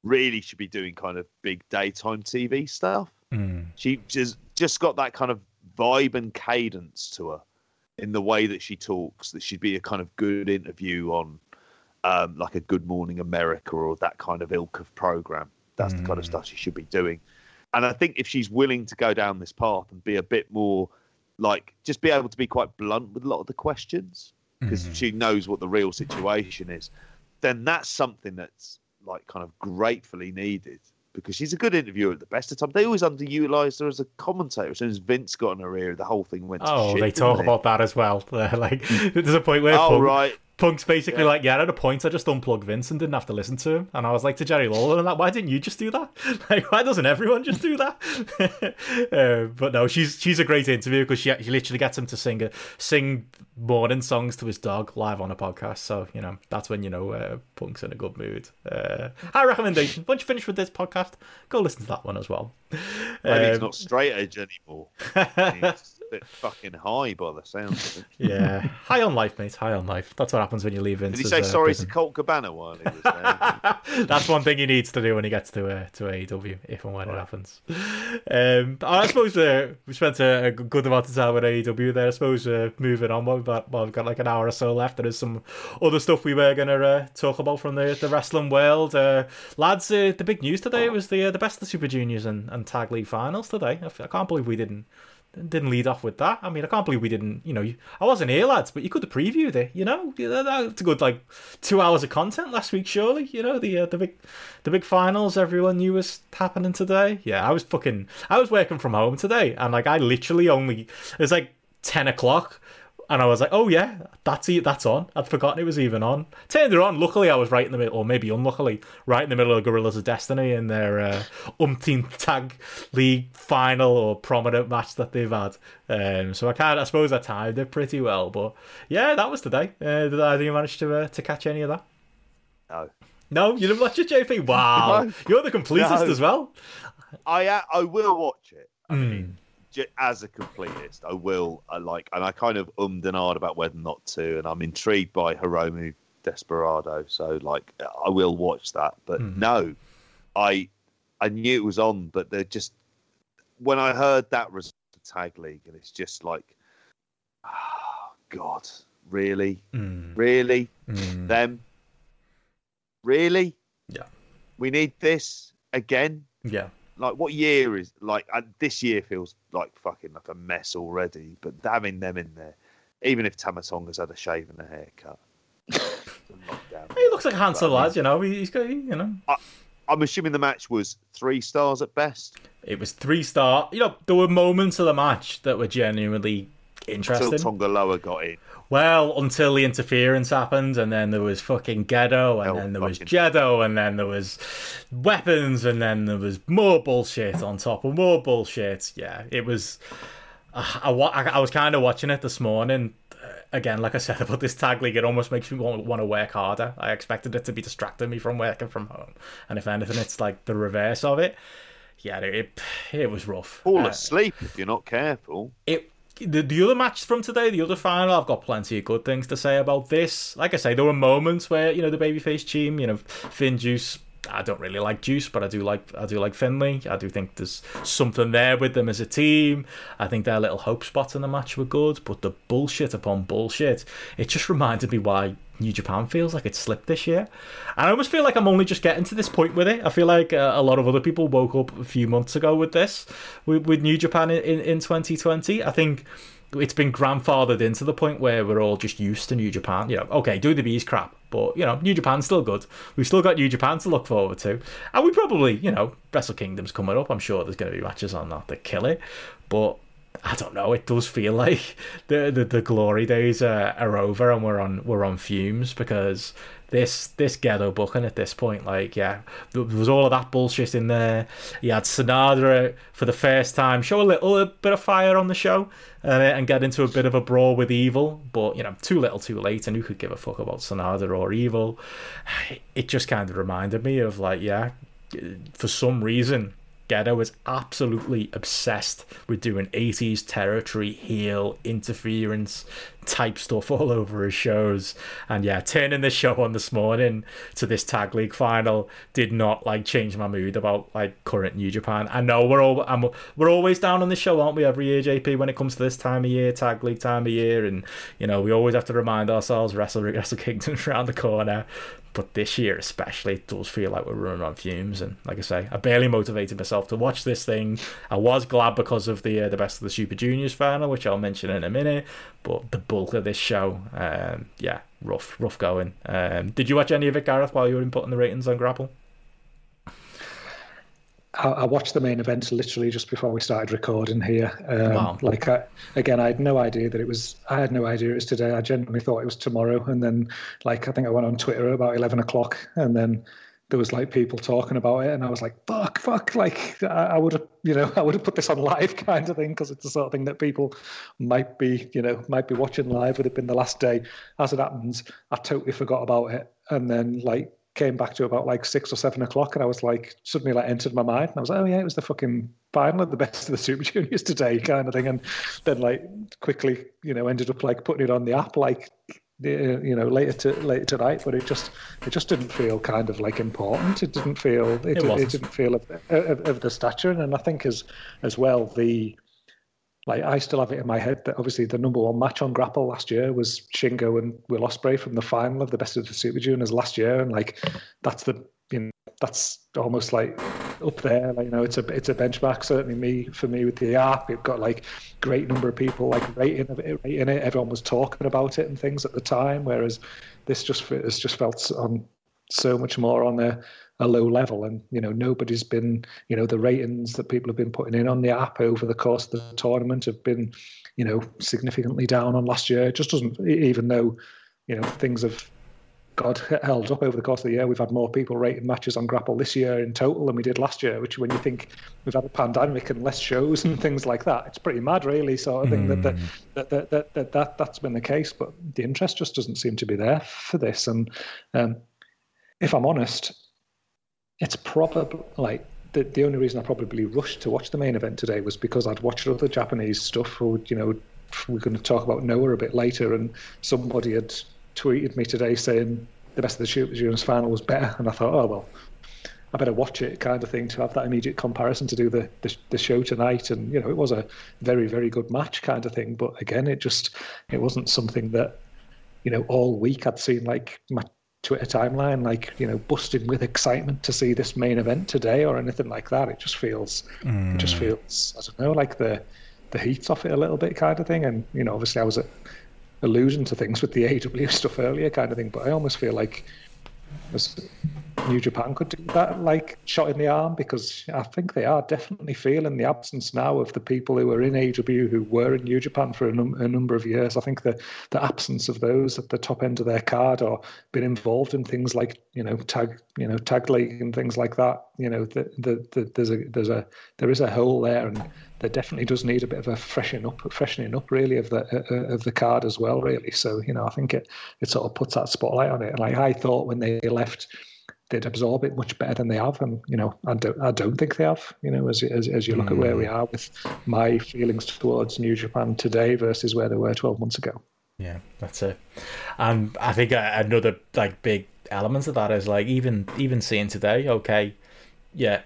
really should be doing kind of big daytime TV stuff. Mm. She just just got that kind of vibe and cadence to her in the way that she talks. That she'd be a kind of good interview on um, like a Good Morning America or that kind of ilk of program. That's mm. the kind of mm. stuff she should be doing. And I think if she's willing to go down this path and be a bit more like, just be able to be quite blunt with a lot of the questions because mm. she knows what the real situation is, then that's something that's like kind of gratefully needed because she's a good interviewer at the best of times. They always underutilized her as a commentator. As soon as Vince got in her ear, the whole thing went. Oh, shit, they talk about that as well. <laughs> like, there's a point where. Oh Punk, right. Punk's basically yeah. like, yeah, at a point I just unplugged Vince and didn't have to listen to him. And I was like to Jerry Lawler and that, why didn't you just do that? <laughs> Like, why doesn't everyone just do that? <laughs> uh, but no, she's she's a great interview because she, she literally gets him to sing a, sing morning songs to his dog live on a podcast. So you know that's when you know uh, Punk's in a good mood. Uh, high recommendation. Once you finish with this podcast, go listen to that one as well. Um, he's not straight edge anymore. <laughs> bit fucking high by the sounds of it. <laughs> Yeah, high on life, mate. High on life. That's what happens when you leave Vince's. Did he say uh, sorry prison. to Colt Cabana while he was there? <laughs> That's one thing he needs to do when he gets to uh, to AEW, if and when right. it happens. Um, I suppose uh, we spent a, a, good amount of time with AEW there. I suppose uh, moving on, we've got, well, we've got like an hour or so left. And There is some other stuff we were going to uh, talk about from the, the wrestling world. Uh, lads, uh, the big news today was the uh, the best of the Super Juniors and, and Tag League finals today. I, I can't believe we didn't didn't lead off with that. I mean, I can't believe we didn't. You know, I wasn't here, lads, but you could have previewed it. You know, it's a good like two hours of content last week, surely. You know, the uh, the big the big finals everyone knew was happening today. Yeah, I was fucking. I was working from home today, and like I literally only it was like ten o'clock and I was like, oh yeah, that's it, that's on. I'd forgotten it was even on. Turned it on. Luckily, I was right in the middle, or maybe unluckily, right in the middle of Guerrillas of Destiny in their uh, umpteenth tag league final or prominent match that they've had. Um, so I kind I suppose I timed it pretty well. But yeah, that was today. Uh, did either you manage to uh, to catch any of that? No. No, you didn't watch it, JP. Wow, <laughs> no. you're the completest no. as well. I uh, I will watch it. I mean, as a completist, I will. I like, and I kind of ummed and ahed about whether or not to, and I'm intrigued by Hiromu Desperado, so like, I will watch that. But mm. no, I I knew it was on, but they're just when I heard that was the tag league, and it's just like, oh, God, really, mm. really, mm. them, really, yeah, we need this again, yeah like what year is like uh, this year feels like fucking like a mess already. But having them in there, even if Tama Tonga's had a shave and a haircut, <laughs> he looks like a handsome lad. You know, he's got you know. I, I'm assuming the match was three stars at best. It was three star. You know, there were moments of the match that were genuinely interesting. Until Tonga got in. Well, until the interference happened, and then there was fucking Gedo, and oh, then there was Gedo, and then there was weapons, and then there was more bullshit on top of more bullshit. Yeah, it was. Uh, I, I, I was kind of watching it this morning. Uh, again, like I said <laughs> about this tag league, it almost makes me want, want to work harder. I expected it to be distracting me from working from home, and if anything, it's like the reverse of it. Yeah, it it, it was rough. Fall uh, asleep if you're not careful. It the, the other match from today, the other final, I've got plenty of good things to say about this. Like I say, there were moments where, you know, the babyface team, you know, Finn Juice, I don't really like Juice, but I do like I do like Finlay. I do think there's something there with them as a team. I think their little hope spots in the match were good, but the bullshit upon bullshit, it just reminded me why New Japan feels like it's slipped this year. And I almost feel like I'm only just getting to this point with it. I feel like uh, a lot of other people woke up a few months ago with this, with, with New Japan in, in, in 2020. I think it's been grandfathered into the point where we're all just used to New Japan. You know, okay, do the bees crap, but you know, New Japan's still good. We've still got New Japan to look forward to, and we probably, you know, Wrestle Kingdom's coming up. I'm sure there's going to be matches on that that kill it, but I don't know. It does feel like the the, the glory days are, are over, and we're on we're on fumes because this this Gedo booking at this point, like yeah, there was all of that bullshit in there. He had Sanada for the first time, show a little a bit of fire on the show, uh, and get into a bit of a brawl with Evil, but you know, too little, too late, and who could give a fuck about Sanada or Evil? It just kind of reminded me of like yeah, for some reason Gedo was absolutely obsessed with doing 80s territory, heel, interference type stuff <laughs> all over his shows. And yeah, turning the show on this morning to this tag league final did not like change my mood about like current New Japan. I know we're all I'm, we're always down on the show, aren't we? Every year, JP, when it comes to this time of year, tag league time of year, and you know we always have to remind ourselves Wrestle Wrestle Kingdom's around the corner. But this year, especially, it does feel like we're running on fumes. And like I say, I barely motivated myself to watch this thing. I was glad because of the uh, the best of the Super Juniors final, which I'll mention in a minute. But the bulk of this show, um, yeah, rough, rough going. Um, did you watch any of it, Gareth, while you were inputting the ratings on GRAPPL? I, watched the main event literally just before we started recording here. Um, wow. Like I, again, I had no idea that it was. I had no idea it was today. I genuinely thought it was tomorrow. And then, like, I think I went on Twitter about eleven o'clock, and then there was like people talking about it, and I was like, "Fuck, fuck!" Like, I, I would have, you know, <laughs> I would have put this on live, <laughs> kind of thing, because it's the sort of thing that people might be, you know, might be watching live. Would have been the last day. As it happens, I totally forgot about it, and then like came back to about like six or seven o'clock, and I was like, suddenly like entered my mind, and I was like, oh yeah, it was the fucking final of the best of the Super Juniors today, kind of thing, and then like quickly, you know, ended up like putting it on the app, like you know later to later tonight but it just it just didn't feel kind of like important. It didn't feel it, it, it didn't feel of, of, of, the stature and i think as as well the like I still have it in my head that obviously the number one match on GRAPPL last year was Shingo and Will Ospreay from the final of the Best of the Super Juniors last year, and like that's the you know that's almost like up there. Like you know, it's a it's a benchmark. Certainly me for me with the app, it got like great number of people like rating it, rating it. Everyone was talking about it and things at the time, whereas this just has just felt on so much more on a a low level and you know nobody's been you know the ratings that people have been putting in on the app over the course of the tournament have been you know significantly down on last year it just doesn't even though you know things have God held up over the course of the year. We've had more people rating matches on GRAPPL this year in total than we did last year. Which, when you think we've had a pandemic and less shows <laughs> and things like that, it's pretty mad, really. Sort of thing mm. that, that, that, that, that that that's been the case. But the interest just doesn't seem to be there for this. And um, if I'm honest, it's probably like the, the only reason I probably rushed to watch the main event today was because I'd watched other Japanese stuff. Or, you know, we're going to talk about Noah a bit later, and somebody had tweeted me today saying the best of the Super Juniors final was better, and I thought, oh well, I better watch it, kind of thing, to have that immediate comparison to do the, the, the show tonight. And you know, it was a very very good match, kind of thing. But again, it just it wasn't something that you know all week I'd seen like my Twitter timeline, like you know, busting with excitement to see this main event today or anything like that. It just feels, mm. it just mm. feels, I don't know, like the the heat off it a little bit, kind of thing. And you know, obviously, I was alluding to things with the <laughs> AEW stuff earlier, kind of thing. But I almost feel like New Japan could do that, like shot in the arm, because I think they are definitely feeling the absence now of the people who were in AEW who were in New Japan for a, num- a, number of years. I think the the absence of those at the top end of their card or been involved in things like you know tag you know tag league and things like that. You know, the, the, the, there's a there's a there is a hole there, and there definitely does need a bit of a freshening up, freshening up really of the uh, of the card as well, really. So you know, I think it it sort of puts that spotlight on it. Like I thought when they left they'd absorb it much better than they have. And you know, I don't, I don't think they have. You know, as as, as you look mm. at where we hmm. are with my feelings towards New Japan today versus where they were 12 months ago. Yeah, that's it. And I think another like big elements of that is like even even seeing today. Okay, yeah.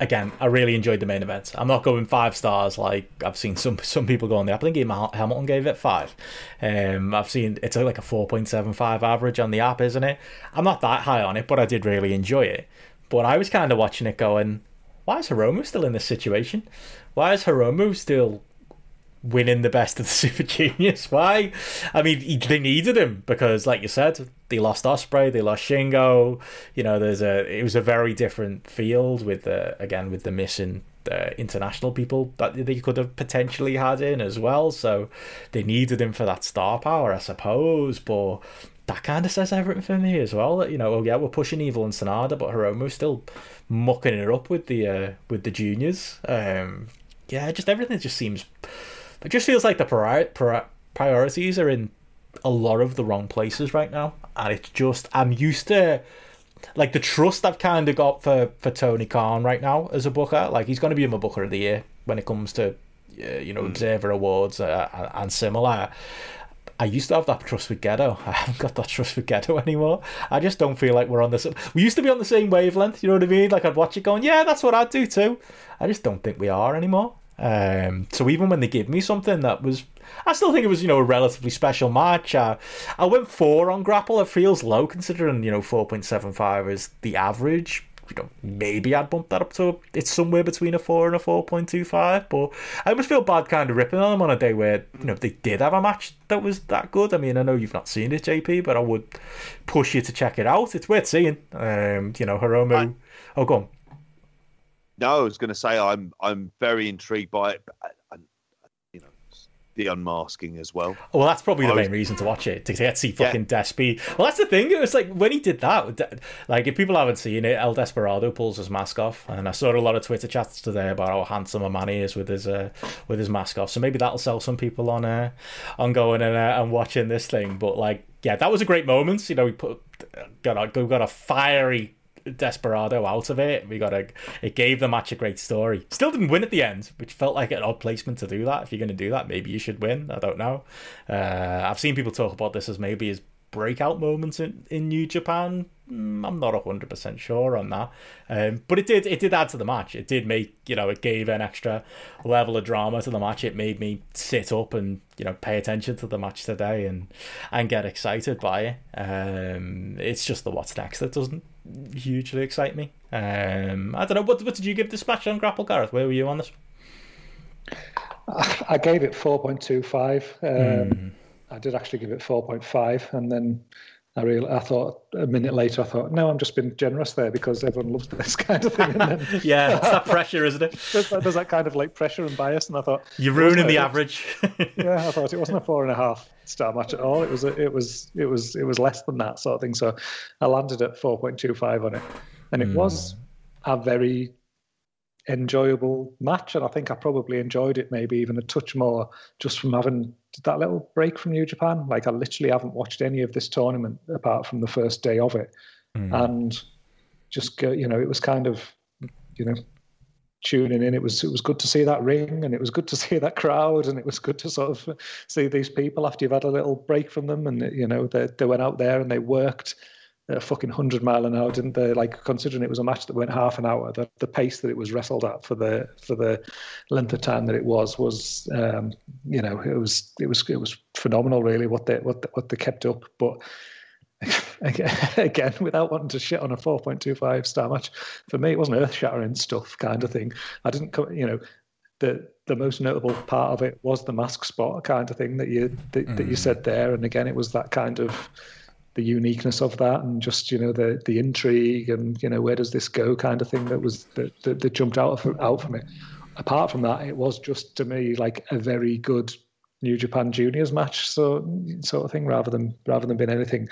Again, I really enjoyed the main event. I'm not going five stars like I've seen some some people go on the app. I think Hamilton gave it five. Um, I've seen it's like a 4.75 average on the app, isn't it? I'm not that high on it, but I did really enjoy it. But I was kind of watching it going, why is Hiromu still in this situation? Why is Hiromu still winning the best of the <laughs> Super Juniors. Why? I mean, he, they needed him because, like you said, they lost Ospreay, they lost Shingo. You know, there's a it was a very different field with the again with the missing uh, international people that they could have potentially had in as well. So they needed him for that star power, I suppose. But that kind of says everything for me as well. That you know, oh yeah, we're pushing Evil and Sanada, but Hiromu's still mucking it up with the uh, with the juniors. Um, yeah, just everything just seems it just feels like the priori- pri- priorities are in a lot of the wrong places right now, and it's just I'm used to like the trust I've kind of got for for Tony Khan right now as a booker. Like he's going to be my booker of the year when it comes to uh, you know mm. Observer Awards uh, and similar. I used to have that trust with Gedo. <laughs> I haven't got that trust with Gedo anymore. I just don't feel like we're on the. We used to be on the same wavelength. You know what I mean? Like I'd watch it going, yeah, that's what I'd do too. I just don't think we are anymore. Um, so even when they gave me something that was, I still think it was you know a relatively special match. Uh, I went four on GRAPPL. It feels low considering you know four point seven five is the average. You know, maybe I'd bump that up to it's somewhere between a four and a four point two five. But I almost feel bad kind of ripping on them on a day where you know they did have a match that was that good. I mean, I know you've not seen it, JP, but I would push you to check it out. It's worth seeing. Um, you know, Hiromu. I, oh, go on. No, I was going to say I'm I'm very intrigued by it, and you know the unmasking as well. Well, that's probably the main reason to watch it to get to see fucking yeah. Despy. Well, that's the thing. It was like when he did that. Like if people haven't seen it, El Desperado pulls his mask off, and I saw a lot of Twitter chats today about how handsome a man he is with his uh, with his mask off. So maybe that'll sell some people on uh, on going and uh, and watching this thing. But like, yeah, that was a great moment. You know, we put got a got a fiery Desperado out of it. We got a. It gave the match a great story. Still didn't win at the end, which felt like an odd placement to do that. If you're going to do that, maybe you should win. I don't know. Uh, I've seen people talk about this as maybe his breakout moments in, in New Japan. Mm, I'm not hundred percent sure on that, um, but it did it did add to the match. It did make you know it gave an extra level of drama to the match. It made me sit up and you know pay attention to the match today and and get excited by it. Um, it's just the what's next that doesn't hugely excite me. Um, I don't know what what did you give this match on GRAPPL Gareth? Where were you on this? I gave it four point two five. Um, mm. I did actually give it four point five, and then I really, I thought a minute later, I thought, no, I'm just being generous there because everyone loves this <laughs> kind of thing. Then, <laughs> yeah, it's that pressure, isn't it? There's, there's, that kind of like pressure and bias, and I thought you're ruining the average. <laughs> yeah, I thought it wasn't a four and a half star match at all. It was, a, it was, it was, it was less than that sort of thing. So I landed at four point two five on it, and it mm. was a very enjoyable match, and I think I probably enjoyed it maybe even a touch more just from having that little break from New Japan. Like I literally haven't watched any of this tournament apart from the first day of it, mm. and just go, you know, it was kind of, you know, tuning in. It was it was good to see that ring, and it was good to <laughs> see that crowd, and it was good to sort of see these people after you've had a little break from them, and you know they they went out there and they worked a fucking hundred mile an hour, didn't they? Like considering it was a match that went half an hour, the, the pace that it was wrestled at for the for the length of time that it was was um, you know it was it was it was phenomenal really what they what they, what they kept up, but. <laughs> Again, without wanting to shit on a 4.25 star match, for me it wasn't earth shattering stuff kind of thing. I didn't, you know, the the most notable part of it was the mask spot kind of thing that you that, mm. that you mm. said there, and again it was that kind of the uniqueness of that and just you know the the intrigue and you know where does this go kind of thing that was that, that, that jumped out for, out for me. Apart from that it was just to me like a very good new japan juniors match so sort of thing rather than rather than being anything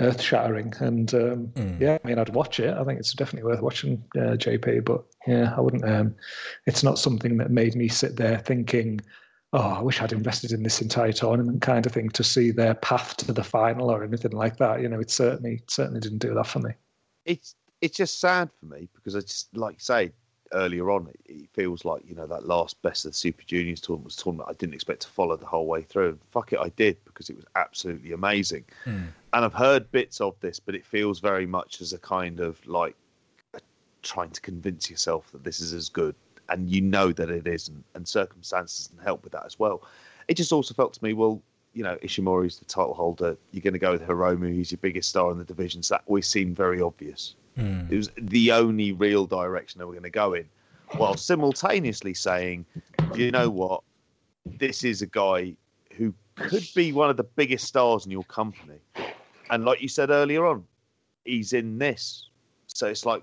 earth shattering and um, mm. yeah i mean i'd watch it. I think it's definitely worth watching uh, jp but yeah i wouldn't um, it's not something that made me sit there thinking oh, I wish I'd invested in this entire tournament kind of thing to see their path to the final or anything like that. You know, it certainly certainly didn't do that for me. It's it's just sad for me because I just like you say, earlier on, it feels like you know that last best of the Super Juniors tournament was a tournament I didn't expect to follow the whole way through. Fuck it, I did because it was absolutely amazing. Mm. And I've heard bits of this, but it feels very much as a kind of like trying to convince yourself that this is as good, and you know that it isn't, and circumstances can help with that as well. It just also felt to me, well, you know, Ishimori's the title holder. You're going to go with Hiromu, he's your biggest star in the division. So that always seemed very obvious. Mm. It was the only real direction that we're going to go in, while simultaneously saying, you know what, this is a guy who could be one of the biggest stars in your company. And like you said earlier on, he's in this. So it's like,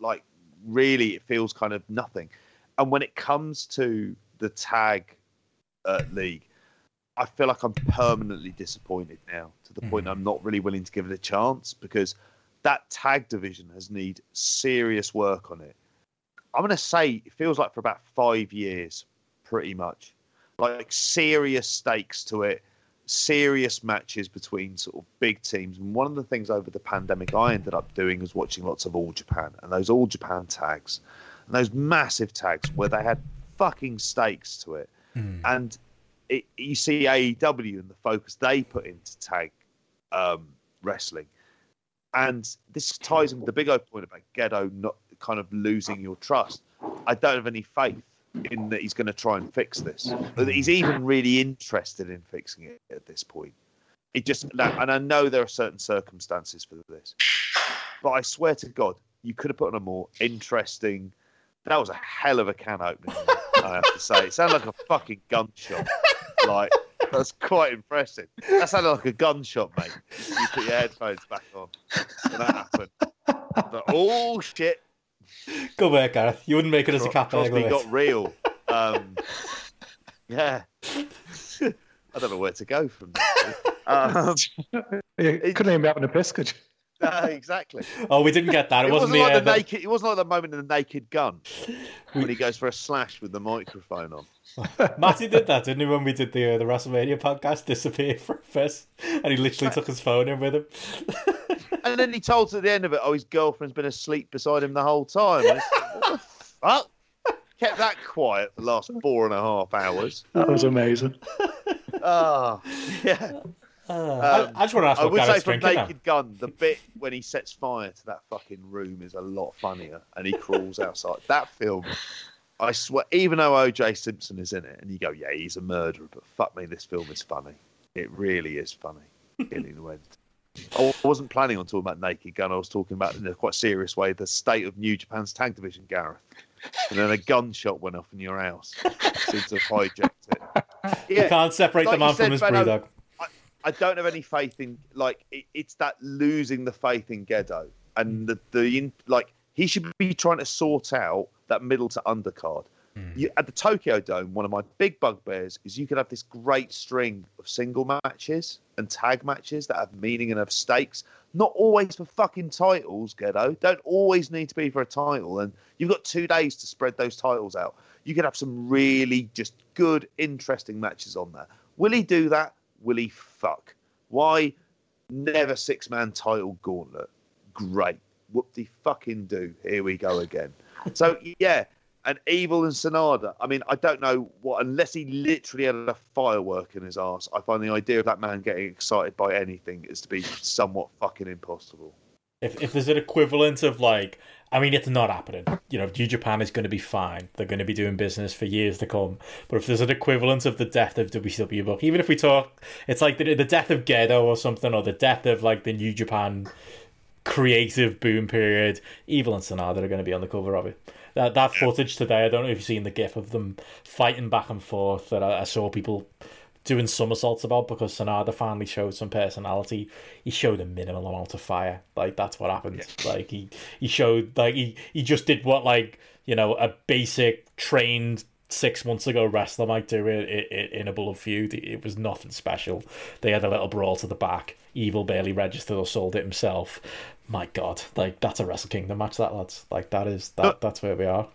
like really, it feels kind of nothing. And when it comes to the tag uh, league, I feel like I'm permanently disappointed now to the point I'm not really willing to give it a chance because that tag division has need serious work on it. I'm going to say it feels like for about five years, pretty much, like serious stakes to it, serious matches between sort of big teams. And one of the things over the pandemic I ended up doing was watching lots of All Japan and those All Japan tags and those massive tags where they had fucking stakes to it. Mm. And it, you see AEW and the focus they put into tag um, wrestling. And this ties in with the big old point about Gedo not kind of losing your trust. I don't have any faith in that he's going to try and fix this, or that he's even really interested in fixing it at this point. It just, and I know there are certain circumstances for this, but I swear to God, you could have put on a more interesting. That was a hell of a can opening, I have to say. It sounded like a fucking gunshot. Like, that's quite impressive. That sounded like a gunshot, mate. You put your headphones back on when that happened. But, oh, shit. Good work, Gareth. You wouldn't make it as a cat Crosby burglar. got real. Um, yeah. I don't know where to go from there. <laughs> Um, You couldn't even be having a piss, could you? no, exactly. Oh, we didn't get that. It, It wasn't, wasn't, like the, the uh, naked. It wasn't like the moment in the Naked Gun <laughs> when he goes for a slash with the microphone on. <laughs> Matty did that, didn't he? When we did the uh, the WrestleMania podcast, disappeared for a first, and he literally took his phone in with him. <laughs> And then he told us at the end of it, "Oh, his girlfriend's been asleep beside him the whole time." And like, what the fuck? Kept that quiet for the last four and a half hours. That was amazing. Ah, yeah. Uh, I, I just want to ask I would say Gareth's from drinking. Naked Gun, the bit when he sets fire to that fucking room is a lot funnier, and he crawls outside. That film, I swear, even though O.J. Simpson is in it, and you go, yeah, he's a murderer, but fuck me, this film is funny. It really is funny. Killing Wednesday. I wasn't planning on talking about Naked Gun. I was talking about in a quite serious way the state of New Japan's tank division, Gareth. And then a gunshot went off in your house. Seems to have hijacked it. You can't separate like the man from his Benno, brewdog. I don't have any faith in like it, it's that losing the faith in Gedo and mm. the the in, like he should be trying to sort out that middle to undercard. Mm. You, at the Tokyo Dome, one of my big bugbears is you could have this great string of single matches and tag matches that have meaning and have stakes. Not always for fucking titles, Gedo. Don't always need to be for a title. And you've got two days to spread those titles out. You could have some really just good, interesting matches on there. Will he do that? Will he fuck? Why never six man title gauntlet? Great. Whoop de fucking do. Here we go again. So yeah, and Evil and Sanada. I mean, I don't know what unless he literally had a firework in his ass. I find the idea of that man getting excited by anything is to be somewhat fucking impossible. If if there's an equivalent of like, I mean, it's not happening. You know, New Japan is going to be fine. They're going to be doing business for years to come. But if there's an equivalent of the death of WCW book, even if we talk, it's like the, the death of Gedo or something, or the death of like the New Japan creative boom period, Evil and Sanada are going to be on the cover of it. That that footage today, I don't know if you've seen the gif of them fighting back and forth that I, I saw people doing somersaults about because Sanada finally showed some personality. He showed a minimal amount of fire. Like that's what happened. Like he he showed like he he just did what like you know a basic trained six months ago wrestler might do it, it, in a Bullet feud. It was nothing special. They had a little brawl to the back. Evil barely registered or sold it himself. My God, like that's a Wrestle Kingdom match, that lads. Like that is that. That's where we are.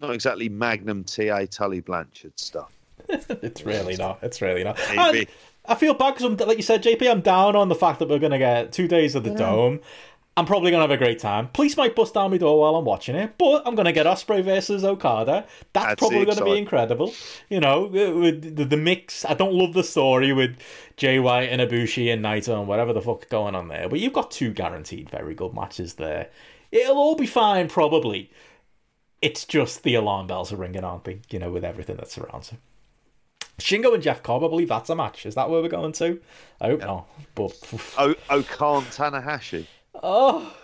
Not exactly Magnum TA Tully Blanchard stuff. <laughs> it's really not. It's really not. And I feel bad because, like you said, JP, I'm down on the fact that we're going to get two days of the dome. I'm probably gonna have a great time. Police might bust down my door while I'm watching it, but I'm gonna get Ospreay versus Okada. That's, That's probably gonna be incredible. You know, uh, with the, the mix. I don't love the story with Jay White and Ibushi and Naito and whatever the fuck going on there, but you've got two guaranteed very good matches there. It'll all be fine, probably. It's just the alarm bells are ringing, aren't they? You know, with everything that surrounds it. Shingo and Jeff Cobb, I believe that's a match. Is that where we're going to? I hope not. But O- O-Khan Tanahashi. Oh,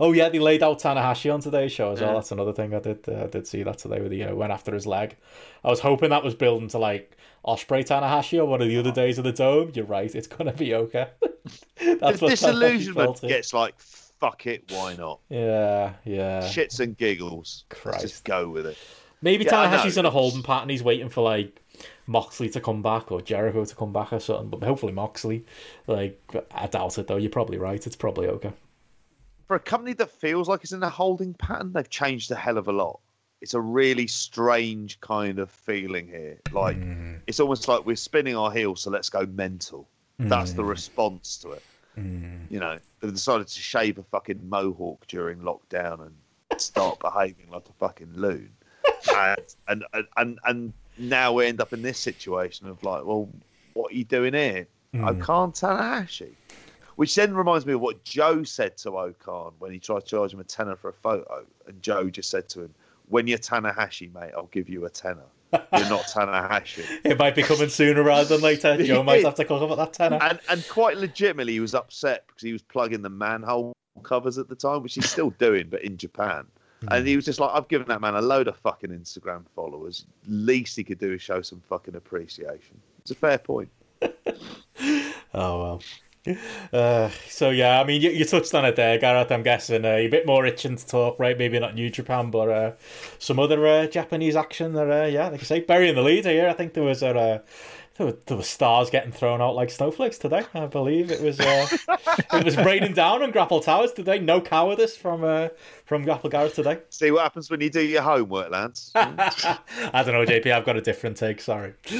oh yeah, they laid out Tanahashi on today's show as well. Yeah. That's another thing I did. Uh, I did see that today with the uh, went after his leg. I was hoping that was building to like Ospreay Tanahashi or one of the other days of the dome. You're right. It's gonna be okay. <laughs> That's what disillusionment gets like, fuck it, why not? Yeah, yeah. Shits and giggles. Let's just go with it. Maybe Yeah, Tanahashi's know. in a holding pattern. He's waiting for like Moxley to come back or Jericho to come back or something. But hopefully Moxley. Like I doubt it though. You're probably right. It's probably okay. For a company that feels like it's in a holding pattern, they've changed a hell of a lot. It's a really strange kind of feeling here. Like mm. it's almost like we're spinning our heels, so let's go mental. That's the mm. response to it. Mm. You know, they've decided to shave a fucking mohawk during lockdown and start <laughs> behaving like a fucking loon. <laughs> and, and and and now we end up in this situation of like, well, what are you doing here? Hmm. O-Khan Tanahashi. Which then reminds me of what Joe said to O-Khan when he tried to charge him a tenner for a photo, and Joe just said to him, "When you're Tanahashi, mate, I'll give you a tenner. You're not <laughs> Tanahashi." It might be coming sooner rather than later. Joe <laughs> might have to up at that tenner. and and quite legitimately, he was upset because he was plugging the manhole covers at the time, which he's still doing, but in Japan. And he was just like, I've given that man a load of fucking Instagram followers. Least he could do is show some fucking appreciation. It's a fair point. <laughs> Oh well. Uh, so yeah, I mean, you, you touched on it there, Gareth. I'm guessing uh, you're a bit more itching to talk, right? Maybe not New Japan, but uh, some other uh, Japanese action. That uh, yeah, like I say, burying the lead here. I think there was a. There were, there were stars getting thrown out like snowflakes today. I believe it was uh, it was raining down on GRAPPL Towers today. No cowardice from uh, from GRAPPL Gareth today. See what happens when you do your homework, lads. <laughs> I don't know, JP. I've got a different take. Sorry, <laughs>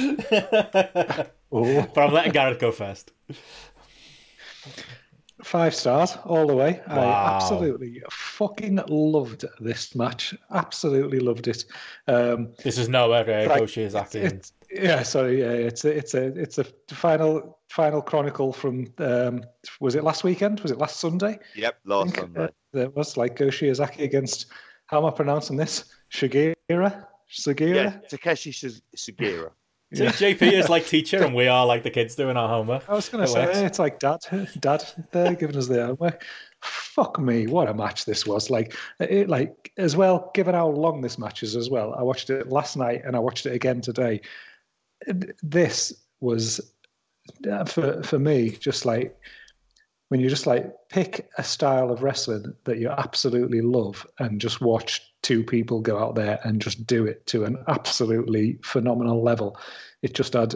Oh, but I'm letting Gareth go first. five stars all the way. Wow. I absolutely fucking loved this match. Absolutely loved it. Um, This is Noah uh, Like, Go Shiozaki. and- it's, yeah, sorry. Yeah, it's a, it's a, it's a final, final chronicle from. Um, was it last weekend? Was it last Sunday? yep, last think, Sunday. uh, there was like Go Shiozaki against. How am I pronouncing this? Shigira. Shigira. Yeah, Takeshi Su- Sugiura. See, JP is like teacher, and we are like the kids doing our homework. I was going to say works. it's like dad, dad there giving us the homework. Fuck me, what a match this was! Like, it, like as well. Given how long this match is, as well. I watched it last night and I watched it again today. This was uh, for for me just like when you just like pick a style of wrestling that you absolutely love and just watch two people go out there and just do it to an absolutely phenomenal level. It just had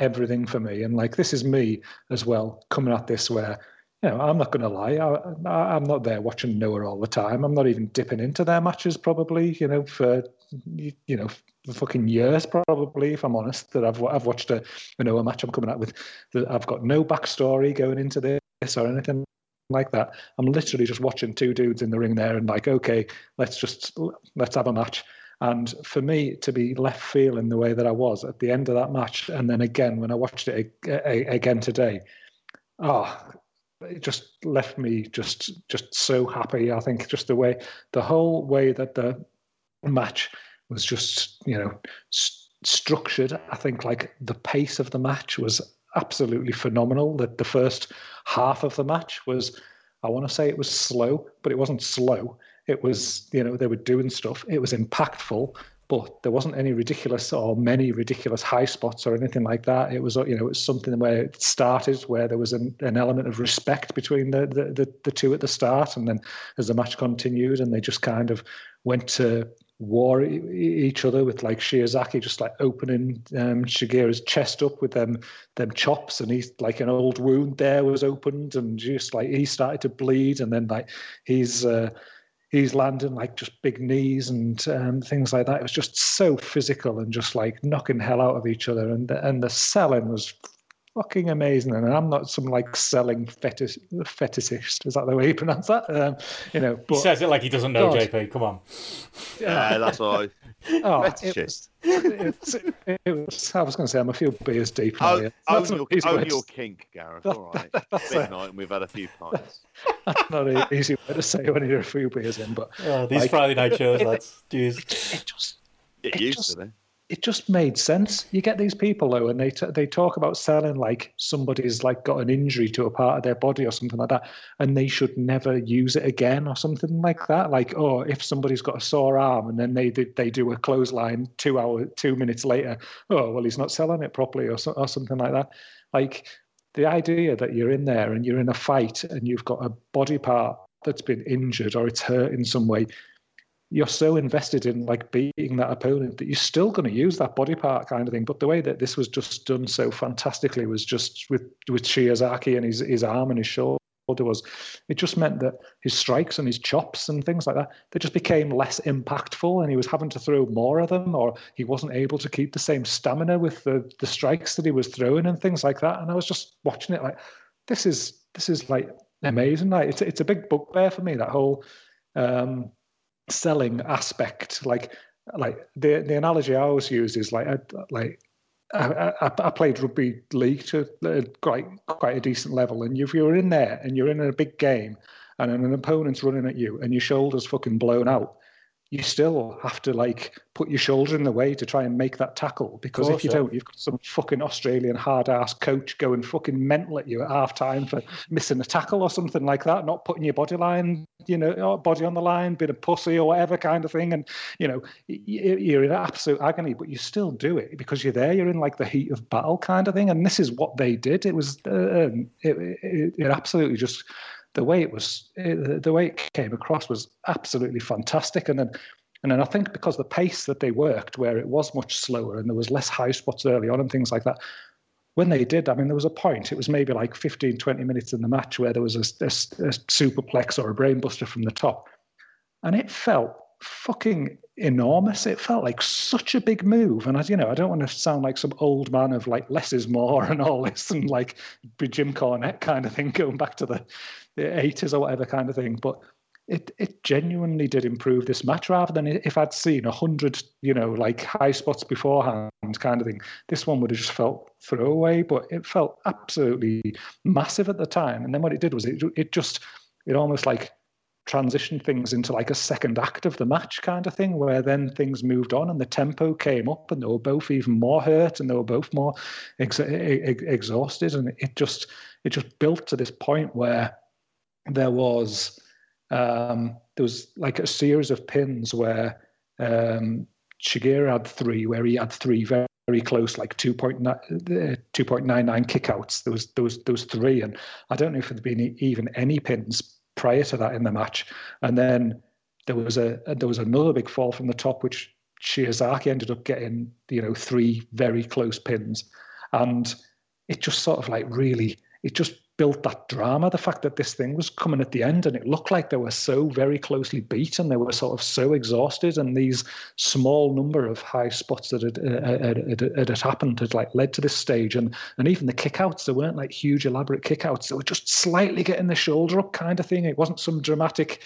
everything for me. And like this is me as well coming at this where you know I'm not going to lie, I, I'm not there watching Noah all the time. I'm not even dipping into their matches probably. You know for you you know fucking years probably if I'm honest that I've I've watched a, you know a match I'm coming out with that I've got no backstory going into this or anything like that. I'm literally just watching two dudes in the ring there and like okay let's just let's have a match. And for me to be left feeling the way that I was at the end of that match, and then again when I watched it again today, oh, it just left me just just so happy. I think just the way the whole way that the match was just you know s- structured. I think like the pace of the match was absolutely phenomenal. That the first half of the match was, I want to say it was slow, but it wasn't slow. It was you know they were doing stuff. It was impactful. But there wasn't any ridiculous or many ridiculous high spots or anything like that. It was, you know, it was something where it started, where there was an, an element of respect between the, the, the, the two at the start, and then as the match continued, and they just kind of went to war each other with like Shiozaki just like opening um, Shigeru's chest up with them them chops, and he's like an old wound there was opened, and just like he started to bleed, and then like he's. Uh, he's landing like just big knees and um, things like that. It was just so physical and just like knocking hell out of each other. And the, and the selling was fucking amazing. And I'm not some like selling fetish fetishist. Is that the way you pronounce that? Um, you know, but, he says it like he doesn't know. God. JP, come on. Yeah, that's what I. <laughs> Oh, fetishist. It, it, it, was, I was going to say I'm a few beers deep. Oh, own, your, own your kink, Gareth. All right. That's Midnight, and we've had a few pints. <laughs> That's not an easy way to say when you're a few beers in, but oh, these like, Friday night shows, lads. It, it just get used just, to it it just made sense. You get these people though, and they t- they talk about selling like somebody's like got an injury to a part of their body or something like that, and they should never use it again or something like that. Like, oh, if somebody's got a sore arm and then they they do a clothesline two hour two minutes later, oh well, he's not selling it properly or so, or something like that. Like the idea that you're in there and you're in a fight and you've got a body part that's been injured or it's hurt in some way you're so invested in like beating that opponent that you're still going to use that body part kind of thing. But the way that this was just done so fantastically was just with with Shiozaki and his his arm and his shoulder was it just meant that his strikes and his chops and things like that they just became less impactful and he was having to throw more of them or he wasn't able to keep the same stamina with the the strikes that he was throwing and things like that and i was just watching it like this is this is like amazing like it's, it's a big bugbear for me that whole um selling aspect. Like like the the analogy I always use is like like I, I, I, played rugby league to uh, quite quite a decent level, and if you're in there and you're in a big game, and an opponent's running at you, and your shoulders fucking blown out, you still have to like put your shoulder in the way to try and make that tackle because if you don't, you've got some fucking Australian hard ass coach going fucking mental at you at half time for missing a tackle or something like that, not putting your body line, you know, body on the line, bit of pussy or whatever kind of thing, and you know you're in absolute agony, but you still do it because you're there, you're in like the heat of battle kind of thing, and this is what they did. It was uh, it, it, it absolutely just the way it was, eh, the way it came across was absolutely fantastic. And then, and then I think because the pace that they worked, where it was much slower and there was less high spots early on and things like that, when they did, I mean, there was a point, it was maybe like 15, 20 minutes in the match where there was a, a, a superplex or a brainbuster from the top. And it felt fucking enormous. It felt like such a big move. And as you know, I don't want to sound like some old man of like less is more and all this and like be Jim Cornette kind of thing, going back to the, the 80s or whatever kind of thing. But it it genuinely did improve this match rather than if I'd seen a hundred, you know, like high spots beforehand kind of thing. This one would have just felt throwaway, but it felt absolutely massive at the time. And then what it did was it it just it almost like transition things into like a second act of the match kind of thing, where then things moved on and the tempo came up and they were both even more hurt and they were both more ex- ex- exhausted, and it just it just built to this point where there was um, there was like a series of pins where um, Shigeru had three, where he had three very very close, like 2.9, uh, 2.99 kickouts. There was, there was three, and I don't know if there'd been even any pins prior to that in the match. And then there was a there was another big fall from the top, which Shiozaki ended up getting, you know, three very close pins. And it just sort of like really, it just built that drama. The fact that this thing was coming at the end and it looked like they were so very closely beaten, they were sort of so exhausted, and these small number of high spots that had, uh, had, had, had happened had like led to this stage. And and even the kickouts, they weren't like huge elaborate kickouts. They were just slightly getting the shoulder up kind of thing. It wasn't some dramatic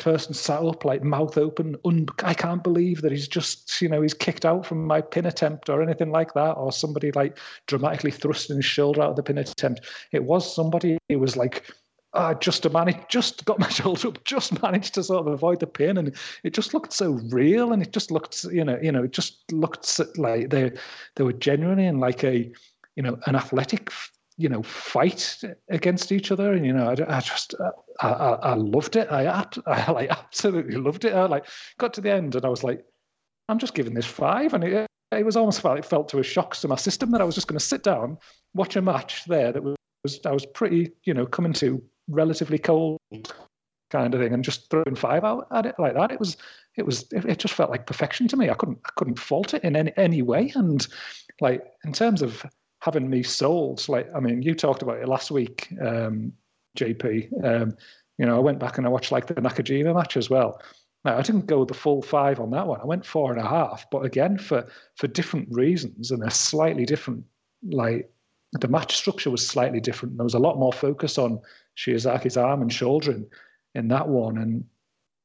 person sat up like mouth open un- i can't believe that he's just you know he's kicked out from my pin attempt or anything like that or somebody like dramatically thrusting his shoulder out of the pin attempt. It was somebody who was like uh, just to just got my <laughs> shoulder up, just managed to sort of avoid the pin, and it just looked so real, and it just looked, you know, you know, it just looked like they they were genuinely in like a, you know, an athletic you know fight against each other. And you know i, I just uh, I, I, I, loved it. I, <laughs> I like absolutely loved it. I like got to the end and i was like i'm just giving this five. And it, it was almost felt it felt to a shock to my system that i was just going to sit down watch a match there that was i was pretty you know coming to relatively cold kind of thing and just throwing five out at it like that. It was it was it, just felt like perfection to me. I couldn't i couldn't fault it in any, any way. And like in terms of having me sold. Like, I mean, you talked about it last week, um, JP. Um, you know, I went back and I watched like the Nakajima match as well. Now, I didn't go the full five on that one. I went four and a half, but again, for for different reasons and a slightly different like the match structure was slightly different. There was a lot more focus on Shiozaki's arm and shoulder in, in that one, and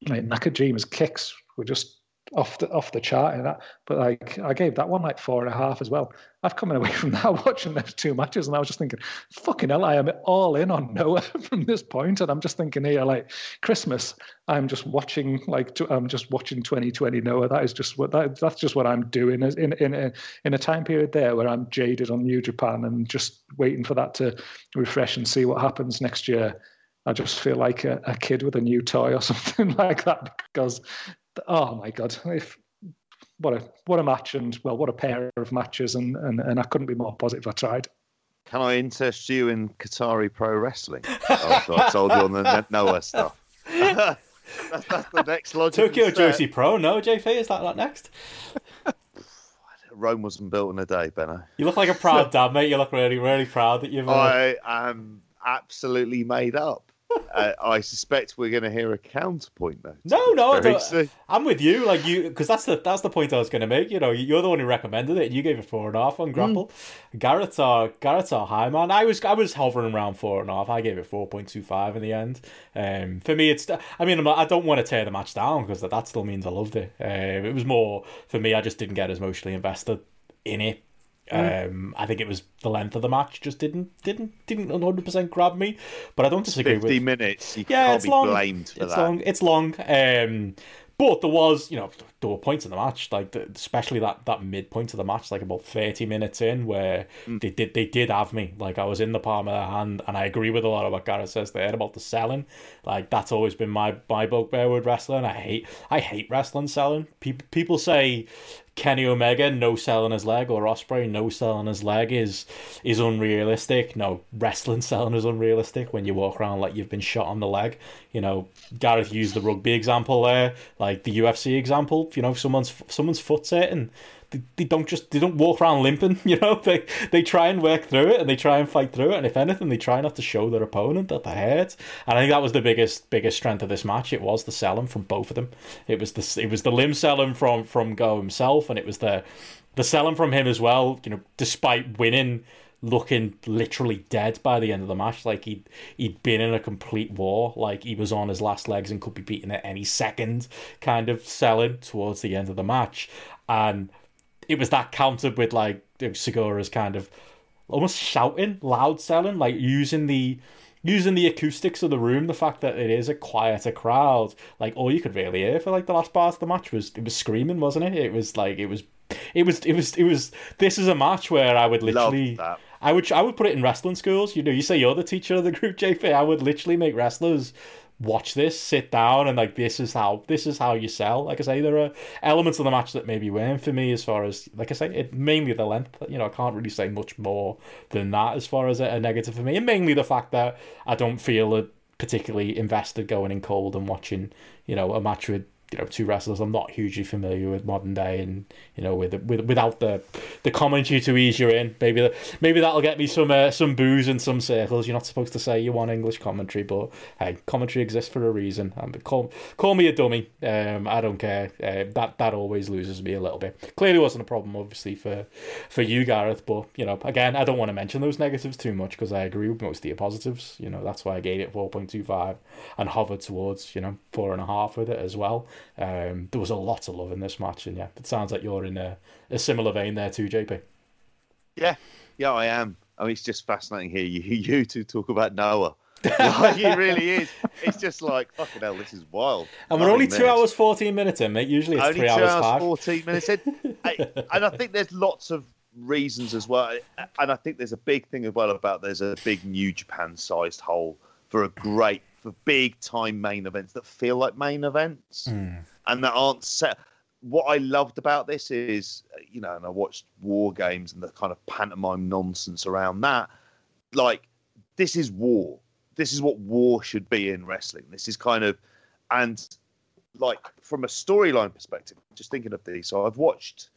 like, Nakajima's kicks were just off the off the chart in that. But like I gave that one like four and a half as well. I've come away <laughs> from that watching those two matches, and I was just thinking, fucking hell, I am all in on Noah <laughs> from this point. and I'm just thinking here like Christmas. I'm just watching like I'm just watching 2020 Noah. That is just what that, that's just what I'm doing in in in, in a time period there where I'm jaded on New Japan and just waiting for that to refresh and see what happens next year. I just feel like a, a kid with a new toy or <laughs> something like that because oh my god, <laughs> if, what a what a match and well, what a pair of matches, and and, and I couldn't be more positive. I tried. Can I interest you in Qatari pro wrestling? oh, I told you on the Noah <laughs> stuff. <laughs> that's, that's, the next logical Tokyo Joshi Pro, no, JP, is that that next? Rome wasn't built in a day, Benno. You look like a proud dad, mate. You look really, really proud that you've. Uh... I am absolutely made up <laughs> uh, I suspect we're going to hear a counterpoint though. No, no, I'm with you. Like you, because that's the that's the point I was going to make. You know, you're the one who recommended it. You gave it four and a half on GRAPPL. Mm. Garrett's our Garrett's our high man. I was I was hovering around four and a half. I gave it four point two five in the end. Um, for me, it's. I mean, I don't want to tear the match down because that, that still means I loved it. Um, it was more for me. I just didn't get as emotionally invested in it Mm. Um, I think it was the length of the match just didn't didn't didn't 100 percent grab me, but I don't disagree 50 with. Fifty minutes, you yeah, can't it's be long. blamed for it's that. Long. It's long. Um, but there was, you know, there were points in the match, like especially that that midpoint of the match, like about thirty minutes in, where mm. they did they did have me. Like I was in the palm of their hand, and I agree with a lot of what Gareth says there about the selling. Like that's always been my my bugbear with wrestling. I hate I hate wrestling selling. People people say Kenny Omega no selling his leg or Ospreay no selling his leg is is unrealistic. No, wrestling <laughs> selling is unrealistic when you walk around like you've been shot on the leg. You know, Gareth used the rugby example there, like the UFC example. You know, someone's someone's foot's hurting they, don't just they don't walk around limping <laughs> you know they they try and work through it and they try and fight through it and if anything they try not to show their opponent that they're hurt and I think that was the biggest biggest strength of this match it was the selling from both of them it was the it was the limb selling from from Go himself and it was the the selling from him as well you know despite winning looking literally dead by the end of the match. Like he'd he'd been in a complete war. Like he was on his last legs and could be beaten at any second. Kind of selling towards the end of the match, and it was that countered with like Sugiura's kind of almost shouting, loud selling, like using the using the acoustics of the room, the fact that it is a quieter crowd, like all you could really hear for like the last part of the match was it was screaming, wasn't it? It was like it was it was it was it was this is a match where I would literally I would I would put it in wrestling schools. You know, you say you're the teacher of the group, <laughs> JP. I would literally make wrestlers watch this, sit down, and like this is how this is how you sell. Like I say, there are elements of the match that maybe weren't for me as far as like I say, it mainly the length. You know, I can't really say much more than that as far as a, a negative for me, and mainly the fact that I don't feel particularly invested going in cold and watching you know a match with you know two wrestlers I'm not hugely familiar with modern day and you know with, with without the the commentary to ease you in. Maybe the, maybe that'll get me some uh, some booze in some circles. You're not supposed to say you want English commentary but hey commentary exists for a reason. Um, call call me a dummy. Um, I don't care. Uh, that that always loses me a little bit. Clearly wasn't a problem obviously for for you Gareth but you know again I don't want to mention those negatives too much because I agree with most of your positives. You know that's why I gave it 4.25 and hovered towards you know four and a half with it as well um, there was a lot of love in this match, and yeah, it sounds like you're in a, a similar vein there too, JP. Yeah, yeah, I am. I mean, it's just fascinating here. You <laughs> you two talk about Noah. like, it really is. It's just like fucking hell. This is wild. And we're only two minutes. hours fourteen minutes in, mate. Usually it's only three two hours, hours fourteen minutes in. <laughs> and I think there's lots of reasons as well. And I think there's a big thing as well about there's a big New Japan sized hole for a great for big time main events that feel like main events mm. and that aren't set. What I loved about this is, you know, and I watched War Games and the kind of pantomime nonsense around that. Like, this is war. This is what war should be in wrestling. This is kind of, and like from a storyline perspective, just thinking of these. So I've watched,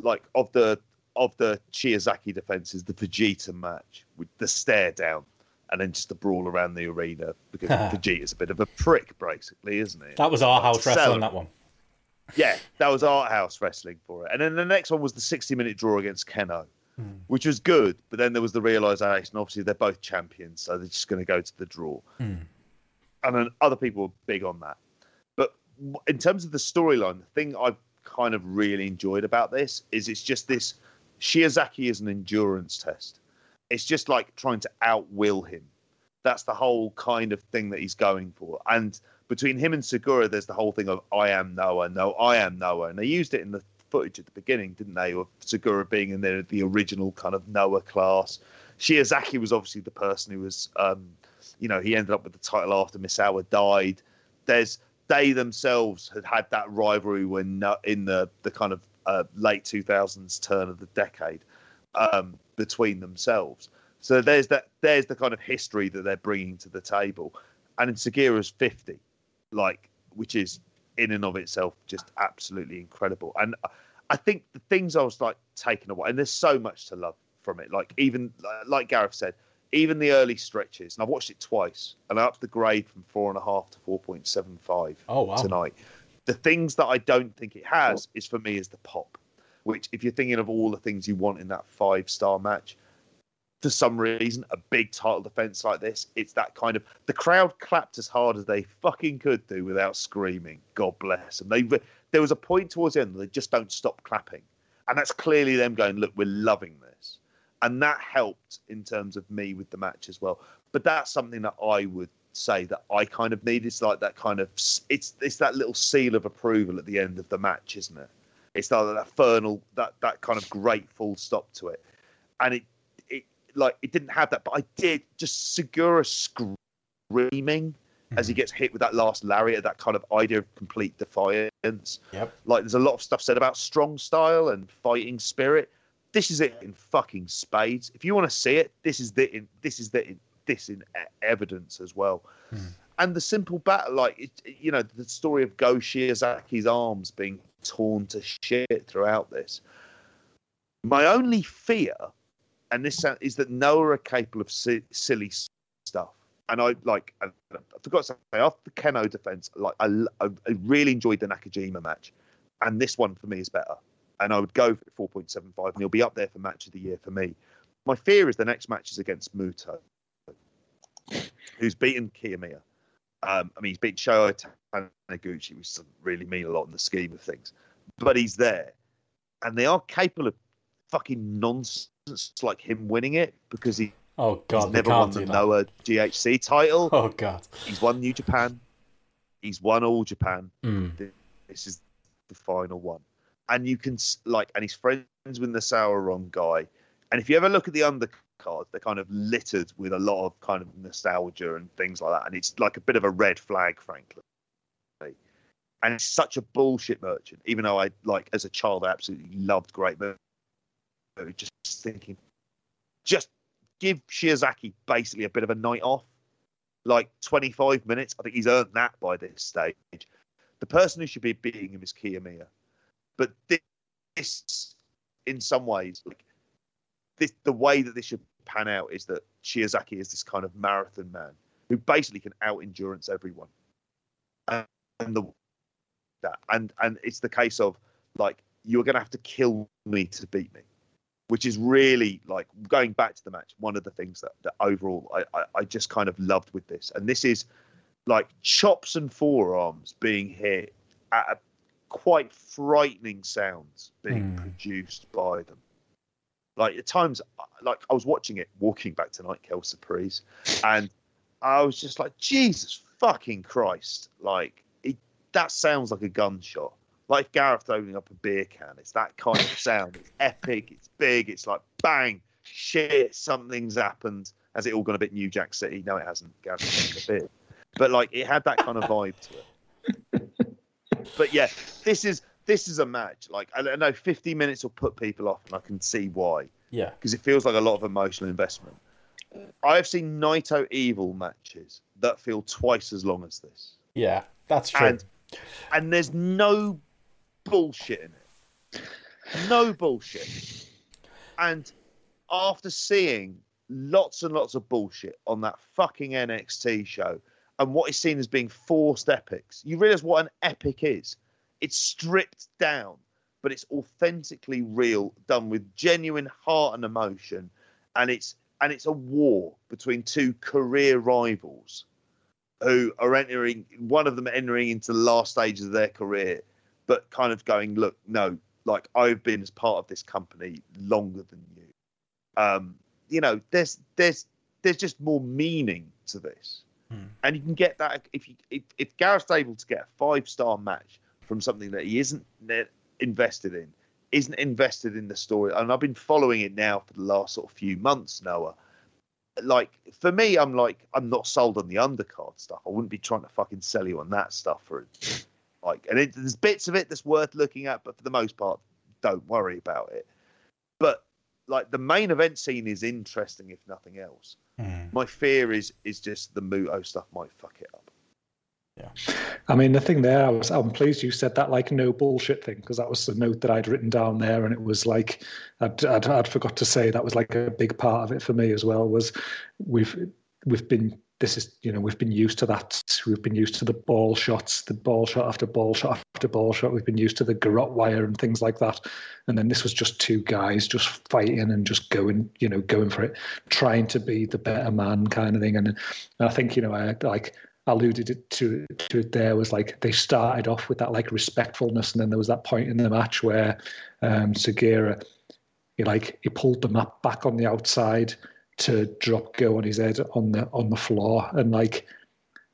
like, of the of the Shiozaki defenses, the Vegeta match with the stare down and then just a brawl around the arena because <laughs> Vegeta's a bit of a prick, basically, isn't it? That was our house wrestling, that one. Yeah, that was art house wrestling for it. And then the next one was the 60 minute draw against Kenoh. which was good. But then there was the realization, obviously, they're both champions, so they're just going to go to the draw. Hmm. And then other people were big on that. But in terms of the storyline, the thing I've kind of really enjoyed about this is it's just this Shiozaki is an endurance test. It's just like trying to outwill him. That's the whole kind of thing that he's going for. And between him and Sugiura, there's the whole thing of I am Noah, no, I am Noah. And they used it in the footage at the beginning, didn't they? Of Sugiura being in the, the original kind of Noah class. Shiozaki was obviously the person who was, um, you know, he ended up with the title after Misawa died. There's they themselves had had that rivalry when no- in the the kind of uh, late 2000s turn of the decade um, between themselves. So there's that there's the kind of history that they're bringing to the table, and in Sugiura's 50, like which is in and of itself just absolutely incredible. And I think the things I was like taken away, and there's so much to love from it. Like even like Gareth said, even the early stretches, and I've watched it twice, and I upped the grade from four and a half to four point seven five Oh, wow. tonight. The things that I don't think it has is for me is the pop, which if you're thinking of all the things you want in that five star match, for some reason, a big title defense like this, it's that kind of the crowd clapped as hard as they fucking could do without screaming. God bless them. They there was a point towards the end they just don't stop clapping, and that's clearly them going, "Look, we're loving this," and that helped in terms of me with the match as well. But that's something that I would say that I kind of need. It's like that kind of it's it's that little seal of approval at the end of the match, isn't it? It's like that infernal that that kind of great full stop to it, and it it like it didn't have that, but I did just Sugiura screaming as he mm-hmm. gets hit with that last lariat, that kind of idea of complete defiance. Yep. Like there's a lot of stuff said about strong style and fighting spirit. This is it in fucking spades. If you want to see it, this is the in, this is the in, this in evidence as well. Hmm. And the simple battle, like it, you know, the story of Go Shiozaki's arms being torn to shit throughout this. My only fear, and this uh, is that Noah are capable of si- silly stuff. And I like, I, I forgot to say, after the Kenoh defense, like I, I I really enjoyed the Nakajima match, and this one for me is better. And I would go for 4.75, and he'll be up there for match of the year for me. My fear is the next match is against Muto, who's beaten Kiyomiya. Um, I mean, he's beaten Shohei Taniguchi, which doesn't really mean a lot in the scheme of things, but he's there, and they are capable of fucking nonsense like him winning it because he, Oh he's god, they never won the. Noah GHC title. Oh god. He's won New Japan. He's won All Japan. Mm. This is the final one, and you can like, and he's friends with the Sauron guy. And if you ever look at the undercards, they're kind of littered with a lot of kind of nostalgia and things like that. And it's like a bit of a red flag, frankly. And it's such a bullshit merchant. Even though I like as a child, I absolutely loved Great Muta. Just thinking, just give Shiozaki basically a bit of a night off, like 25 minutes. I think he's earned that by this stage. The person who should be beating him is Kiyomiya, but this, in some ways, like this, the way that this should pan out is that Shiozaki is this kind of marathon man who basically can out endurance everyone, and, and the that and and it's the case of like you're going to have to kill me to beat me which is really like going back to the match one of the things that, that overall I, I, I just kind of loved with this. And this is like chops and forearms being hit at a quite frightening sounds being Hmm. produced by them like at times like i was watching it walking back tonight kel surprise and <laughs> i was just like jesus fucking christ like it, that sounds like a gunshot like Gareth opening up a beer can. It's that kind of sound. It's epic. It's big. It's like bang, shit, something's happened. Has it all gone a bit New Jack City? No, it hasn't. Gareth a beer, but like it had that kind of vibe to it. <laughs> But yeah, this is this is a match. Like I know 50 minutes will put people off, and I can see why Yeah. because it feels like a lot of emotional investment. I have seen Naito Evil matches that feel twice as long as this Yeah. That's true. and and there's no bullshit in it. No bullshit. And after seeing lots and lots of bullshit on that fucking NXT show and what is seen as being forced epics, you realize what an epic is. It's stripped down but it's authentically real, done with genuine heart and emotion, and it's and it's a war between two career rivals who are entering one of them entering into the last stages of their career, but kind of going, look, no, like I've been as part of this company longer than you. Um, you know, there's there's there's just more meaning to this, Hmm. and you can get that if you if, if Gareth's able to get a five star match from something that he isn't invested in, isn't invested in the story, and I've been following it now for the last sort of few months, Noah. Like for me, I'm like I'm not sold on the undercard stuff. I wouldn't be trying to fucking sell you on that stuff for like, and it, there's bits of it that's worth looking at, but for the most part, don't worry about it. But like the main event scene is interesting, if nothing else. Hmm. My fear is is just the Muto stuff might fuck it up. I mean, the thing there, I was, I'm pleased you said that like no bullshit thing because that was the note that I'd written down there, and it was like I'd, I'd, I'd forgot to say that was like a big part of it for me as well. Was we've we've been this is you know we've been used to that. We've been used to the ball shots, the ball shot after ball shot after ball shot. We've been used to the garrote wire and things like that. And then this was just two guys just fighting and just going, you know, going for it, trying to be the better man kind of thing. And, and I think you know I like alluded to to it there was like they started off with that like respectfulness and then there was that point in the match where um Sugiura he like he pulled the map back on the outside to drop go on his head on the on the floor and like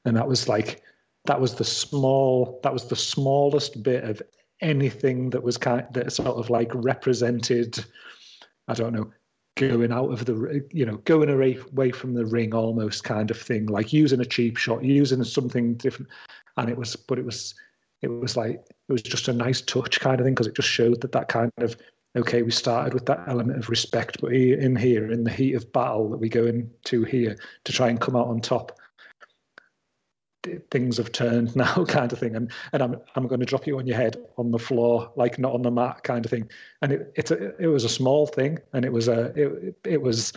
and that was like that was the small that was the smallest bit of anything that was kind of, that sort of like represented I don't know going out of the you know going away from the ring almost kind of thing like using a cheap shot using something different. And it was but it was it was like it was just a nice touch kind of thing because it just showed that that kind of okay we started with that element of respect but in here in the heat of battle that we go into here to try and come out on top things have turned <laughs> now kind of thing. And and I'm I'm going to drop you on your head on the floor like not on the mat kind of thing. And it it's a, it was a small thing and it was a it, it was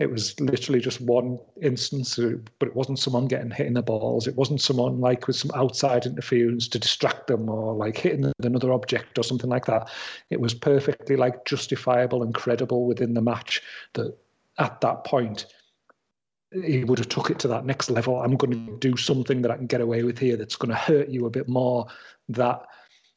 it was literally just one instance but it wasn't someone getting hit in the balls. It wasn't someone like with some outside interference to distract them or like hitting another object or something like that. It was perfectly like justifiable and credible within the match that at that point he would have took it to that next level. I'm going to do something that I can get away with here that's going to hurt you a bit more. That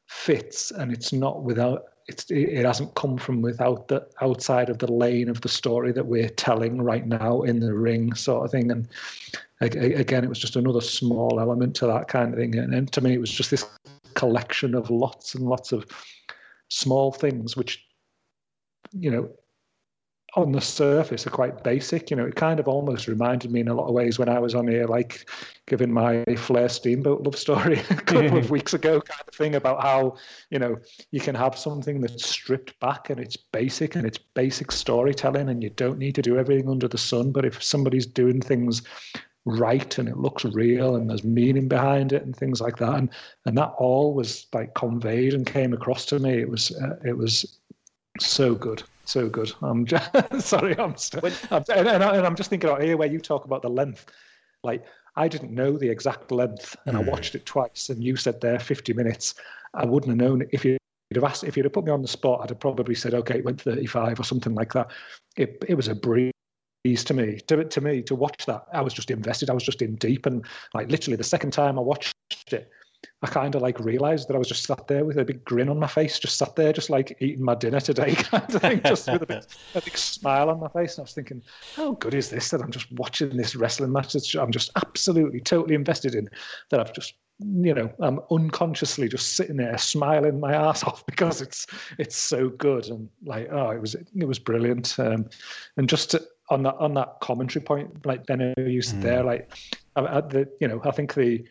fits, and it's not without. It's it hasn't come from without the outside of the lane of the story that we're telling right now in the ring, sort of thing. And again, it was just another small element to that kind of thing. And, and to me, it was just this collection of lots and lots of small things, which you know on the surface are quite basic. You know, it kind of almost reminded me in a lot of ways when I was on here, like giving my Flair Steamboat love story <laughs> a couple of <laughs> weeks ago, kind of thing about how, you know, you can have something that's stripped back and it's basic and it's basic storytelling and you don't need to do everything under the sun. But if somebody's doing things right and it looks real and there's meaning behind it and things like that, and and that all was like conveyed and came across to me. It was uh, it was so good so good. I'm just, <laughs> sorry, I'm, st- I'm and, and, I'm just thinking out here where you talk about the length. Like I didn't know the exact length, and mm. I watched it twice. And you said there 50 minutes. I wouldn't have known if you'd have asked if you'd have put me on the spot. I'd have probably said, okay, it went 35 or something like that. It it was a breeze to me. To to me to watch that, I was just invested. I was just in deep, and like literally the second time I watched it, I kind of like realized that I was just sat there with a big grin on my face, just sat there, just like eating my dinner today, <laughs> kind of thing, just with a, bit, a big smile on my face. And I was thinking, how good is this that I'm just watching this wrestling match that I'm just absolutely, totally invested in, that I've just, you know, I'm unconsciously just sitting there smiling my ass off <laughs> because it's it's so good and like, oh, it was it was brilliant. Um, and just to, on that on that commentary point, like Benno used mm. there, like, I, I, the, you know, I think the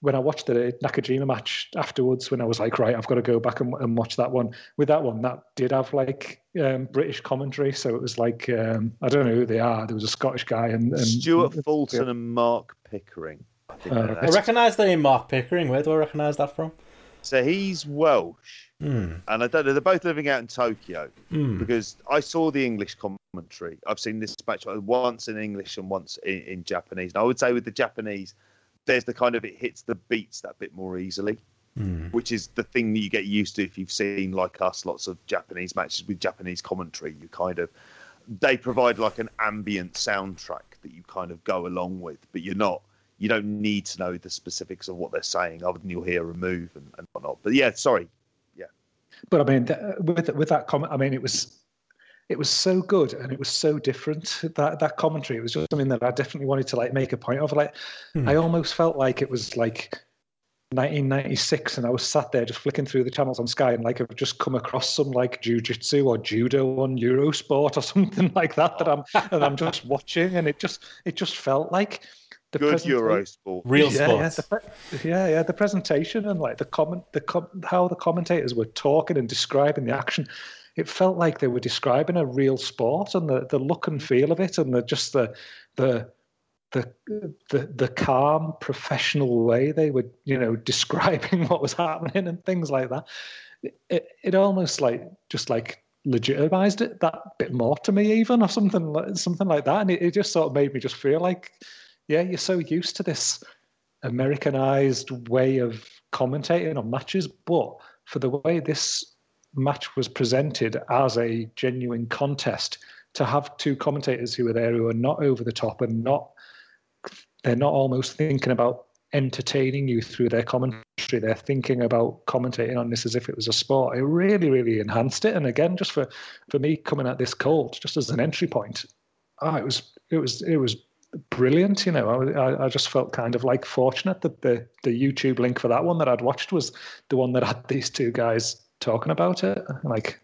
when I watched the Nakajima match afterwards, when I was like, right, I've got to go back and, and watch that one. With that one, that did have like um, British commentary, so it was like um, I don't know who they are. There was a Scottish guy and, and Stuart Fulton yeah. and Mark Pickering. I, uh, I recognise the name Mark Pickering. Where do I recognise that from? So he's Welsh, mm. and I don't know. They're both living out in Tokyo mm. because I saw the English commentary. I've seen this match once in English and once in, in Japanese. And I would say with the Japanese there's the kind of it hits the beats that bit more easily. Hmm. which is the thing that you get used to if you've seen like us lots of Japanese matches with Japanese commentary. You kind of they provide like an ambient soundtrack that you kind of go along with, but you're not you don't need to know the specifics of what they're saying other than you'll hear a move and, and whatnot. But yeah, sorry, yeah. But I mean, th- with with that comment, I mean, it was it was so good and it was so different that that commentary. It was just something that I definitely wanted to like make a point of. Like, Hmm. I almost felt like it was like 1996, and I was sat there just flicking through the channels on Sky, and like I've just come across some like jujitsu or judo on Eurosport or <laughs> something like that that I'm and I'm just watching, and it just it just felt like the Good Eurosport. Real yeah, yeah, the, pre- yeah, yeah. The presentation and like the comment, the com- how the commentators were talking and describing the action, it felt like they were describing a real sport and the, the look and mm-hmm. feel of it and the just the the the the the calm professional way they were you know <laughs> describing what was happening and things like that. It it almost like just like legitimized it that bit more to me even or something like something like that and it, it just sort of made me just feel like yeah you're so used to this Americanized way of commentating on matches, but for the way this match was presented as a genuine contest, to have two commentators who are there who are not over the top and not they're not almost thinking about entertaining you through their commentary. They're thinking about commentating on this as if it was a sport. It really, really enhanced it. And again, just for for me coming at this cold, just as an entry point, oh, it was it was it was brilliant. You know, I, I just felt kind of like fortunate that the the YouTube link for that one that I'd watched was the one that had these two guys talking about it. Like,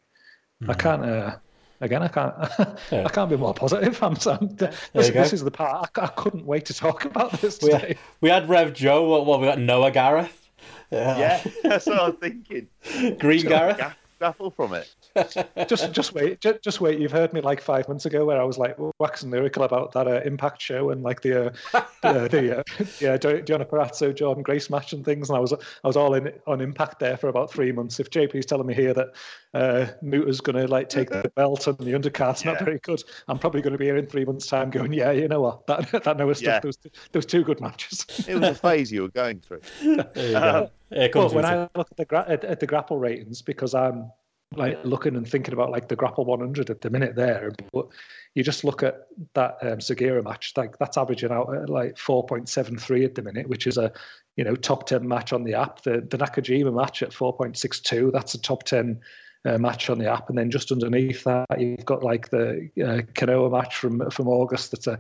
I can't. Uh, again, I can't. <laughs> Yeah. I can't be more positive. <laughs> I'm. I'm this, this is the part I, I couldn't wait to talk about this We today. had, we had Rev Joe. What, what we got? Noah Gareth. Yeah, that's what I'm thinking. <laughs> Green Gareth. Gaff- Gaffle from it. <laughs> just just wait just, just wait. You've heard me like five months ago where i was like waxing lyrical about that uh, impact show and like the uh, the, the uh, <laughs> yeah Deonna Purrazzo Jordynne Grace match and things. And i was i was all in on impact there for about three months. If jp's telling me here that uh Muta's gonna like take the <laughs> belt and the undercard's not very good i'm probably going to be here in three months time going yeah you know what that <laughs> that Noah stuff Yeah. those, those two good matches It was a <laughs> phase you were going through. There you go. Here But when Uta. I look at the gra- at, at the GRAPPL ratings, because I'm like looking and thinking about like the GRAPPL 100 at the minute there, but you just look at that um, Sugiura match, like that's averaging out at like 4.73 at the minute, which is a you know top 10 match on the app. The the Nakajima match at 4.62, that's a top 10 uh, match on the app, and then just underneath that you've got like the uh, Kenoh match from from August that's a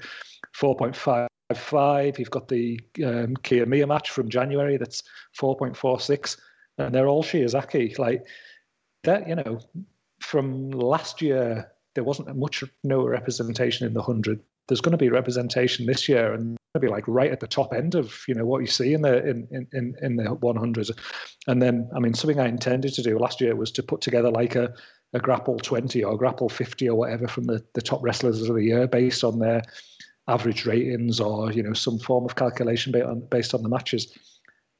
4.55. You've got the um, Kiyomiya match from January that's 4.46, and they're all Shiozaki. Like that, you know, from last year there wasn't much no representation in the hundred. There's going to be representation this year, and to be like right at the top end of you know what you see in the in in in, the 100s. And then, I mean, something I intended to do last year was to put together like a a GRAPPL 20 or GRAPPL 50 or whatever from the, the top wrestlers of the year based on their average ratings or you know some form of calculation based on, based on the matches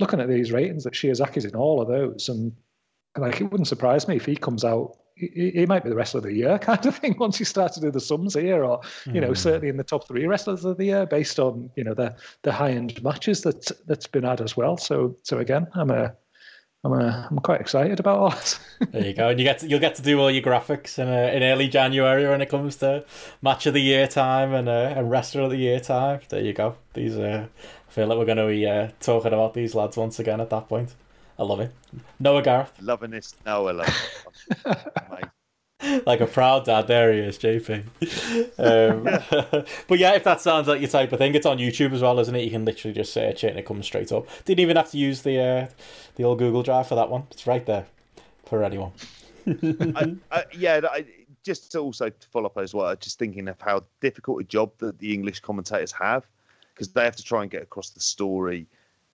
looking at these ratings that Shiozaki's in all of those and like it wouldn't surprise me if he comes out he, he might be the wrestler of the year <laughs> kind of thing once you start to do the sums here or you know certainly in the top three wrestlers of the year based on you know the the high end matches that that's been had as well so so again i'm a I'm, uh, I'm quite excited about all this. <laughs> There you go. And you get to, you'll get to do all your graphics in, uh, in early January when it comes to match of the year time and uh, and wrestler of the year time. There you go. These uh, I feel like we're going to be uh, talking about these lads once again at that point. I love it. Noah Gareth, Loving this. No, I love <laughs> like a proud dad. There he is, JP. Um, <laughs> but yeah, if that sounds like your type of thing, it's on YouTube as well, isn't it? You can literally just search it and it comes straight up. Didn't even have to use the uh, the old Google Drive for that one. It's right there for anyone. I, <laughs> I, yeah, I, just to also to follow up as well, just thinking of how difficult a job that the English commentators have because they have to try and get across the story.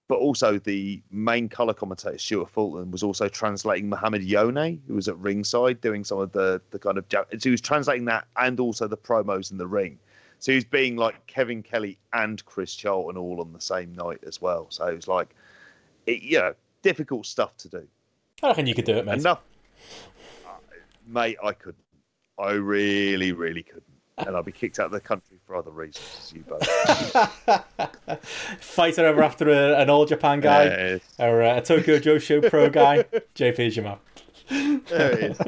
But also, the main colour commentator, Stuart Fulton, was also translating Mohammed Yone, who was at ringside doing some of the, the kind of. So he was translating that and also the promos in the ring. So he was being like Kevin Kelly and Chris Charlton all on the same night as well. So it was like, it, you know, difficult stuff to do. I reckon you could do it, mate. Enough, uh, mate. I couldn't. I really, really couldn't. And I'll be kicked out of the country for other reasons. You both. <laughs> Fighter ever after a, an all Japan guy or uh, a Tokyo Joshi Pro guy. JP's your man. There it is.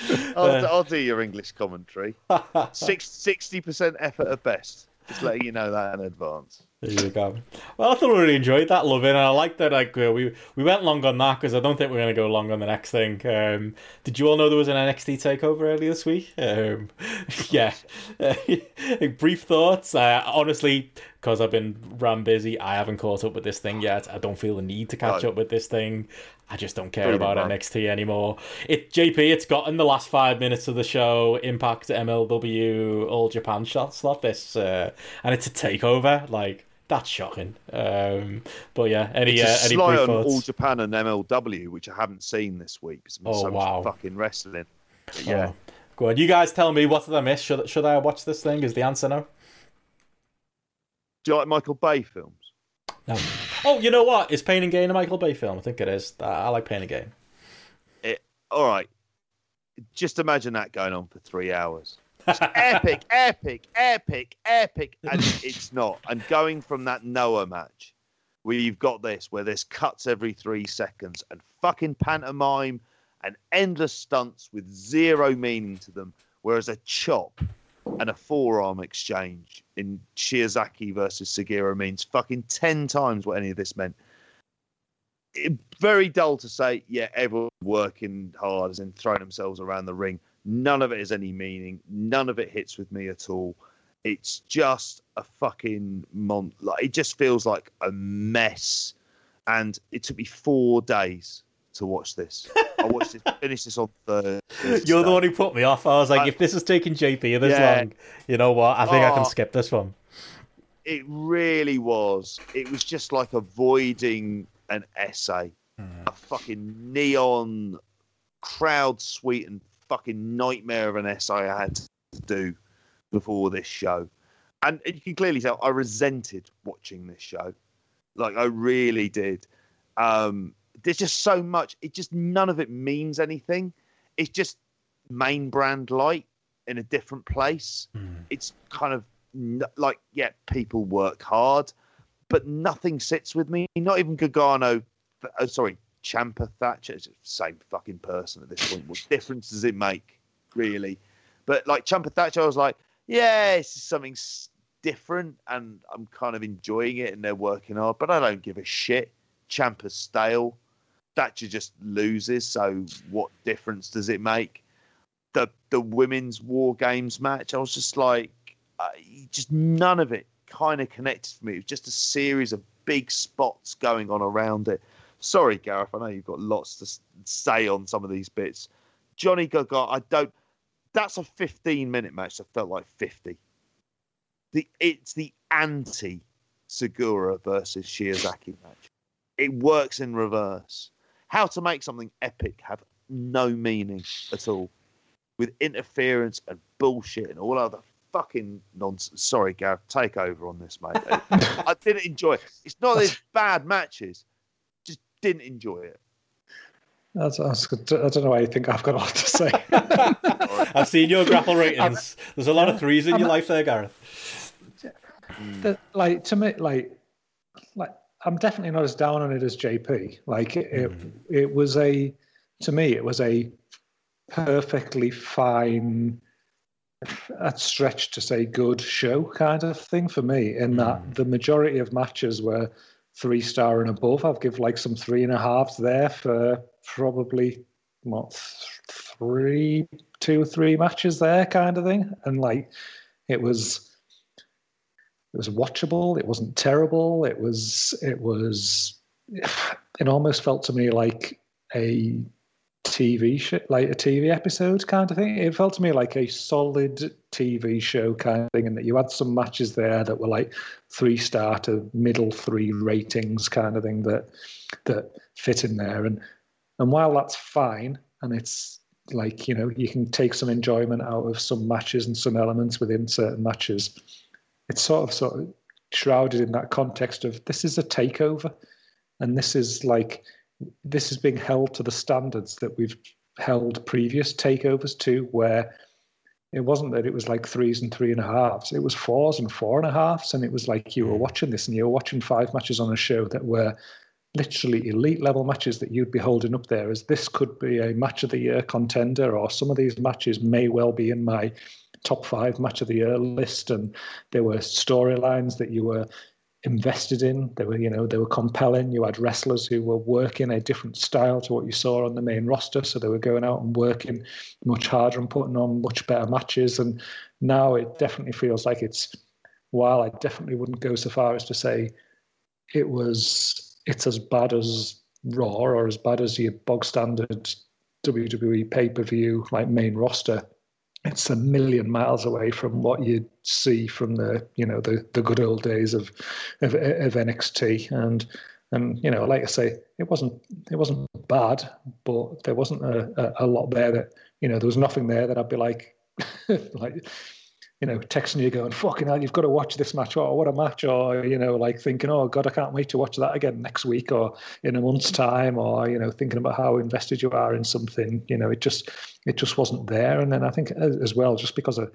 <laughs> I'll, I'll do your English commentary. <laughs> Six, 60% effort at best. Just letting you know that in advance. There you go. Well, I thought I really enjoyed that, Lovin, and I like that. Like uh, we we went long on that because I don't think we're going to go long on the next thing. Um, did you all know there was an NXT takeover earlier this week? Um, <laughs> yeah. <laughs> Brief thoughts. Uh, honestly, because I've been ram busy, I haven't caught up with this thing yet. I don't feel the need to catch No. up with this thing. I just don't care about man. NXT anymore. It JP, it's got in the last five minutes of the show. Impact, MLW, All Japan shot slot this, uh, and it's a takeover. Like that's shocking. Um, but yeah, any It's uh, any sly on? All Japan and MLW, which I haven't seen this week. There's been Oh, so wow. much fucking wrestling. But yeah. Oh, go on. You guys tell me what did I miss? Should should I watch this thing? Is the answer no? Do you like Michael Bay films? No. Oh, you know what? Is Pain and Gain a Michael Bay film? I think it is. I I like Pain and Gain. It, All right. Just imagine that going on for three hours. Epic, epic, epic, epic, and it's not. And going from that Noah match, where you've got this, where there's cuts every three seconds, and fucking pantomime, and endless stunts with zero meaning to them, whereas a chop and a forearm exchange in Shiozaki versus Sugiura means fucking ten times what any of this meant. It, very dull to say, yeah, everyone's working hard as in throwing themselves around the ring. None of it has any meaning. None of it hits with me at all. It's just a fucking mon. Like it just feels like a mess. And it took me four days to watch this. I watched it, <laughs> finished this on Thursday. You're the one who put me off. I was like, I- if this is taking JP this Yeah. long, you know what? I think I can Oh. skip this one. It really was. It was just like avoiding an essay, hmm. a fucking neon, crowd sweetened fucking nightmare of an essay I had to do before this show. And you can clearly tell I resented watching this show. Like I really did. Um, there's just so much. It just none of it means anything. It's just main brand light in a different place. It's kind of like yeah, people work hard, but nothing sits with me. Not even Gargano. Oh, sorry, Ciampa Thatcher. It's the same fucking person at this point. What difference does it make, really? But like Ciampa Thatcher, I was like, yeah, this is something different, and I'm kind of enjoying it, and they're working hard, but I don't give a shit. Ciampa's stale. Thatcher just loses, so what difference does it make? The the women's war games match, I was just like, uh, just none of it kind of connected for me. It was just a series of big spots going on around it. Sorry, Gareth, I know you've got lots to say on some of these bits. Johnny Gargano, I don't. That's a 15 minute match that felt like 50. The it's the anti Sugiura versus Shiozaki match. It works in reverse. How to make something epic have no meaning at all, with interference and bullshit and all other fucking nonsense. Sorry, Gareth, take over on this, mate. <laughs> I didn't enjoy it. It's not it's bad matches, didn't enjoy it. That's, that's good. I don't know why you think I've got a lot to say. <laughs> I've seen your GRAPPL ratings. There's a lot of threes in your life there, Gareth. Mm. the, like to me, like, like I'm definitely not as down on it as JP. Like it, it, mm. it was a, to me, it was a perfectly fine, a stretch to say good show kind of thing for me. In that mm. the majority of matches were three star and above. I've give like some three and a halves there for probably what three, two, three matches there kind of thing, and like it was it was watchable. It wasn't terrible. It was it was <sighs> it almost felt to me like a TV show, like a TV episode kind of thing. It felt to me like a solid TV show kind of thing, and that you had some matches there that were like three star to middle three ratings kind of thing that that fit in there. And and while that's fine, and it's like you know you can take some enjoyment out of some matches and some elements within certain matches it's sort of sort of shrouded in that context of this is a takeover and this is like this is being held to the standards that we've held previous takeovers to where it wasn't that it was like threes and three and a halves. It was fours and four and a halves, and it was like you were Mm. watching this and you were watching five matches on a show that were literally elite level matches that you'd be holding up there as this could be a match of the year contender, or some of these matches may well be in my top five match of the year list. And there were storylines that you were invested in. They were, you know, they were compelling. You had wrestlers who were working a different style to what you saw on the main roster, so they were going out and working much harder and putting on much better matches. And now it definitely feels like it's. While I definitely wouldn't go so far as to say it was, it's as bad as Raw or as bad as your bog standard WWE pay per view like main roster it's a million miles away from what you'd see from the you know the the good old days of of, of NXT and and you know like I say it wasn't it wasn't bad but there wasn't a, a, a lot there that you know there was nothing there that I'd be like <laughs> like you know texting you going fucking hell you've got to watch this match. Or what a match. Or you know like thinking oh god I can't wait to watch that again next week or in a month's time or you know thinking about how invested you are in something. You know it just it just wasn't there. And then i think as, as well just because of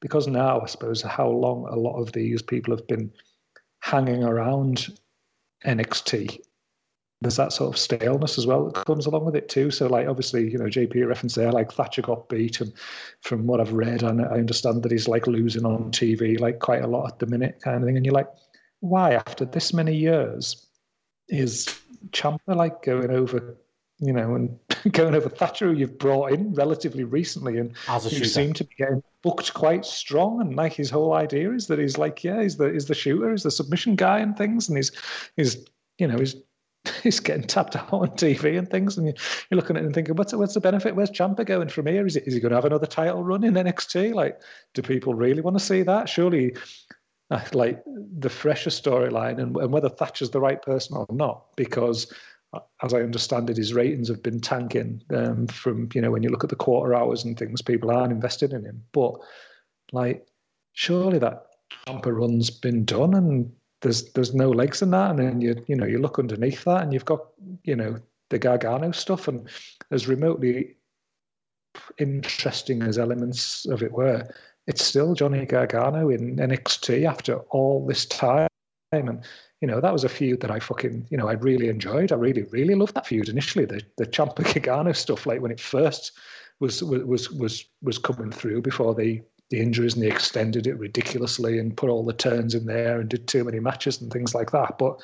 because now i suppose how long a lot of these people have been hanging around nxt there's that sort of staleness as well that comes along with it too so like obviously you know jp reference there like thatcher got beat and from what i've read and i understand that he's like losing on tv like quite a lot at the minute kind of thing and you're like why after this many years is Ciampa like going over, you know, and <laughs> going over Thatcher, who you've brought in relatively recently, and As a who shooter. seem to be getting booked quite strong. And like his whole idea is that he's like, yeah, he's the he's the shooter, he's the submission guy and things, and he's he's you know he's <laughs> he's getting tapped out on TV and things, and you, you're looking at him thinking, what's what's the benefit? Where's Ciampa going from here? Is he going to have another title run in NXT? Like, do people really want to see that? Surely uh, like the fresher storyline and, and whether Thatcher's the right person or not, because uh, as I understand it, his ratings have been tanking um, from, you know, when you look at the quarter hours and things, people aren't invested in him. But like, surely that Ciampa run's been done and there's there's no legs in that. And then you you know, you look underneath that and you've got, you know, the Gargano stuff and as remotely interesting as elements of it were, it's still Johnny Gargano in NXT after all this time. And, you know, that was a feud that I fucking, you know, I really enjoyed. I really, really loved that feud initially. The the Ciampa Gargano stuff, like when it first was was was was coming through before the the injuries and they extended it ridiculously and put all the turns in there and did too many matches and things like that. But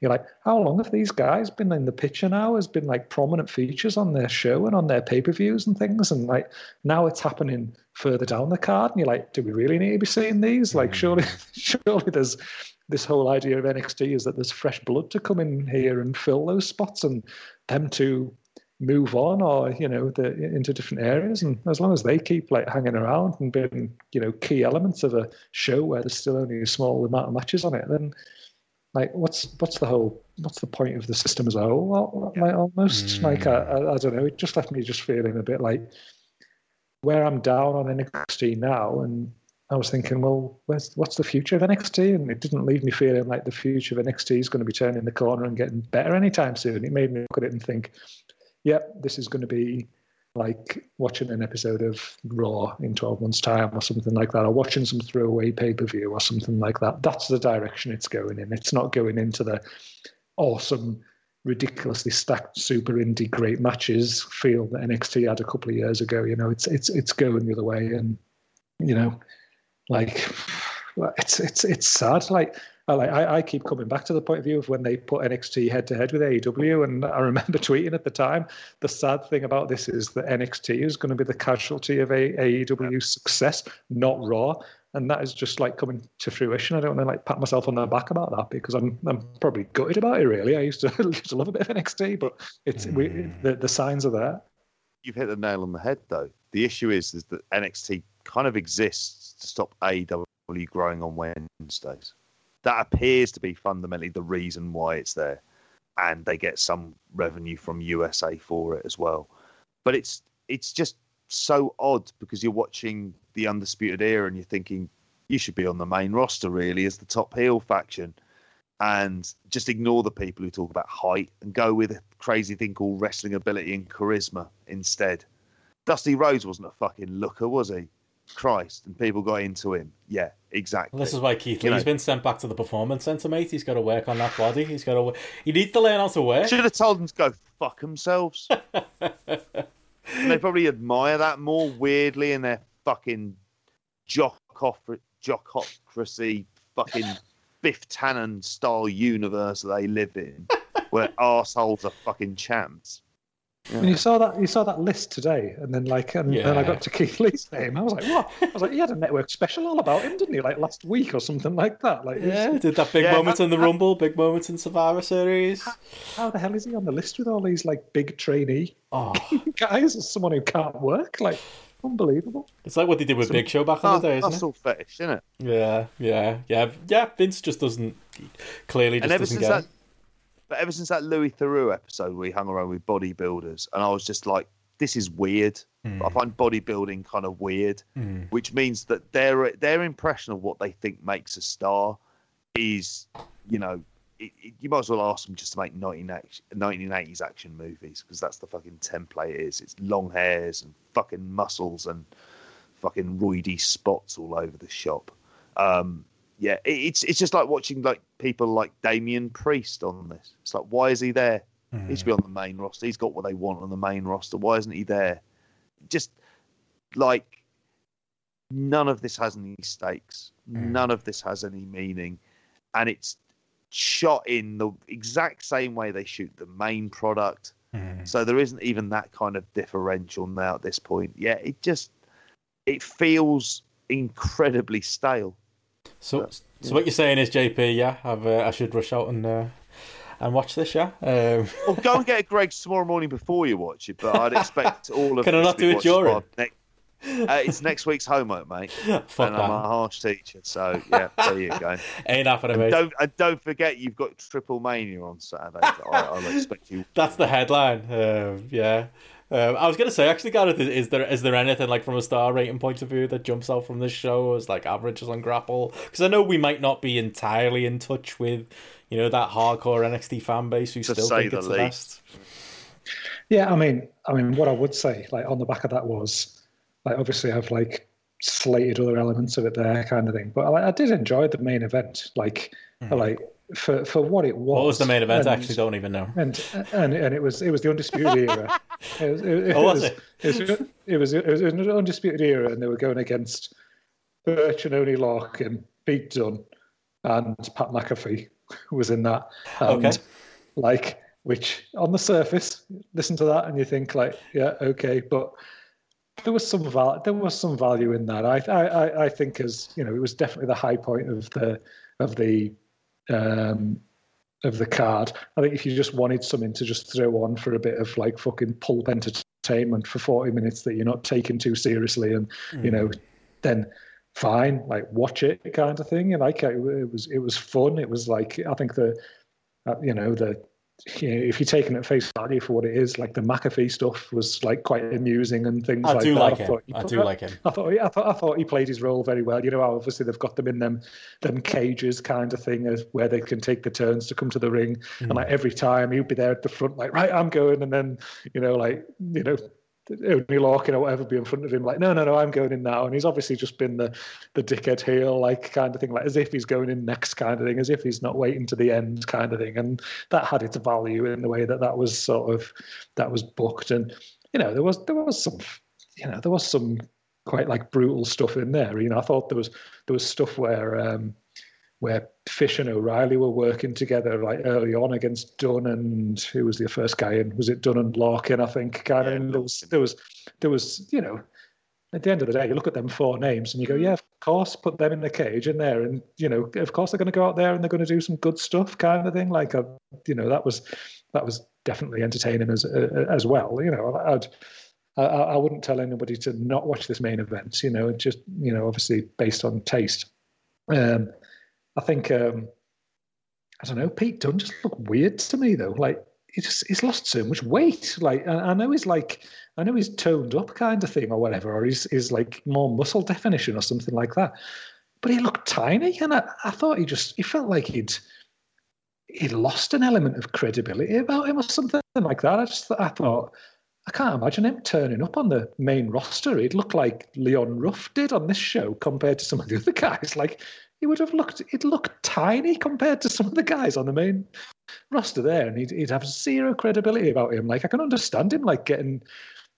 you're like, how long have these guys been in the picture now? Has been like prominent features on their show and on their pay per views and things. And like now it's happening further down the card. And you're like, do we really need to be seeing these? Like, mm. surely, <laughs> surely there's this whole idea of NXT is that there's fresh blood to come in here and fill those spots and them to move on or you know the, into different areas and as long as they keep like hanging around and being you know key elements of a show where there's still only a small amount of matches on it then like what's what's the whole what's the point of the system as a whole like almost Mm. like I, I, I don't know it just left me just feeling a bit like where i'm down on nxt now and I was thinking, well, where's, what's the future of NXT? And it didn't leave me feeling like the future of NXT is going to be turning the corner and getting better anytime soon. It made me look at it and think, yep, this is going to be like watching an episode of Raw in 12 months' time or something like that, or watching some throwaway pay per view or something like that. That's the direction it's going in. It's not going into the awesome, ridiculously stacked super indie great matches feel that NXT had a couple of years ago. You know, it's it's it's going the other way, and you know, like <sighs> it's it's it's sad. Like I, like, I, I keep coming back to the point of view of when they put NXT head to head with AEW, and I remember <laughs> tweeting at the time. The sad thing about this is that NXT is going to be the casualty of a, AEW's success, not Raw, and that is just like coming to fruition. I don't want to like pat myself on the back about that because I'm I'm probably gutted about it. Really, I used to, <laughs> used to love a bit of NXT, but it's we, hmm. the the signs are there. You've hit the nail on the head, though. The issue is, is that NXT kind of exists to stop AEW growing on Wednesdays. That appears to be fundamentally the reason why it's there, and they get some revenue from USA for it as well. But it's it's just so odd because you're watching the Undisputed Era and you're thinking you should be on the main roster really as the top heel faction, and just ignore the people who talk about height and go with a crazy thing called wrestling ability and charisma instead. Dusty Rhodes wasn't a fucking looker, was he? Christ, and people got into him. Yeah, exactly. Well, this is why Keith You Lee's know- been sent back to the performance centre, mate. He's got to work on that body. He's got to. He needs to learn how to work. Should have told them to go fuck themselves. <laughs> they probably admire that more weirdly in their fucking jockocracy, fucking Biff Tannen style universe that they live in, where <laughs> assholes are fucking champs. And you saw that you saw that list today, and then like, and then I got to Keith Lee's name. I was like, what? I was like, he had a network special all about him, didn't he? Like last week or something like that. Like, it's- Yeah, did that big Yeah, moments that- in the Rumble, big moments in Survivor Series. how the hell is he on the list with all these like big trainee Oh, <laughs> guys? As someone who can't work, like, unbelievable. it's like what they did with Some- Big Show back in the day, isn't it? Muscle fetish, isn't it? Yeah, yeah, yeah, yeah. Vince just doesn't clearly just and ever doesn't since get that, it. But ever since that Louis Theroux episode where he hung around with bodybuilders, and I was just like, this is weird. I find bodybuilding kind of weird, Mm. which means that their their impression of what they think makes a star is, you know, it, it- you might as well ask them just to make 1980s 1980s action movies because that's the fucking template it is. It's long hairs and fucking muscles and fucking roidy spots all over the shop. Um, yeah, it, it's it's just like watching like people like Damien Priest on this. It's like, why is he there? He should be on the main roster. He's got what they want on the main roster. Why isn't he there? Just like none of this has any stakes. Mm. None of this has any meaning, and it's shot in the exact same way they shoot the main product. Mm. So there isn't even that kind of differential now at this point. Yeah, it just it feels incredibly stale. So, so what you're saying is, JP, yeah, I've, uh, I should rush out and uh, and watch this, yeah. Um, Well, go and get a Greggs tomorrow morning before you watch it, but I'd expect all of Can I not to be do it watched during? by Next, uh, it's next week's homework, mate. <laughs> fuck and I'm a harsh teacher, so yeah, there you go. Ain't happening, mate. don't and don't forget you've got Triple Mania on Saturday. I, I'll expect you. <laughs> That's the headline. Um, yeah. Um, I was gonna say, actually, Gareth, is is there is there anything like from a star rating point of view that jumps out from this show as like averages on GRAPPL? Because I know we might not be entirely in touch with, you know, that hardcore NXT fan base who To still think the it's the best. Yeah, I mean, I mean, what I would say, like on the back of that was, like, obviously I've like slated other elements of it there, kind of thing. But I, I did enjoy the main event, like, like for for what it was. What was the main event? I actually don't even know. and and and it was it was the undisputed era. <laughs> It was, it, it Oh, was was, it? it was it was it was an undisputed era, and they were going against Burch and Oney Lorcan, Pete Dunne, and Pat McAfee <laughs> was in that. And Okay. like which on the surface, listen to that and you think like, yeah, okay, but there was some val- there was some value in that. I I I- I think as you know, it was definitely the high point of the of the um of the card. I think if you just wanted something to just throw on for a bit of like fucking pulp entertainment for 40 minutes that you're not taking too seriously and you know then fine like watch it kind of thing. And like it, it was it was fun. It was like i think the uh, you know the you know, if you're taking it at face value for what it is like the mcafee stuff was like quite amusing and things I like do that like him. thought I do like him. I thought, I thought I thought he played his role very well. You know, obviously they've got them in them them cages kind of thing, as where they can take the turns to come to the ring, and like mm. every time he'd be there at the front, like right, I'm going, and then you know, like you know, Oney Lorcan or whatever be in front of him, like no, no, no, I'm going in now, and he's obviously just been the the dickhead heel, like kind of thing, like as if he's going in next kind of thing, as if he's not waiting to the end kind of thing, and that had its value in the way that that was sort of that was booked, and you know, there was there was some you know there was some quite like brutal stuff in there. You know, I thought there was there was stuff where um, where Fish and O'Reilly were working together like early on against Dunne and who was the first guy in? Was it Dunne and Lorcan? I think. Kind Yeah, of. There was there was there was you know. At the end of the day, you look at them four names and you go, yeah, of course, put them in the cage in there, and you know, of course, they're going to go out there and they're going to do some good stuff, kind of thing. Like, a, you know, that was that was definitely entertaining as uh, as well. You know, I'd I, I wouldn't tell anybody to not watch this main event. You know, just you know, obviously based on taste. Um, I think um, I don't know. Pete Dunne just looked weird to me though. Like he just he's lost so much weight. Like I, I know he's like I know he's toned up kind of thing or whatever, or he's he's like more muscle definition or something like that. But he looked tiny, and I, I thought he just he felt like he'd he'd lost an element of credibility about him or something like that. I just I thought I can't imagine him turning up on the main roster. He'd look like Leon Ruff did on this show compared to some of the other guys. <laughs> Like he would have looked, he'd look tiny compared to some of the guys on the main roster there, and he'd, he'd have zero credibility about him. Like I can understand him like getting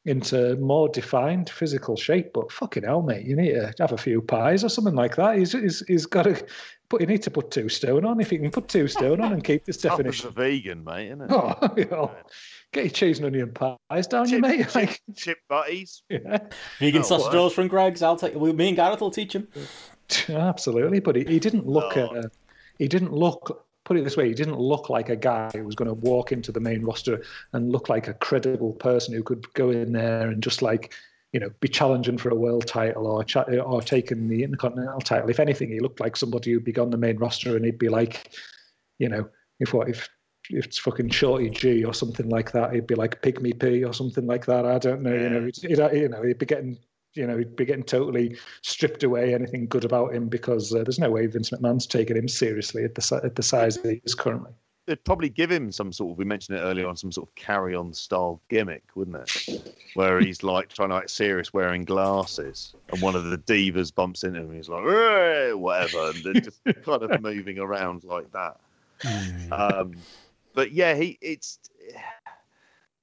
into more defined physical shape, but fucking hell, mate, you need to have a few pies or something like that. He's he's, he's got to. But you need to put two stone on. If you can put two stone on and keep this Tough as a vegan, mate, isn't it? Oh, <laughs> you know, get your cheese and onion pies down, you Chip, mate. chip, Like, chip butties. <laughs> yeah. Vegan Oh, sausage rolls from Greggs. I'll take. Me and Gareth will teach him. <laughs> Absolutely, but he, he didn't look. Oh. Uh, he didn't look. Put it this way, he didn't look like a guy who was going to walk into the main roster and look like a credible person who could go in there and just like, you know, be challenging for a world title or cha- or taking the intercontinental title. If anything, he looked like somebody who'd be on the main roster and he'd be like, you know, if what if if it's fucking Shorty G or something like that, he'd be like Pygmy P or something like that. I don't know. You know, he'd, you know, he'd be getting you know, he'd be getting totally stripped away anything good about him because uh, there's no way Vince McMahon's taking him seriously at the at the size that he is currently. They'd probably give him some sort of, we mentioned it earlier on, some sort of carry on style gimmick, wouldn't it? Where he's like trying to act serious wearing glasses and one of the divas bumps into him and he's like, whatever. And they're just <laughs> kind of moving around like that. Um, but yeah, he, it's,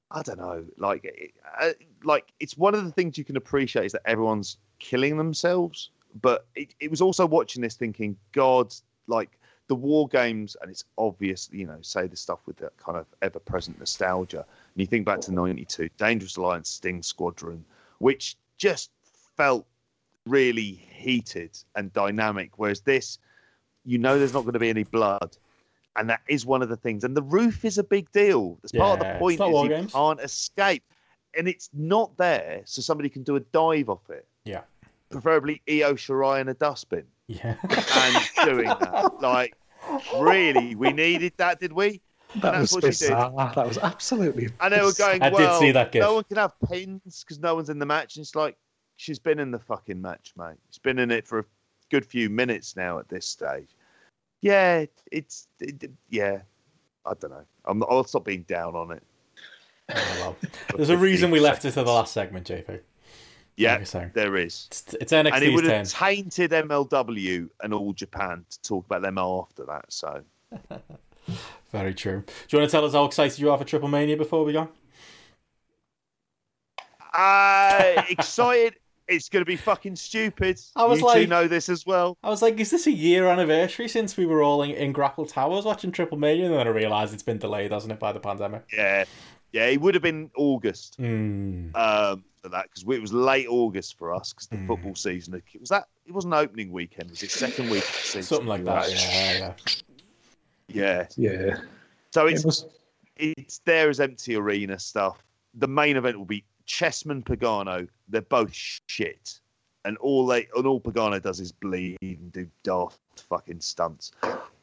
I don't know, like, it, uh, like it's one of the things you can appreciate is that everyone's killing themselves. But it, it was also watching this thinking, God, like the war games, and it's obvious, you know, say the stuff with that kind of ever present nostalgia. And you think back to 92, Dangerous Alliance Sting Squadron, which just felt really heated and dynamic. Whereas this, you know, there's not going to be any blood. And that is one of the things. And the roof is a big deal. That's part of the point is you Games. can't escape. And it's not there, so somebody can do a dive off it. Yeah. Preferably Io Shirai in a dustbin Yeah. and doing that. Like, really, we needed that, did we? That that's was what she did. bizarre. That was absolutely. And they were going, I did well, see that gif. no one can have pins because no one's in the match. And it's like, she's been in the fucking match, mate. She's been in it for a good few minutes now at this stage. Yeah, it's, it, yeah, I don't know. I'm I'll stop being down on it. Oh, well. <laughs> There's a reason we left it to the last segment, JP. Yeah, there is. It's, it's And it would have tainted MLW and all Japan to talk about them after that. So, <laughs> Very true. Do you want to tell us how excited you are for Triple Mania before we go? uh, <laughs> excited. It's going to be fucking stupid. I was you like- two know this as well. I was like, is this a year anniversary since we were all in, in GRAPPL Towers watching Triple Mania? And then I realised it's been delayed, hasn't it, by the pandemic? Yeah, yeah. It would have been August Mm. um, for that because it was late August for us because the Mm. football season it was that it wasn't opening weekend. Was it second week? Of the season Something like that, yeah, yeah. Yeah. Yeah. So It it's was. it's there as empty arena stuff. The main event will be Chessman Pagano. They're both shit, and all they and all Pagano does is bleed and do daft fucking stunts.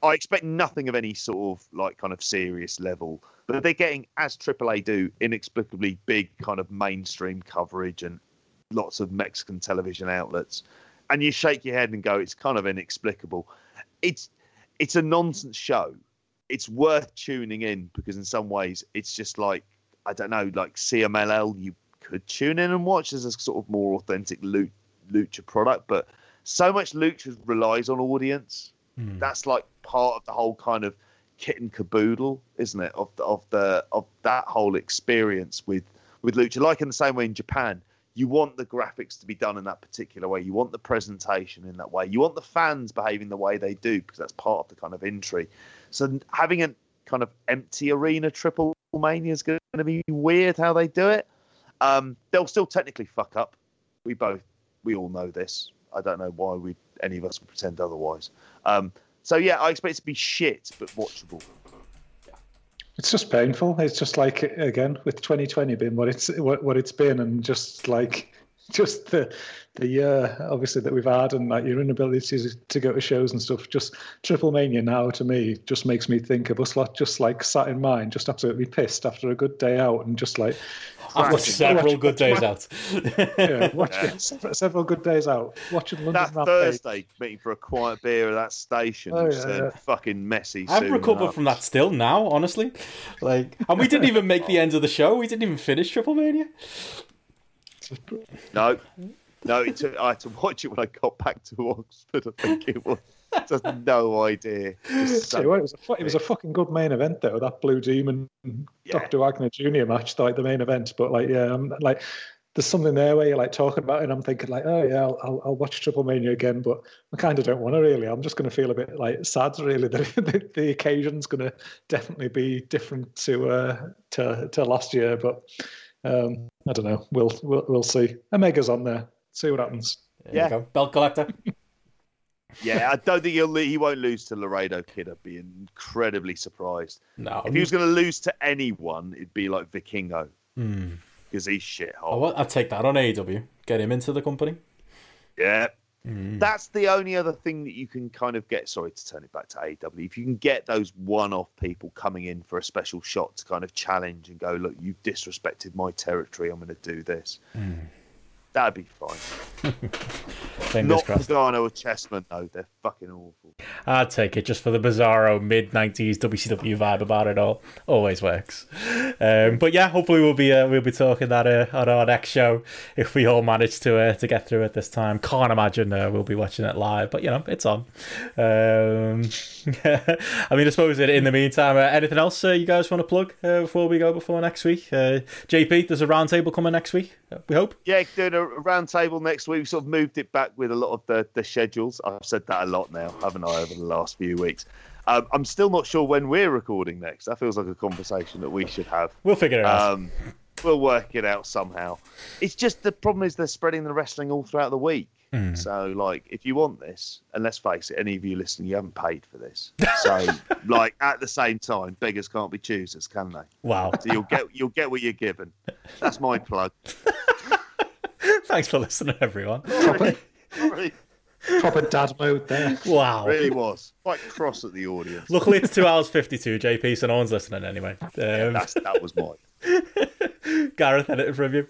I expect nothing of any sort of like kind of serious level, but they're getting as AAA do inexplicably big kind of mainstream coverage and lots of Mexican television outlets, and you shake your head and go, it's kind of inexplicable. It's it's a nonsense show it's worth tuning in because in some ways it's just like I don't know, like CMLL you could tune in and watch as a sort of more authentic lu- lucha product, but so much lucha relies on audience. Mm. That's like part of the whole kind of kit and caboodle, isn't it? Of the, of the of that whole experience with with lucha. Like in the same way in Japan, you want the graphics to be done in that particular way. You want the presentation in that way. You want the fans behaving the way they do because that's part of the kind of intrigue. So having a kind of empty arena triple mania is going to be weird how they do it. Um, they'll still technically fuck up. We both, we all know this. I don't know why we any of us would pretend otherwise. Um, so yeah, I expect it to be shit but watchable. It's just painful. It's just like again with 2020 being what it's what, what it's been, and just like <laughs> just the the year obviously that we've had and like your inability to, to go to shows and stuff. Just Triple Mania now to me just makes me think of us lot just like sat in mine, just absolutely pissed after a good day out and just like After watching- several watching- good days out. <laughs> yeah, <laughs> watching several, several good days out, watching London That Rampage. Thursday, meeting for a quiet beer at that station, Oh, was yeah, uh, yeah. fucking messy. I've recovered enough. from that still now, honestly. Like, and we didn't even make the end of the show. We didn't even finish Triple Mania. <laughs> No, no, it took, I had to watch it when I got back to Oxford. I think it was. Just no idea. Just <laughs> you it was a it was a fucking good main event though. That Blue Demon Yeah. Dr. Wagner Jr. match, like the main event. But like, yeah, I'm like, there's something there where you're like talking about it, and I'm thinking like, oh yeah, I'll, I'll, I'll watch Triple Mania again, but I kind of don't want to really. I'm just going to feel a bit like sad, really. <laughs> That the, the occasion's going to definitely be different to uh to to last year, but um, I don't know. We'll we'll we'll see. Omega's on there. See what happens. There Yeah. Belt collector. <laughs> Yeah, I don't think he'll he won't lose to Laredo Kid. I'd be incredibly surprised. No. If he was going to lose to anyone, it'd be like Vikingo Hmm. because he's shit hot. I'd take that on AEW. Get him into the company. Yeah. Hmm. That's the only other thing that you can kind of get. Sorry to turn it back to AEW. If you can get those one-off people coming in for a special shot to kind of challenge and go, look, you've disrespected my territory. I'm going to do this. Hmm. That'd be fine. <laughs> Not crossed. Pagano or Chessman, though. They're fucking awful. I'd take it just for the bizarro mid '90s WCW vibe about it all. Always works. Um, but yeah, hopefully we'll be uh, we'll be talking that uh, on our next show if we all manage to uh, to get through it this time. Can't imagine uh, we'll be watching it live, but you know it's on. Um, <laughs> I mean, I suppose in, in the meantime, uh, anything else uh, you guys want to plug uh, before we go before next week? Uh, JP, there's a roundtable coming next week. We hope. Yeah, doing a round table next week. We sort of moved it back with a lot of the, the schedules. I've said that a lot now, haven't I, over the last few weeks? Um, I'm still not sure when we're recording next. That feels like a conversation that we should have. We'll figure it out. Um, we'll work it out somehow. It's just the problem is they're spreading the wrestling all throughout the week. Hmm. So, like, if you want this, and let's face it, any of you listening, you haven't paid for this. So, <laughs> like, at the same time, beggars can't be choosers, can they? wow. So you'll get you'll get what you're given. That's my plug. <laughs> Thanks for listening, everyone. Sorry. Sorry. Proper dad mode there. Wow. really was quite cross at the audience. Luckily, it's two hours fifty-two, JP, so no one's listening anyway. Um, That's, that was mine. <laughs> Gareth, anything from you?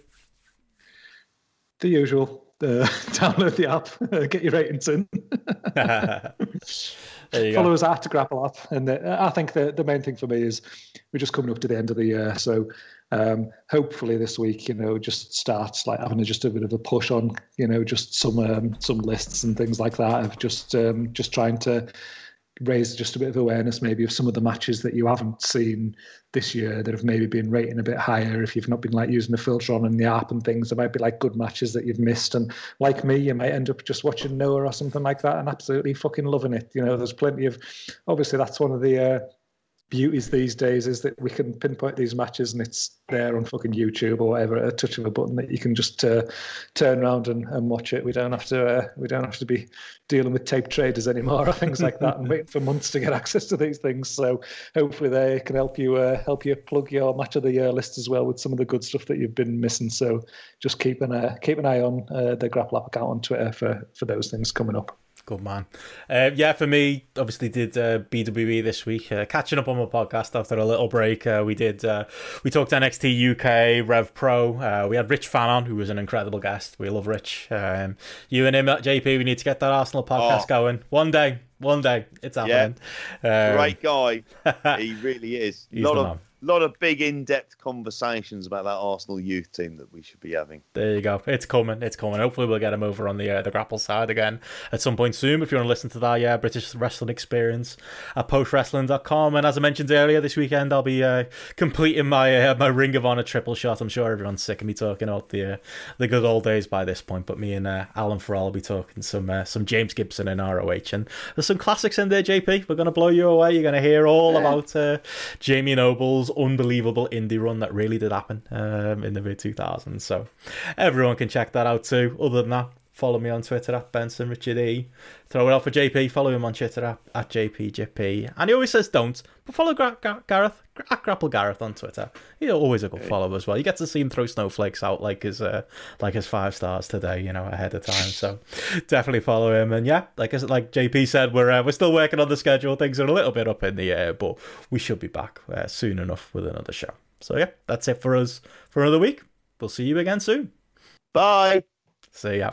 The usual. Uh, <laughs> download the app, get your ratings in. <laughs> there you Follow go. us at GRAPPL app, and the, I think the the main thing for me is we're just coming up to the end of the year, so um, hopefully this week, you know, just starts like having just a bit of a push on, you know, just some um, some lists and things like that of just um, just trying to raise just a bit of awareness maybe of some of the matches that you haven't seen this year that have maybe been rating a bit higher. If you've not been like using the filter on in the app and things there might be like good matches that you've missed. And like me you might end up just watching Noah or something like that and absolutely fucking loving it. You know there's plenty of obviously that's one of the uh, beauties these days is that we can pinpoint these matches and it's there on fucking YouTube or whatever at a touch of a button that you can just uh, turn around and, and watch it. We don't have to uh, we don't have to be dealing with tape traders anymore or things like that and waiting for months to get <laughs> access to these things. So hopefully they can help you uh, help you plug your match of the year list as well with some of the good stuff that you've been missing. So just keep an uh, keep an eye on uh, the GRAPPL App account on Twitter for for those things coming up. Good man. Uh, yeah, for me, obviously did uh, BWE this week. Uh, catching up on my podcast after a little break. Uh, we did. Uh, we talked NXT UK, Rev Pro. Uh, we had Rich Fan on, who was an incredible guest. We love Rich. Um, you and him JP. We need to get that Arsenal podcast Oh. going one day. One day, it's happening. Um, Great guy. <laughs> he really is. He's lot the of man. Lot of big in-depth conversations about that Arsenal youth team that we should be having. There you go. It's coming. It's coming. Hopefully, we'll get him over on the uh, the GRAPPL side again at some point soon. If you want to listen to that, yeah, British Wrestling Experience at postwrestling.com. And as I mentioned earlier, this weekend I'll be uh, completing my uh, my Ring of Honor triple shot. I'm sure everyone's sick of me talking about the uh, the good old days by this point. But me and uh, Alan Farrell will be talking some uh, some James Gibson in ROH, and there's some classics in there. JP, we're gonna blow you away. You're gonna hear all about uh, Jamie Noble's unbelievable indie run that really did happen um, in the mid 2000s. So everyone can check that out too. Other than that, Follow me on Twitter at Benson Richard E. Throw it out for JP. Follow him on Twitter at, at JPJP. And he always says don't, but follow Gra- Gar- Gareth at GRAPPL Gareth on Twitter. He's always a good follow as well. You get to see him throw snowflakes out like his uh, like his five stars today, you know, ahead of time. So definitely follow him. And yeah, like like JP said, we're uh, we're still working on the schedule. Things are a little bit up in the air, but we should be back uh, soon enough with another show. So yeah, that's it for us for another week. We'll see you again soon. Bye. See ya.